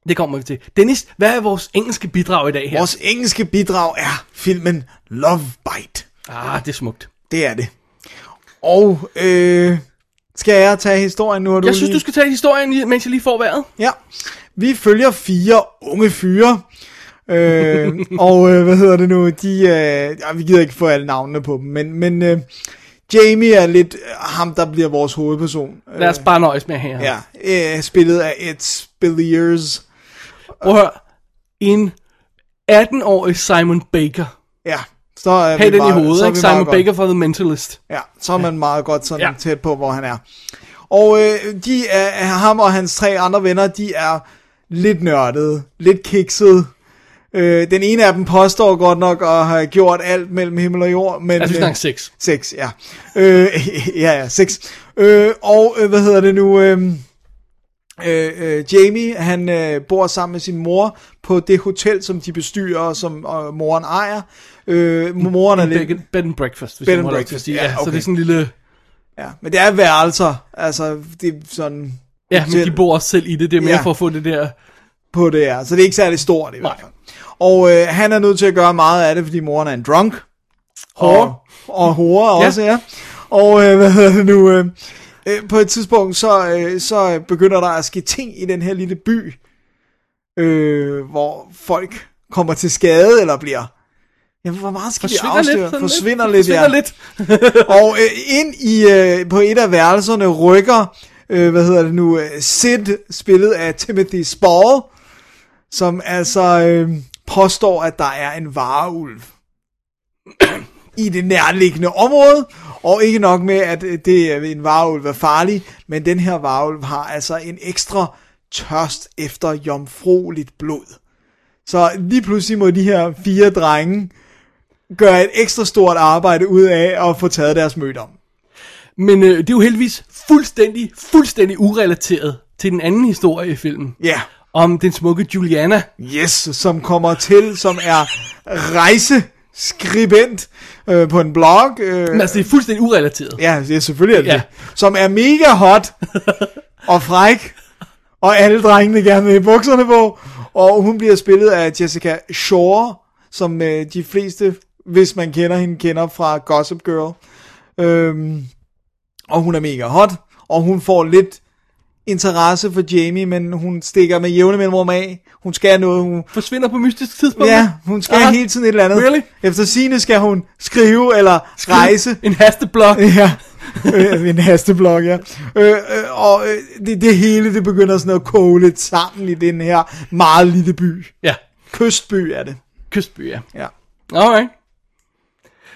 Det kommer vi til. Dennis, hvad er vores engelske bidrag i dag her? Vores engelske bidrag er filmen Love Bite. Ah, det er smukt. Det er det. Og øh, skal jeg tage historien nu? Du Jeg synes, lige... du skal tage historien, mens jeg lige får vejret. Ja. Vi følger fire unge fyre. Øh, og øh, hvad hedder det nu? De, øh, ja, vi gider ikke få alle navnene på dem, men, men øh, Jamie er lidt øh, ham, der bliver vores hovedperson. Lad os bare nøjes med her. Ja, øh, spillet af Ed Spilliers. Prøv at. En 18-årig Simon Baker. Ja, Så er have vi den i meget- så hovedet, er ikke? Simon godt. Baker for The Mentalist. Ja, så er man meget godt sådan ja. Ja. tæt på, hvor han er. Og øh, de er, ham og hans tre andre venner, de er lidt nørdede, lidt kiksede. Øh, den ene af dem påstår godt nok at have gjort alt mellem himmel og jord, men... Altså, vi øh, snakker sex. Seks, ja. Øh, ja, ja, seks. Øh, og øh, hvad hedder det nu? Øh, øh, øh, Jamie, han øh, bor sammen med sin mor på det hotel, som de bestyrer, og som øh, moren ejer. Øh, moren er En lidt... bed, and breakfast, hvis Bed jeg and breakfast, ja, Ja, så okay. det er sådan en lille... Ja, men det er værelser. Altså, det er sådan... Ja, men de bor også selv i det. Det er mere ja. for at få det der... på det her. Så det er ikke særlig stort i hvert fald. Og øh, han er nødt til at gøre meget af det, fordi moren er en drunk. Whore. Og, og Ja. også, ja. Og øh, hvad hedder det nu? Øh, øh, på et tidspunkt, så, øh, så begynder der at ske ting i den her lille by, øh, hvor folk kommer til skade, eller bliver... Jamen, hvor meget skal Forsvinder vi afsløre? lidt. Forsvinder lidt. lidt, ja. Forsvinder lidt. Og øh, ind i øh, på et af værelserne rykker, øh, hvad hedder det nu, øh, Sid, spillet af Timothy Spall, som altså øh, påstår, at der er en vareulv i det nærliggende område, og ikke nok med, at øh, det er en vareulv er farlig, men den her vareulv har altså en ekstra tørst efter jomfrueligt blod. Så lige pludselig må de her fire drenge gøre et ekstra stort arbejde ud af at få taget deres møde om. Men øh, det er jo heldigvis fuldstændig, fuldstændig urelateret til den anden historie i filmen. Ja, Om den smukke Juliana. yes, som kommer til, som er rejseskribent øh, på en blog. Øh, Men altså, det er fuldstændig urelateret. ja, det er selvfølgelig er det, Ja. som er mega hot og fræk, og alle drengene gerne vil bukserne på, og hun bliver spillet af Jessica Shore, som øh, de fleste, hvis man kender hende, kender fra Gossip Girl. Øhm, og hun er mega hot, og hun får lidt interesse for Jamie, men hun stikker med jævne mellemrum af. Hun skal noget, hun, Forsvinder på mystisk tidspunkt. ja, hun skal Aha. hele tiden et eller andet. Really? Efter sine skal hun skrive eller rejse. En hasteblok. Ja, øh, en hasteblok, ja. Øh, øh, og øh, det, det hele, det begynder sådan at koge lidt sammen i den her meget lille by. Ja, Kystby er det. kystby, ja. Ja. Alright.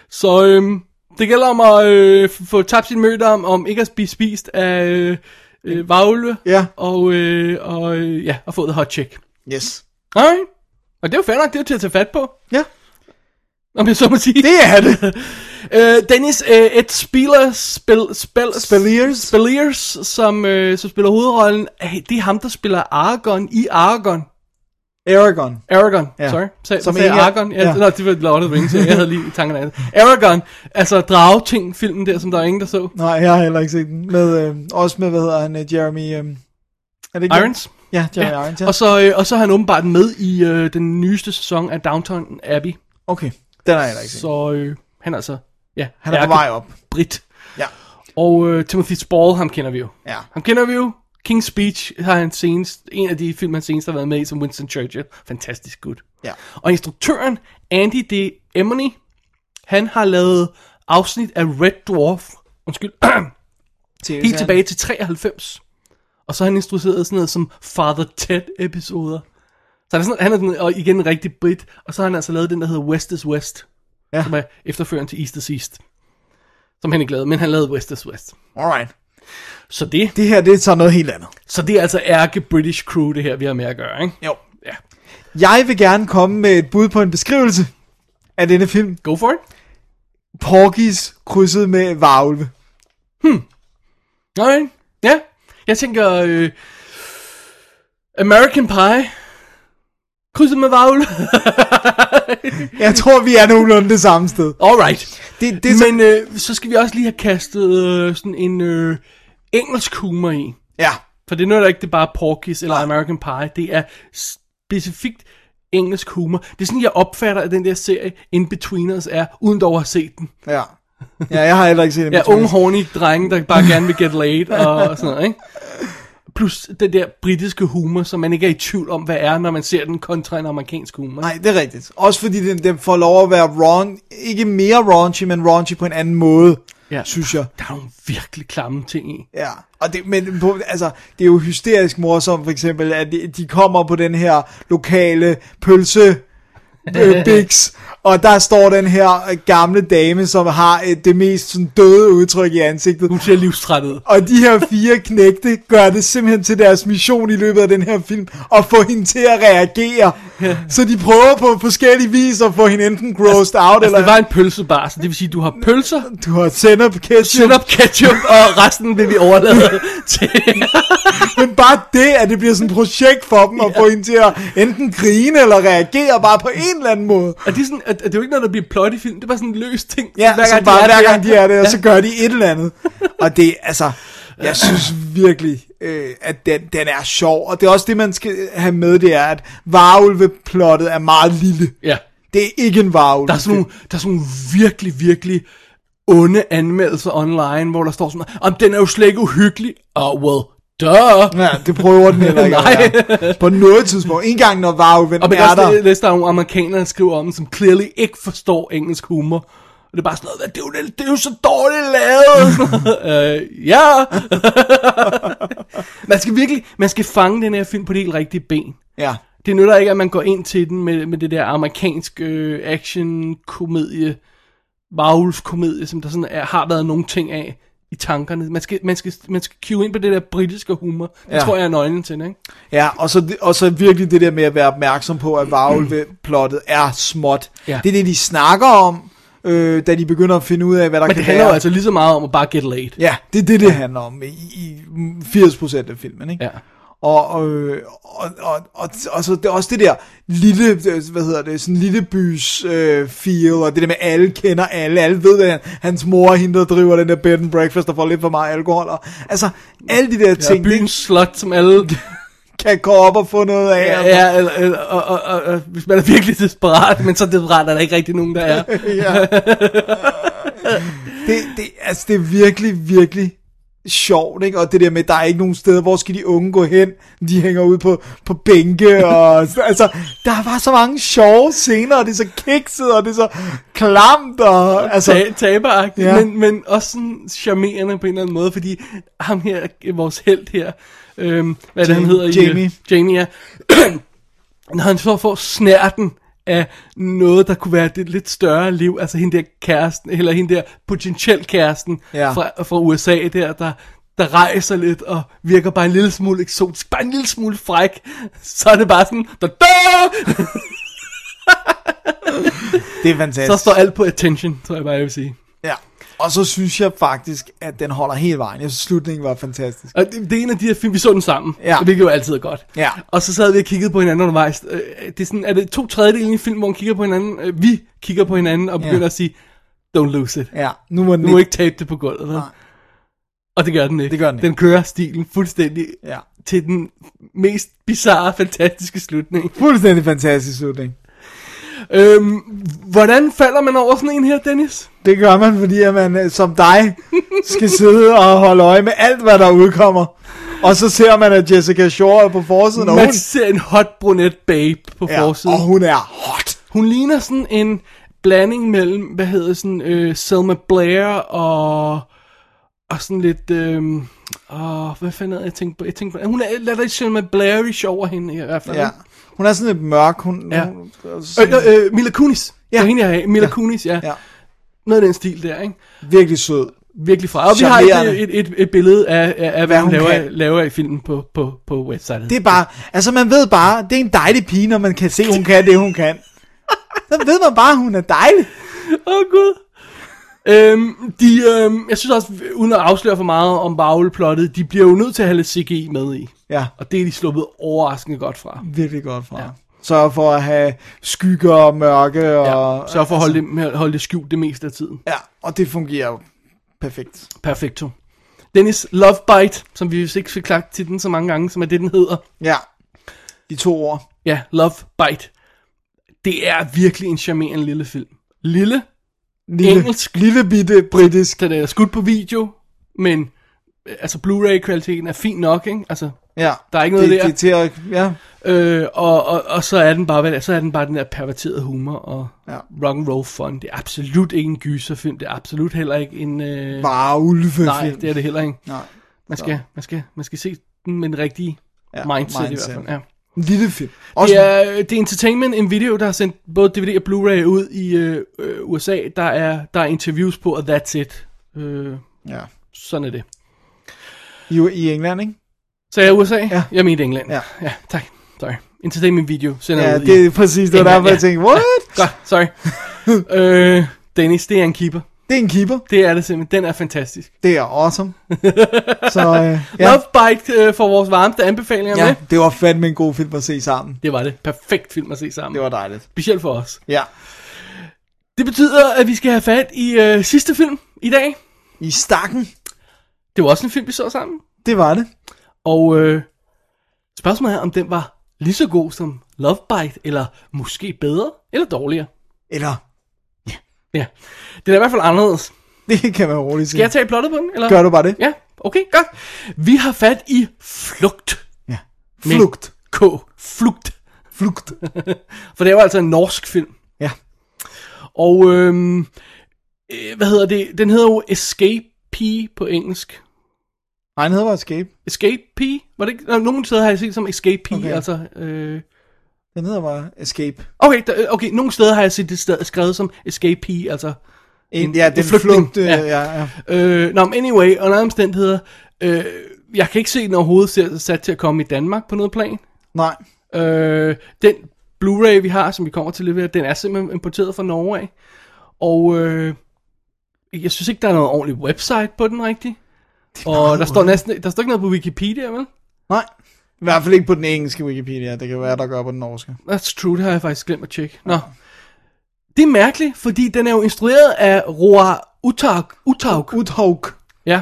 Så øhm, det gælder om at øh, få tabt sin møde om, om ikke at blive spist af øh, øh, varulve. Ja. Og, øh, og øh, ja, og få the hot chick. Yes. Alright. Og det er jo fair nok, det er til at tage fat på. Ja, Om jeg så må sige. det er det. Øh, Dennis øh, Ed Spieler spil, spil, Spelliers. Spelliers, som, øh, som spiller hovedrollen, øh, det er ham, der spiller Aragorn i Aragorn. Aragon. Aragorn, Ja. sorry. Sag, Som sagde Aragorn? Ja, ja. Nå, det var Lord of the Rings, jeg havde lige i tankerne af det. Aragorn, altså drageting-filmen der, som der er ingen, der så. Nej, jeg har heller ikke set den. Med, øh, også med, hvad hedder han, øh, Jeremy... Øh, er det ikke Irons. Ja, Jeremy ja. Irons, ja. Og så, øh, og så er han åbenbart med i øh, den nyeste sæson af Downton Abbey. Okay, den har jeg heller ikke set. Så øh, han er altså, ja, Han er på vej op. Brit. Ja. Og øh, Timothy Spall, ham kender vi jo. Ja. Ham kender vi jo. King's Speech har han senest, en af de film, han senest har været med i, som Winston Churchill. Fantastisk good. Ja. Og instruktøren, Andy D. Emony, han har lavet afsnit af Red Dwarf, undskyld, helt tilbage til 93. Og så har han instrueret sådan noget som Father Ted episoder. Så han er, sådan, han er sådan, og igen en rigtig brit, og så har han altså lavet den, der hedder West is West, Ja. som er efterføren til East is East. Som han ikke lavede, men han lavede West is West. Alright. Så det, Det her, det er så noget helt andet. så det er altså ærke British crew, det her, vi har med at gøre, ikke? Jo. Ja. Jeg vil gerne komme med et bud på en beskrivelse af denne film. Go for it. Porgis krydset med varulve. Alright. Ja. Jeg tænker, øh, American Pie. Krydset med varvel. Jeg tror, vi er nogenlunde det samme sted. Alright. Det, det er så, Men øh, så skal vi også lige have kastet øh, sådan en øh, engelsk humor i. ja, For det er ikke, det er bare Porky's eller American Pie. Det er specifikt engelsk humor. Det er sådan, jeg opfatter, at den der serie In-Betweeners er, uden dog at have set den. ja. Ja, jeg har heller ikke set det. Ja, unge horny drenge, der bare gerne vil get laid og sådan noget, ikke? Plus den der britiske humor, som man ikke er i tvivl om, hvad er, når man ser den kontra en amerikansk humor. Nej, det er rigtigt. Også fordi den, den får lov at være raun, ikke mere raunchy, men raunchy på en anden måde, Ja. synes jeg. Der er nogle virkelig klamme ting i. Ja, og det, men på, altså, det er jo hysterisk morsomt, for eksempel, at de, de kommer på den her lokale pølse øh, Bix, Og der står den her gamle dame, som har øh, det mest sådan, døde udtryk i ansigtet. Hun ser livstræt ud. Og de her fire knægte gør det simpelthen til deres mission i løbet af den her film, at få hende til at reagere. Så de prøver på forskellige vis at få hende enten grossed out, Altså, eller det var en pølsebar, så det vil sige, du har pølser, du har send-up ketchup. Send-up ketchup, og resten vil vi overlade til... Men bare det, at det bliver sådan et projekt for dem, at få hende til at enten grine eller reagere bare på en eller anden måde. Og det er, sådan, at, at det er jo ikke noget, der bliver plot i film, det er bare sådan en løs ting. Ja, hver gang, bare, de er hver gang de er der, Ja. så gør de et eller andet. Og det, altså, jeg synes virkelig, øh, at den, den er sjov. Og det er også det, man skal have med, det er, at varulveplottet er meget lille. Ja. Det er ikke en varulve. Der er sådan nogle, der er sådan nogle virkelig, virkelig onde anmeldelser online, hvor der står sådan, om den er jo slet ikke uhyggelig. Oh, well, duh. Ja, det prøver den heller ikke Nej. På noget tidspunkt. En gang, når varulven Og men er der. der er nogle amerikanere, der skriver om, som clearly ikke forstår engelsk humor. Og det er bare sådan noget, det er jo, det er jo så dårligt lavet. uh, ja. man skal virkelig, man skal fange den her film på det helt rigtige ben. Ja. Det nytter ikke, at man går ind til den med, med det der amerikanske øh, action-komedie, komedie som der sådan er, har været nogle ting af i tankerne. Man skal, man skal, man skal cue ind på det der britiske humor. Det Ja. tror jeg er nøglen til, ikke? Ja, og så, og så virkelig det der med at være opmærksom på, at varulveplottet er småt. Ja. Det er det, de snakker om, øh, da de begynder at finde ud af, hvad der Men kan det handler være. jo altså lige så meget om at bare get laid. Ja, det er det, det handler om i, i 80% af filmen, ikke? Ja. Og, øh, og, og, og, og så det også det der lille, hvad hedder det, sådan lille bys øh, feel, og det der med, alle kender alle, alle ved, at hans mor er hende, der driver den der bed and breakfast, og får lidt for meget alkohol, og, altså, alle de der Ja, ting, byens det slot, som alle... kan gå op og få noget af. Ja, ja eller, eller, og, og, og, og, hvis man er virkelig desperat, men så desperat er der ikke rigtig nogen, der er. ja. det, det, altså, det er virkelig, virkelig sjovt, ikke? Og det der med, der er ikke nogen steder, hvor skal de unge gå hen? De hænger ud på, på bænke, og altså, der er bare så mange sjove scener, og det er så kikset, og det er så klamt, og altså, Ta- taberagtigt, Ja. men, men også sådan charmerende på en eller anden måde, fordi ham her, vores held her, øhm, hvad er det, han hedder? Jamie. I, Jamie, ja. Når han så får snærten af noget, der kunne være det lidt større liv, altså hende der kæresten, eller hende der potentielt kæresten Ja. fra, fra USA der, der, der rejser lidt og virker bare en lille smule eksotisk, bare en lille smule fræk, så er det bare sådan, da, da! det er fantastisk. så står alt på attention, tror jeg bare, jeg vil sige. Og så synes jeg faktisk, at den holder hele vejen. Jeg synes, slutningen var fantastisk. Og det, det er en af de her film, vi så den sammen, Ja. hvilket jo altid er godt. Ja. Og så sad vi og kiggede på hinanden undervejs. Øh, Det er, sådan, er det to tredjedele i en film, hvor man kigger på hinanden, øh, vi kigger på hinanden og begynder Ja. at sige, don't lose it. Ja, nu må den Du må ikke tabe det på gulvet. Nej. Og det gør den ikke. Det gør den ikke. Den kører stilen fuldstændig Ja. til den mest bizarre, fantastiske slutning. Fuldstændig fantastisk slutning. Øhm, hvordan falder man over sådan en her, Dennis? Det gør man, fordi at man øh, som dig skal sidde og holde øje med alt, hvad der udkommer. Og så ser man, at Jessica Shore er på forsiden, og hun, Man ser en hot brunette babe på ja, forsiden. og hun er hot. Hun ligner sådan en blanding mellem, hvad hedder sådan, øh, Selma Blair og, og sådan lidt, øh, åh, hvad fanden havde jeg tænkt på? Jeg tænkte på, hun er lidt Selma Blairish over hende i hvert fald. Ja. Hun er sådan lidt mørk. Hun, Ja. hun, Øh, øh, øh, Mila Kunis. Ja. Ja. Hende, jeg Mila Ja. Kunis, ja. ja. Noget af den stil der, ikke? Virkelig sød. Virkelig fra. Og vi har et, et, et, et billede af, af, af hvad Hvad hun hun laver, kan. laver i filmen på, på, på websitet. Det er bare, altså man ved bare, det er en dejlig pige, når man kan se, hun kan det, hun kan. Så ved man bare, hun er dejlig. Åh, oh, gud. Øhm, de, øhm, jeg synes også, uden at afsløre for meget om bagleplottet, de bliver jo nødt til at have lidt CGI med i. Ja, Og det er de sluppet overraskende godt fra. virkelig godt fra. Ja. Sørg for at have skygger og mørke. Og, Ja, sørg for at holde, det, med- holde det skjult det meste af tiden. Ja, og det fungerer jo perfekt. Perfekto. Dennis, Love Bite, som vi ikke fik klagt til den så mange gange, som er det, den hedder. Ja, de to ord. Ja, Love Bite. Det er virkelig en charmerende lille film. Lille, Lille, Engelsk. Lille bitte britisk. den er skudt på video, men øh, altså Blu-ray-kvaliteten er fin nok, ikke? Altså, Ja, Der er ikke noget det, der. Det, er til at, ja, Øh, og, og, og så er den bare så er den bare den der perverterede humor og Ja. rock and roll fun. Det er absolut ikke en gyserfilm, det er absolut heller ikke en øh, bare ulve nej, det er det heller ikke. Nej. Man skal, man skal, man skal se den med den rigtige Ja, mindset, mindset i hvert fald. Ja. En lille film. Også Det er, det er Entertainment, en video, der har sendt både DVD og Blu-ray ud i øh, øh, USA. Der er, der er interviews på, og that's it. Øh, ja. sådan er det. I, I England, ikke? Så jeg USA? Ja. Jeg mente England. Ja. ja tak. Sorry. Entertainment video sender Ja, ud det i er præcis, det var England, derfor, jeg ja. tænkte, what? Godt, sorry. øh, Dennis, det er en keeper. Det er en keeper. Det er det simpelthen. Den er fantastisk. Det er awesome. Så øh, Ja. ja, Love Bite øh, for vores varmeste anbefalinger ja, med. det var fandme en god film at se sammen. Det var det. Perfekt film at se sammen. Det var dejligt. Specielt for os. Ja. Det betyder, at vi skal have fat i øh, sidste film i dag. I stakken, Det var også en film, vi så sammen. det var det. Og øh, spørgsmålet er, om den var lige så god som Love Bite, eller måske bedre, eller dårligere. Eller, Ja, den er i hvert fald anderledes. det kan man roligt Skal jeg tage plottet på den? Eller? Gør du bare det? Ja, okay, godt. Vi har fat i Flugt. Ja. Flugt. K. Flugt. Flugt. For det var altså en norsk film. Ja. Og, øhm, øh, hvad hedder det? Den hedder jo Escape P på engelsk. Nej, den hedder bare Escape. Escape P? Var det ikke? Nå, Nogle steder har jeg set som Escape P, Okay. altså... Øh, Den hedder bare Escape. okay, der, okay, nogle steder har jeg set det sted, skrevet som Escape P, altså... En, ja, den flygtning. øh, Ja. Ja. Ja. Øh, nå, men anyway, under omstændigheder... Øh, jeg kan ikke se den overhovedet sat- sat til at komme i Danmark på noget plan. Nej. Øh, den Blu-ray, vi har, som vi kommer til lidt ved, den er simpelthen importeret fra Norge af. Og øh, jeg synes ikke, der er noget ordentligt website på den rigtigt. Og der står næsten, der står ikke noget på Wikipedia, vel? Nej. I hvert fald ikke på den engelske Wikipedia. Det kan være, der gør på den norske. That's true, det har jeg faktisk glemt at tjekke. Nå. Det er mærkeligt, fordi den er jo instrueret af Roar Utaug, Utaug Uthaug. ja,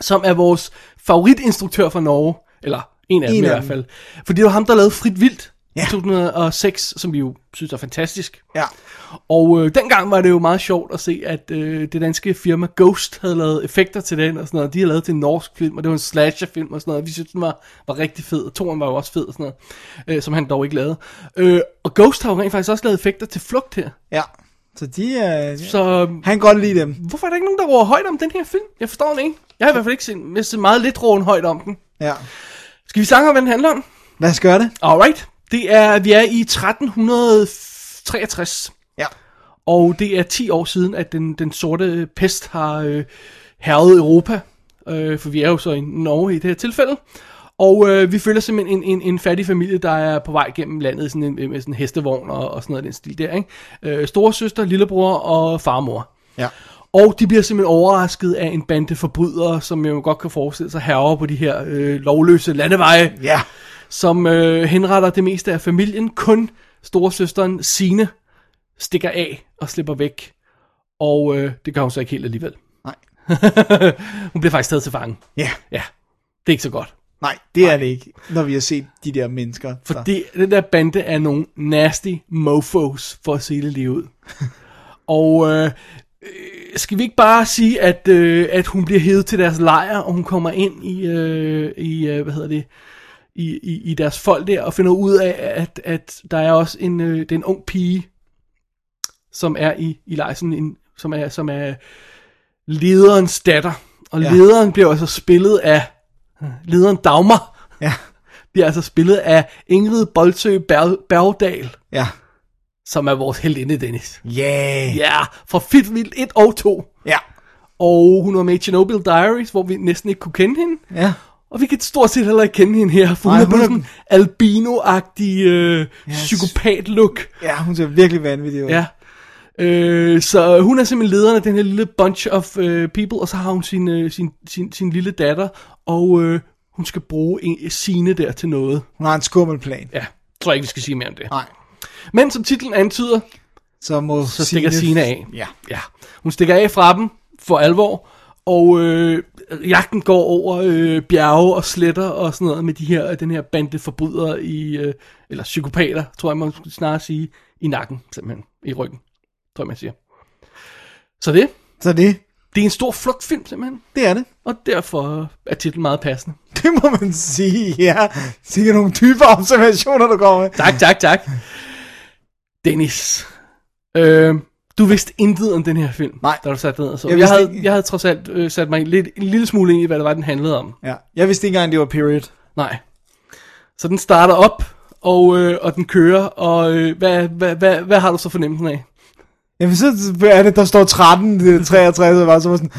som er vores favoritinstruktør fra Norge. Eller en af dem En i af hvert dem. fald. Fordi det var ham, der lavede Frit Vildt Ja. i 2006, som vi jo synes er fantastisk. Ja. Og øh, dengang var det jo meget sjovt at se, at øh, det danske firma Ghost havde lavet effekter til den og sådan noget. De havde lavet til en norsk film, og det var en slasherfilm og sådan noget. Vi synes, den var, var rigtig fed, og toren var jo også fed og sådan noget, øh, som han dog ikke lavede. Øh, og Ghost har jo rent faktisk også lavet effekter til flugt her. Ja. Så de er... Så... Så Han kan godt lide dem. hvorfor er der ikke nogen, der råber højt om den her film? Jeg forstår den ikke. Jeg har i hvert fald ikke set, jeg set meget lidt råben højt om den. Ja. Skal vi sange om, hvad den handler om? Lad os gøre det. Alright. Det er, vi er i 1363. Og det er 10 år siden, at den, den sorte pest har øh, herret Europa. Øh, for vi er jo så i Norge i det her tilfælde. Og øh, vi følger simpelthen en, en, en fattig familie, der er på vej gennem landet sådan en, med sådan en hestevogn og, og sådan noget den stil der. Ikke? Øh, storesøster, lillebror og farmor. Ja. Og de bliver simpelthen overrasket af en bande forbrydere, som jo godt kan forestille sig herrer på de her øh, lovløse landeveje Ja. som øh, henretter det meste af familien. Kun storesøsteren Sine stikker af og slipper væk. Og øh, det gør hun så ikke helt alligevel. Nej. hun bliver faktisk taget til fange. Ja. Ja, det er ikke så godt. Nej, det er det ikke, når vi har set de der mennesker. For der- det, den der bande er nogle nasty mofos, for at sige det lige ud. og øh, øh, skal vi ikke bare sige, at, øh, at hun bliver hævet til deres lejr, og hun kommer ind i, øh, i øh, hvad hedder det, i, i, i deres folk der, og finder ud af, at, at der er også en, øh, det er en ung pige, som er i, i lejr, sådan en, som er, som er lederens datter. Og Ja. ja. lederen bliver altså spillet af lederen Dagmar Ja. bliver altså spillet af Ingrid Bolsø Berg- Bergdal, Ja. som er vores heldinde, Dennis. Yeah. Ja, fra Fit Vildt 1 og 2. Ja. Og hun var med i Chernobyl Diaries, hvor vi næsten ikke kunne kende hende. Ja. Og vi kan stort set heller ikke kende hende her, for hun Nej, hun er- sådan en albino-agtig øh, Yes. psykopat-look. Ja, hun ser virkelig vanvittig ud. Ja. Øh, så hun er simpelthen lederen af den her lille bunch of øh, people, og så har hun sin, øh, sin, sin, sin lille datter, og øh, hun skal bruge en, sine der til noget. Hun har en skummel plan. Ja, tror jeg ikke, vi skal sige mere om det. Nej. Men som titlen antyder, Så, må så stikker Sine af. Ja. Ja. Hun stikker af fra dem for alvor, og øh, jagten går over øh, bjerge og sletter og sådan noget med de her, den her bande forbrydere i, øh, eller psykopater, tror jeg man skulle snarere sige, i nakken simpelthen, i ryggen, tror jeg man siger. Så det, Så det, det er en stor flugtfilm simpelthen, det er det. og derfor er titlen meget passende. Det må man sige, ja. Sikkert nogle typer observationer, du kommer med. Tak, tak, tak. Dennis, øh, du vidste intet om den her film, Nej. da du satte ned og så. Jeg jeg, havde, ikke- jeg havde trods alt øh, sat mig lidt, en lille smule ind i, hvad det var, den handlede om. Ja. Jeg vidste ikke engang, det var period. Nej. Så den starter op og, øh, og den kører, og øh, hvad, hvad, hvad, hvad har du så fornemmelsen af? Jamen, så er det, der står 13, det er 63, og var så var sådan,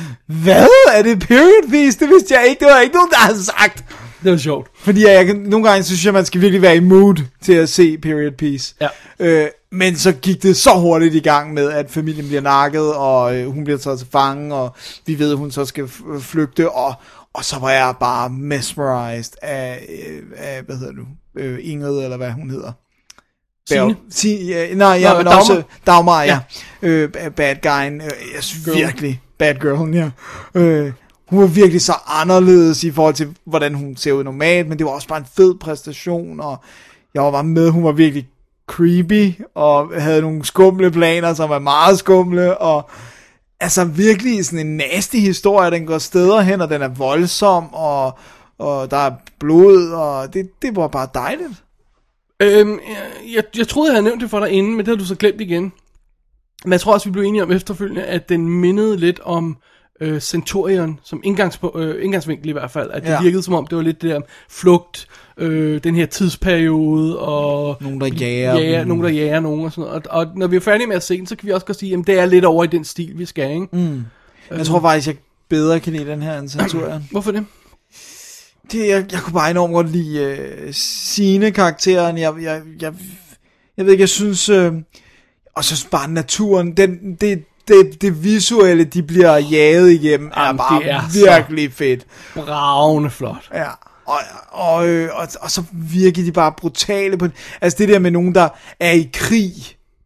hvad? Er det period piece? Det vidste jeg ikke, det var ikke nogen, der havde sagt. Det var sjovt. Fordi jeg, jeg, nogle gange synes jeg, man skal virkelig være i mood til at se period piece. Ja. Øh, men så gik det så hurtigt i gang med, at familien bliver nakket, og øh, hun bliver taget til fange, og vi ved, at hun så skal f- flygte, og, og så var jeg bare mesmerized af, øh, af hvad hedder du, øh, Ingrid, eller hvad hun hedder. Signe? Si, ja, nej, ja, Nå, men Dagmar. også Dagmar, ja. ja. Øh, bad guyen. Øh, jeg synes Girl. virkelig, bad girl, ja. Øh, hun var virkelig så anderledes i forhold til, hvordan hun ser ud normalt, men det var også bare en fed præstation, og jeg var med, hun var virkelig creepy, og havde nogle skumle planer, som var meget skumle, og altså virkelig sådan en nasty historie, den går steder hen, og den er voldsom, og, og der er blod, og det, det var bare dejligt. Øhm, jeg, jeg, jeg troede, jeg havde nævnt det for dig inden, men det har du så glemt igen. Men jeg tror også, vi blev enige om efterfølgende, at den mindede lidt om øh, Centurion, som indgangs, øh, indgangsvinkel i hvert fald. At det Ja. virkede som om, det var lidt det der flugt, øh, den her tidsperiode, og... Nogen, der jager Ja, dem. nogen, der jager nogen og sådan noget. Og, og når vi er færdige med at se den, så kan vi også godt sige, at det er lidt over i den stil, vi skal, ikke? Mm. Jeg tror faktisk, jeg bedre kan lide den her end Centurion. Hvorfor det? Det, jeg, jeg kunne bare enormt godt lide uh, sine karakteren. Jeg, jeg, jeg, jeg ved ikke, jeg synes... Uh, og så bare naturen, den, det, det, det visuelle, de bliver jaget igennem, er Jamen, bare det er virkelig fedt. Bravende flot. Ja, og, og, øh, og, og så virker de bare brutale på Altså det der med nogen, der er i krig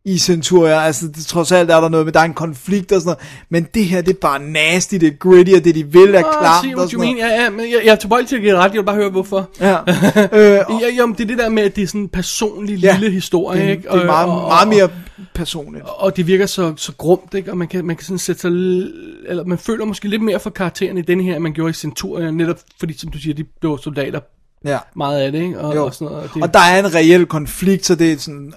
i Centuria, altså det, trods alt er der noget med, der er en konflikt og sådan noget, men det her, det er bare nasty, det er gritty, og det de vil er see og sådan noget. Ja, ja, men jeg, jeg er tilbøjelig til at give ret, jeg vil bare høre, hvorfor. Ja. øh, og, Ja, jamen, det er det der med, at det er sådan en personlig Ja, lille historie, det, ikke? det er meget, Og- og- meget mere personligt. Og det virker så, så grumt, ikke? Og man kan, man kan sådan sætte sig... Eller man føler måske lidt mere for karakteren i den her, end man gjorde i Centurion, netop fordi, som du siger, de blev soldater Ja. meget af det, ikke? Og, Jo. og sådan noget. Og det, Og der er en reel konflikt, så det er sådan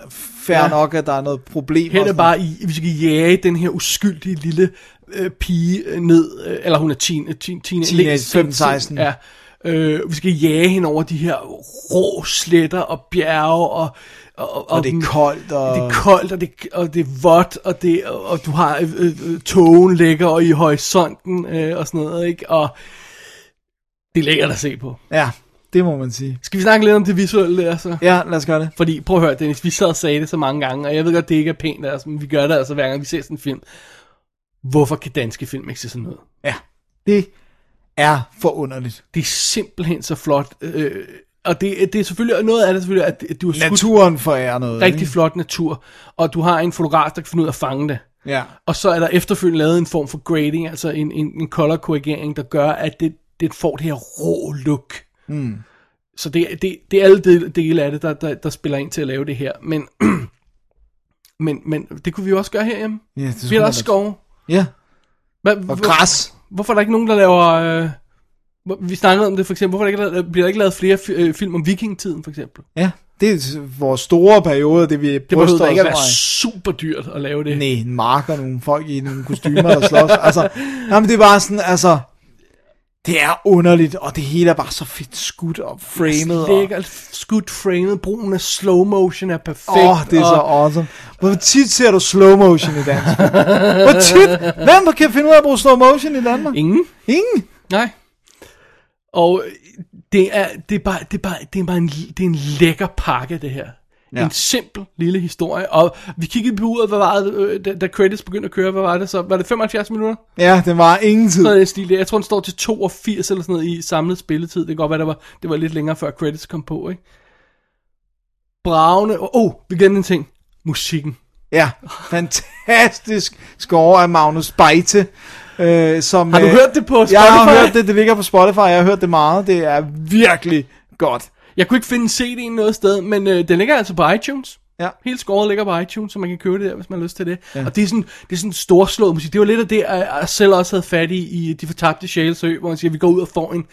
fair Ja. nok, at der er noget problem. Her er og bare, i, vi skal jage den her uskyldige lille øh, pige øh, ned, øh, eller hun er teen, øh, teen, teen, Teenage, 15-16. Ja. Øh, vi skal jage hende over de her rå sletter og bjerge, og, og, Og det er koldt, og- Det er koldt, og det, og det er vådt, og, det, og, og du har øh, øh, togen ligger i horisonten, øh, og sådan noget, ikke? Og det er lækkert at se på. Ja, det må man sige. Skal vi snakke lidt om det visuelle der, så? Ja, lad os gøre det. Fordi, prøv at høre, Dennis, vi sad og sagde det så mange gange, og jeg ved godt, det ikke er pænt os, men vi gør det altså hver gang, vi ser sådan en film. Hvorfor kan danske film ikke se sådan noget? Ja, det er forunderligt. Det er simpelthen så flot. Øh, og det, det er selvfølgelig, noget af det er selvfølgelig, at, at du har Naturen forærer noget. rigtig ikke? flot natur, og du har en fotograf, der kan finde ud af at fange det. Ja. Og så er der efterfølgende lavet en form for grading, altså en, en, en color korrigering, der gør, at det, det får det her rå look. Mm. Så det, det, det er alle dele, af det, der, der, der spiller ind til at lave det her. Men, men, men det kunne vi jo også gøre herhjemme. Ja, det Vi har også skove. Ja, Hvad, og hvor- græs. Hvorfor er der ikke nogen, der laver... Øh, hvor- vi snakkede om det for eksempel. Hvorfor er der ikke, bliver der ikke lavet flere øh, film om vikingetiden, for eksempel? Ja, det er vores store periode, det vi Det bryster os ikke at være super dyrt at lave det. Nej, en mark og nogle folk i nogle kostymer, der slås. altså, jamen, det er bare sådan, altså, det er underligt, og det hele er bare så fedt skudt og framed. Og, Lækkert skudt framed. Brugen af slow motion er perfekt. Åh, oh, det er så og, awesome. Hvor tit ser du slow motion i Danmark? Hvor tit? Hvem kan finde ud af at bruge slow motion i Danmark? Ingen? Ingen? Nej. Og det er, det er bare, det er bare, det er bare en, det er en lækker pakke, det her. Ja. En simpel lille historie. Og vi kiggede på uret, hvad var det, øh, da, da credits begyndte at køre, hvad var det så? Var det 75 minutter? Ja, det var ingen tid. Sådan stil. Jeg tror, den står til 82 eller sådan noget i samlet spilletid. Det kan godt være, det var, det var lidt længere før credits kom på, ikke? Bravende. Åh, oh, vi glemte en ting. Musikken. Ja, fantastisk score af Magnus Beite. Øh, som, Har du øh, hørt det på Spotify? Jeg har hørt det, det ligger på Spotify, jeg har hørt det meget. Det er virkelig godt. Jeg kunne ikke finde CD'en noget sted, men øh, den ligger altså på iTunes. Ja. Hele scoret ligger på iTunes, så man kan købe det der, hvis man har lyst til det. Ja. Og det er sådan, det er sådan storslået musik. Det var lidt af det, jeg selv også havde fat i, i De Fortabte Sjælsø, hvor man siger, at vi går ud og får en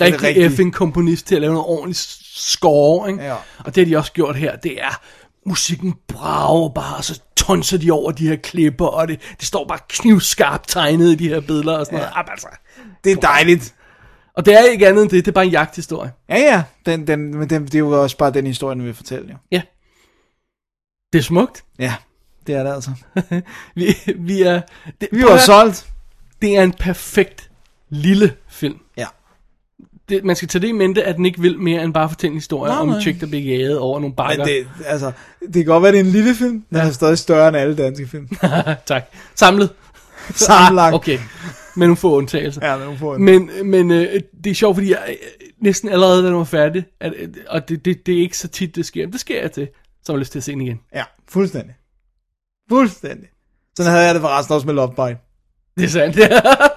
rigtig rigtige. effing komponist til at lave noget ordentligt score, ikke? Ja. Og det har de også gjort her, det er musikken brager bare, og så tonser de over de her klipper, og det, det står bare knivskarpt tegnet i de her billeder og sådan ja. noget. Altså. Det er dejligt. Og det er ikke andet end det, det er bare en jagthistorie. Ja, ja, den, den, men den, det er jo også bare den historie, den vil fortælle, jo. Ja. Det er smukt. Ja, det er det altså. Vi, vi er... Det, Vi var solgt. Det er en perfekt lille film. Ja. Det, man skal tage det i mente, at den ikke vil mere end bare fortælle en historie Nej, om en chick, der bliver jaget over nogle bakker. Men det, altså, det kan godt være, det er en lille film, men den er stadig større end alle danske film. tak. Samlet. Sammenlagt. Ah, okay. Med nogle få undtagelser. Ja, nu får en. Men, men øh, det er sjovt, fordi jeg, øh, næsten allerede, da den var færdig, at, øh, og det, det, det er ikke så tit, det sker, men det sker jeg til, så har jeg lyst til at se den igen. Ja, fuldstændig. Fuldstændig. Sådan havde jeg det forresten også med Love Bite. Det er sandt.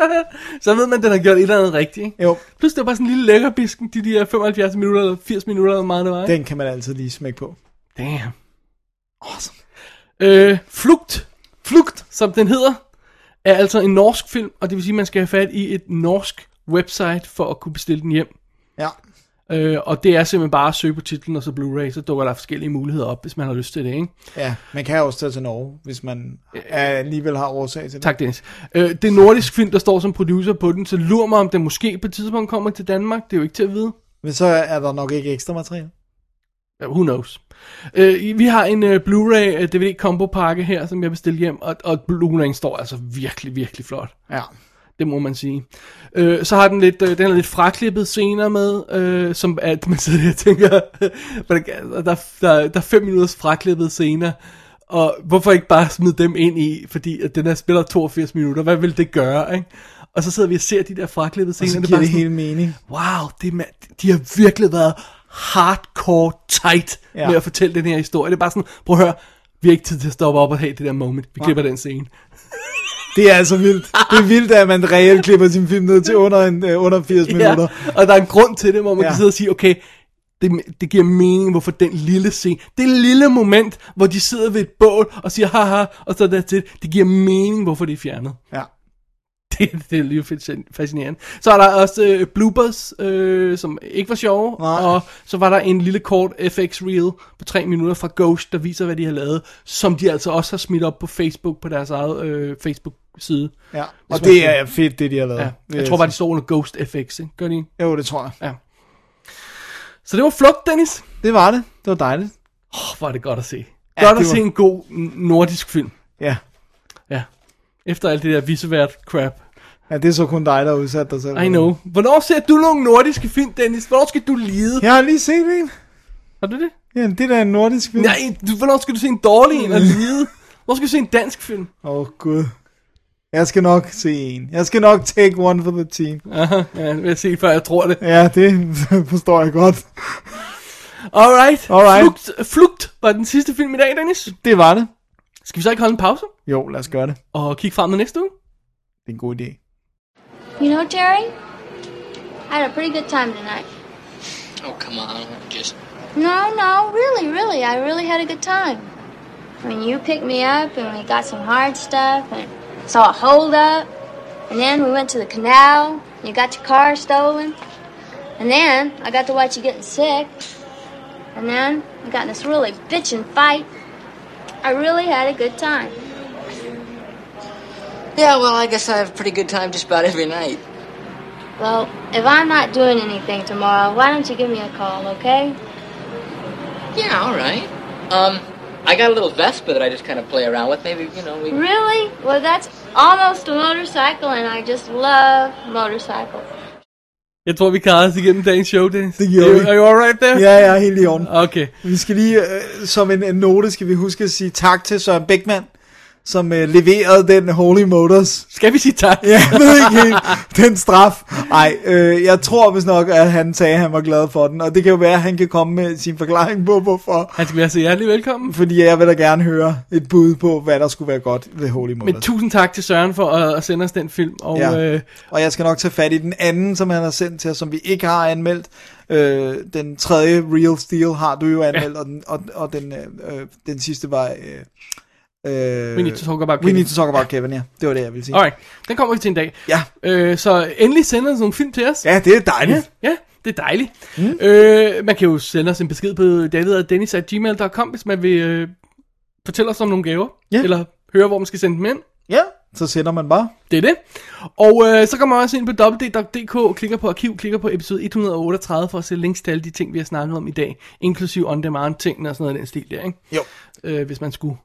så ved man, at den har gjort et eller andet rigtigt. Ikke? Jo, Plus det var bare sådan en lille lækkerbisken, de der 75 minutter, eller 80 minutter, eller meget det var. Ikke? den kan man altid lige smække på. Damn. Awesome. Øh, Flugt, Flugt, som den hedder, er altså en norsk film, og det vil sige, at man skal have fat i et norsk website for at kunne bestille den hjem. Ja. Øh, og det er simpelthen bare at søge på titlen og så Blu-ray, så dukker der forskellige muligheder op, hvis man har lyst til det, ikke? Ja, man kan også tage til Norge, hvis man er, alligevel har årsag til det. Tak, Dennis. Øh, det er nordisk film, der står som producer på den, så lur mig, om den måske på et tidspunkt kommer til Danmark. Det er jo ikke til at vide. Men så er der nok ikke ekstra materiale. Who knows? Øh, vi har en uh, Blu-ray uh, DVD combo pakke her, som jeg bestilte hjem, og, og Blu-ray står altså virkelig, virkelig flot. Ja. Det må man sige. Øh, så har den lidt, øh, den har lidt fraklippet scener med, øh, som at man sidder der og tænker, der, der, der, der er fem minutters fraklippede scener, og hvorfor ikke bare smide dem ind i, fordi at den her spiller 82 minutter, hvad vil det gøre, ikke? Og så sidder vi og ser de der fraklippede Og scener, så er giver bare det sådan, hele mening. wow, det er, de har virkelig været hardcore tight Ja. ja. med at fortælle den her historie. Det er bare sådan, prøv at høre, vi har ikke tid til at stoppe op og have det der moment. Vi klipper den scene. Det er altså vildt. Det er vildt, at man reelt klipper sin film ned til under, en, uh, under 80 minutter. og der er en grund til det, hvor man Ja. ja. kan sidde og sige, okay, det, det giver mening, hvorfor den lille scene, det lille moment, hvor de sidder ved et bål og siger haha, og så der til, det giver mening, hvorfor det er fjernet. Ja. Det, det er lige fascin- fascinerende. Så er der også øh, bloopers, øh, som ikke var sjove, Nej. og så var der en lille kort FX reel på tre minutter fra Ghost, der viser, hvad de har lavet, som de altså også har smidt op på Facebook, på deres eget øh, Facebook-side. Ja. Hvis Og det skal- er fedt, det de har lavet. Ja. Det Jeg tror bare, de står under Ghost FX, ikke? Gør de ikke? Jo, det tror jeg. Ja. Så det var flugt, Dennis. Det var det. Det var dejligt. Oh, hvor er det godt at se. Ja, Ja, godt det at var- se en god nordisk film. Ja. Ja. Efter alt det der visevært crap. Ja, det er så kun dig, der udsat dig selv. I know. Hvornår ser du nogle nordiske film, Dennis? Hvornår skal du lide? Jeg har lige set en. Har du det? Ja, det der er en nordisk film. Nej, du, hvornår skal du se en dårlig en og lide? Hvornår skal du se en dansk film? Åh, oh, gud. Jeg skal nok se en. Jeg skal nok take one for the team. Aha, ja, det vil jeg se, før jeg tror det. Ja, det forstår jeg godt. Alright. Alright. Flugt, Flugt var den sidste film i dag, Dennis. Det var det. Skal vi så ikke holde en pause? Jo, lad os gøre det. Og kigge frem med næste uge? Det er en god idé. You know, Terry, I had a pretty good time tonight. Oh, come on. Just. No, no, really, really, I really had a good time. I mean, you picked me up and we got some hard stuff and saw a hold up. And then we went to the canal. You got your car stolen. And then I got to watch you getting sick. And then we got in this really bitchin' fight. I really had a good time. Yeah, well, I guess I have a pretty good time just about every night. Well, if I'm not doing anything tomorrow, why don't you give me a call, okay? Yeah, all right. Um, I got a little Vespa that I just kind of play around with. Maybe, you know, we. Really? Well, that's almost a motorcycle, and I just love motorcycles. Jeg tror, vi klarer os igennem dagens show, Dennis. Det gjorde Are you- vi. Are you alright there? Ja, jeg er helt i orden. Okay. Vi skal lige, øh, som en, en note, skal vi huske at sige tak til Søren Beckmann, som øh, leverede den Holy Motors. Skal vi sige tak? Ja, jeg ved ikke helt, den straf. Nej, øh, jeg tror vist nok, at han sagde, at han var glad for den, og det kan jo være, at han kan komme med sin forklaring på, hvorfor. Han skal være så hjertelig velkommen. Fordi jeg vil da gerne høre et bud på, hvad der skulle være godt ved Holy Motors. Men tusind tak til Søren for at, at sende os den film. Og Ja. ja. øh, Og jeg skal nok tage fat i den anden, som han har sendt til os, som vi ikke har anmeldt. Øh, den tredje, Real Steel, har du jo anmeldt, ja. og, den, og, og den, øh, øh, den sidste var... Øh, øh, We need to talk about We Kevin. need to talk about Kevin, ja. Det var det, jeg ville sige. alright, den kommer vi til en dag. Ja. Øh, så endelig send os nogle film til os. ja, det er dejligt. Ja, ja det er dejligt. Mm. Øh, man kan jo sende os en besked på david.dennis.gmail.com, hvis man vil øh, fortælle os om nogle gaver. Ja. Eller høre, hvor man skal sende dem ind. Ja, Så sender man bare. Det er det. Og øh, så kommer man også ind på www.dk, klikker på arkiv, klikker på episode 138 for at se links til alle de ting, vi har snakket om i dag, inklusive on-demand ting og sådan noget af den stil der, ikke? Jo. Øh, hvis man skulle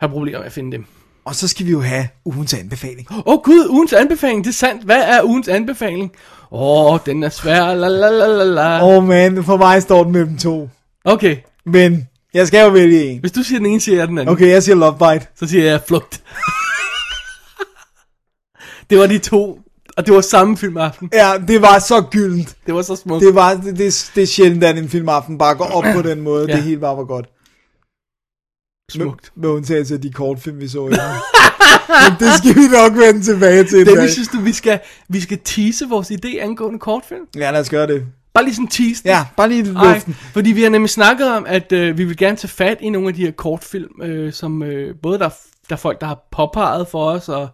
have problemer med at finde dem. Og så skal vi jo have ugens anbefaling. Åh oh, gud, ugens anbefaling, det er sandt. Hvad er ugens anbefaling? Åh, oh, den er svær, la la la la la. Åh oh, man, for mig står den mellem to. Okay, Men jeg skal jo vælge en. hvis du siger den ene, siger jeg den anden. Okay, jeg siger Love Bite. Så siger jeg flugt. det var de to, og det var samme filmaften. Ja, det var så gyldent. Det var så smukt. Det, var, det, det, det er sjældent, at en filmaften bare går op på den måde. Ja. Det hele bare var godt. Smukt. Med, med undtagelse af de kortfilm, vi så i Men det skal vi nok vende tilbage til en dag. Dennis, synes du, vi skal, vi skal tease vores idé angående kortfilm? Ja, lad os gøre det. Bare lige sådan tease den. Ja, bare lige i Ej, luften. fordi vi har nemlig snakket om, at øh, vi vil gerne tage fat i nogle af de her kortfilm, øh, som øh, både der, der er folk, der har påpeget for os, og,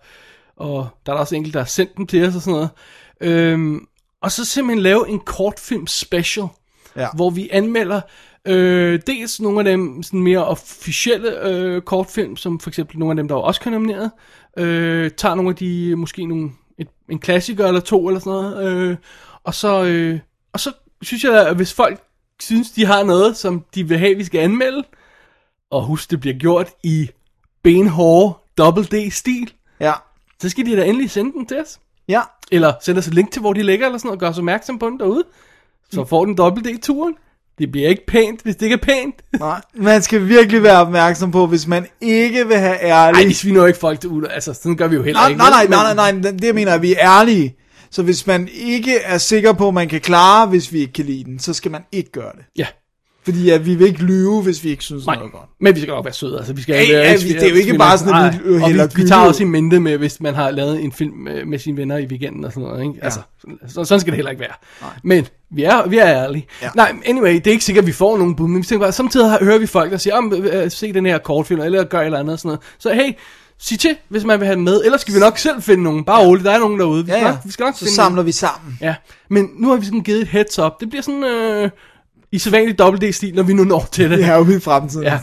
og der er der også enkelt, der har sendt dem til os og sådan noget. Øhm, og så simpelthen lave en kortfilm special, Ja. hvor vi anmelder øh, dels nogle af dem sådan mere officielle øh, kortfilm, som for eksempel nogle af dem, der var også nomineret, øh, tager nogle af de, måske nogle, et, en klassiker eller to eller sådan noget, øh, og så, øh, og så synes jeg, at hvis folk synes, de har noget, som de vil have, vi skal anmelde, og husk, det bliver gjort i benhårde double D-stil, Ja. så skal de da endelig sende den til os. Ja. Eller sende os et link til, hvor de ligger, eller sådan noget, og gøre os opmærksom på den derude. Så får den dobbelt D-turen. Det bliver ikke pænt, hvis det ikke er pænt. Nej, man skal virkelig være opmærksom på, hvis man ikke vil have ærlig... Ej, vi sviner jo ikke folk til ud. Altså, sådan gør vi jo heller nej, ikke. nej, nej, nej, nej, nej, det jeg mener, at vi er ærlige. Så hvis man ikke er sikker på, at man kan klare, hvis vi ikke kan lide den, så skal man ikke gøre det. Ja, Fordi at vi vil ikke lyve, hvis vi ikke synes, nej. noget er godt. Men vi skal nok være søde. Altså, vi skal Ja, ja, vi- det er jo ikke bare sådan, at vi hælder og vi, vi tager også i mente med, hvis man har lavet en film med, med sine venner i weekenden og sådan noget. Ikke? Altså, så, sådan skal det heller ikke være. Nej. Men vi er, vi er ærlige. Ja. Nej, anyway, det er ikke sikkert, at vi får nogen bud, men vi tænker bare, samtidig hører vi folk, der siger, om, øh, se den her kortfilm, eller gør et eller andet og sådan noget. Så hey, sig til, hvis man vil have den med. Ellers skal vi nok selv finde nogen. Bare roligt, der er nogen derude. Vi Ja, skal, ja. nok, vi skal nok Så finde samler vi sammen. Ja, men nu har vi sådan givet et heads up. Det bliver sådan øh, i sædvanlig dobbelt-D-stil, når vi nu når til det. Det er jo i fremtiden. Ja.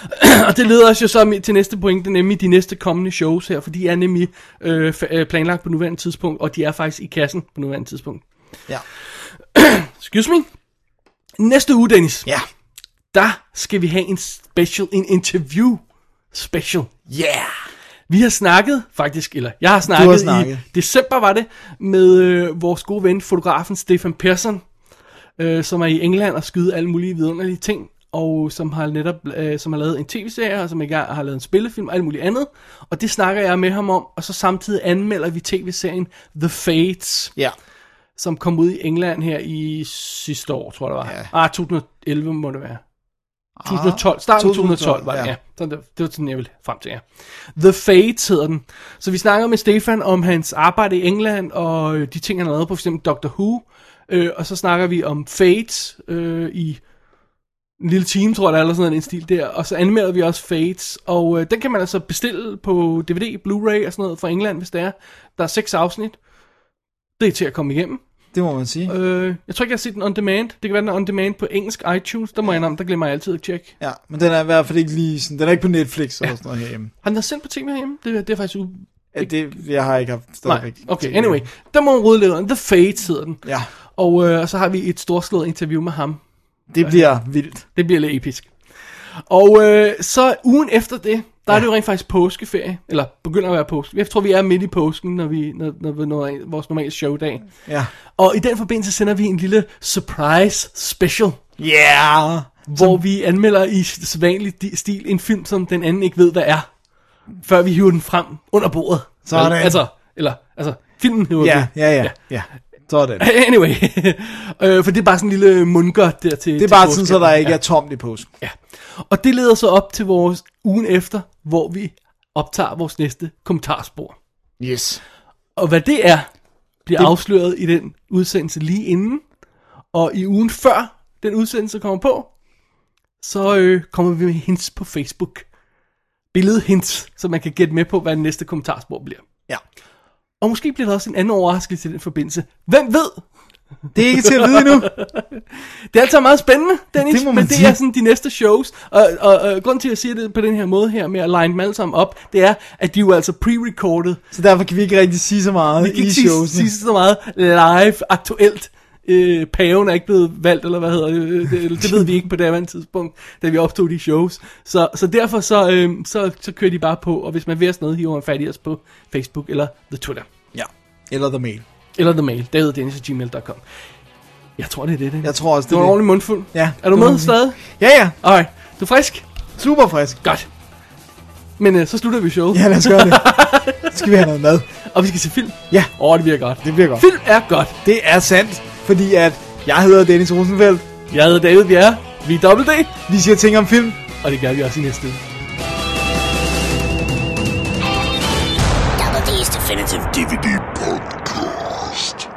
og det leder os jo så til næste pointe, nemlig de næste kommende shows her, for de er nemlig øh, øh, planlagt på nuværende tidspunkt, og de er faktisk i kassen på nuværende tidspunkt. Ja. Excuse me. Næste uge, Dennis, Ja. der skal vi have en special, en interview special. Yeah. Vi har snakket, faktisk, eller jeg har snakket, har snakket. i december var det, med øh, vores gode ven, fotografen Stefan Persson, øh, som er i England og skyder alle mulige vidunderlige ting, og som har netop øh, som har lavet en tv-serie, og som ikke har lavet en spillefilm og alt muligt andet. Og det snakker jeg med ham om, og så samtidig anmelder vi tv-serien The Fates, Ja. som kom ud i England her i sidste år, tror jeg det var. Ja. Ah, 2011 må det være. 2012, starten af 2012 var det, ja. ja. det, det var sådan, jeg ville frem til, ja. The Fates hedder den. Så vi snakker med Stefan om hans arbejde i England, og de ting, han har lavet på, eksempel Doctor Who. Øh, og så snakker vi om Fates øh, i en lille time, tror jeg, er, eller sådan en stil der. Og så anmelder vi også Fates, og øh, den kan man altså bestille på DVD, Blu-ray og sådan noget fra England, hvis det er. Der er seks afsnit. Det er til at komme igennem. Det må man sige. Øh, jeg tror ikke, jeg har set den on demand. Det kan være, den er on demand på engelsk iTunes. Der må jeg om, der glemmer jeg altid at tjekke. Ja, men den er i hvert fald ikke lige sådan, den er ikke på Netflix eller sådan noget herhjemme. Har den været sendt på tv herhjemme? Det, det er faktisk u... Ja, det, jeg har ikke haft Nej, stadigvæk. okay, anyway. Under. The Fates hedder den. Ja, Og øh, så har vi et storslået interview med ham. det bliver vildt. Det bliver lidt episk. Og øh, så ugen efter det, der ja. er det jo rent faktisk påskeferie. Eller begynder at være påske. Jeg tror, vi er midt i påsken, når vi når, når vi når vores normale showdag. Ja. Og i den forbindelse sender vi en lille surprise special. Yeah! Hvor vi anmelder i sædvanlig stil en film, som den anden ikke ved, hvad er. Før vi hiver den frem under bordet. Sådan. Altså, eller, altså, filmen hiver Ja, vi. ja, ja, ja. Sådan. Anyway, øh, for det er bare sådan en lille mundgodt der til Det er bare sådan, så der ikke er tomt i påsken. Ja. Og det leder så op til vores ugen efter, hvor vi optager vores næste kommentarspor. Yes. Og hvad det er, bliver det... afsløret i den udsendelse lige inden. Og i ugen før den udsendelse kommer på, så øh, kommer vi med hints på Facebook. Billedhints, så man kan gætte med på, hvad den næste kommentarspor bliver. Ja. Og måske bliver der også en anden overraskelse i den forbindelse. Hvem ved? Det er ikke til at vide endnu. Det er altså meget spændende, Dennis, Det men det sige. er sådan de næste shows. Og, og, og grund til, at jeg siger det på den her måde her, med at line dem alle sammen op, det er, at de er jo altså pre-recorded. Så derfor kan vi ikke rigtig sige så meget Vi kan i ikke sige, showsene. sige så meget live, aktuelt. Øh, paven er ikke blevet valgt, eller hvad hedder det, Øh, det, det ved vi ikke på det andet tidspunkt, da vi optog de shows. Så, så derfor så, øh, så, så kører de bare på, og hvis man vil have noget, hiver man fat i os på Facebook eller The Twitter. Ja. Eller The Mail. Eller the mail, daviddennis.gmail.com. Jeg tror, det er det, det. Jeg tror også, det det var er ordentlig mundfuld. Ja, Er du må med stadig? Ja, ja. Alright. Du er frisk? Super frisk. Godt. Men øh, så slutter vi showet. Ja, lad os gøre det. Så skal vi have noget mad. Og vi skal se film. Ja. Åh, oh, det bliver godt. Det bliver godt. Film er godt. Det er sandt, fordi at jeg hedder Dennis Rosenfeldt. Jeg hedder David Bjerre. Vi er Double D. Vi siger ting om film. Og det gør vi også i næste uge. Double D's Definitive DVD podcast.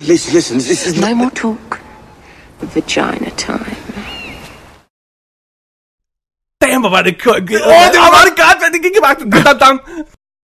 Listen, listen, this is No more talk. Vagina time. Damn, hvor var det. Åh, oh, det var, det godt, men det gik i vagten. Dam, dam.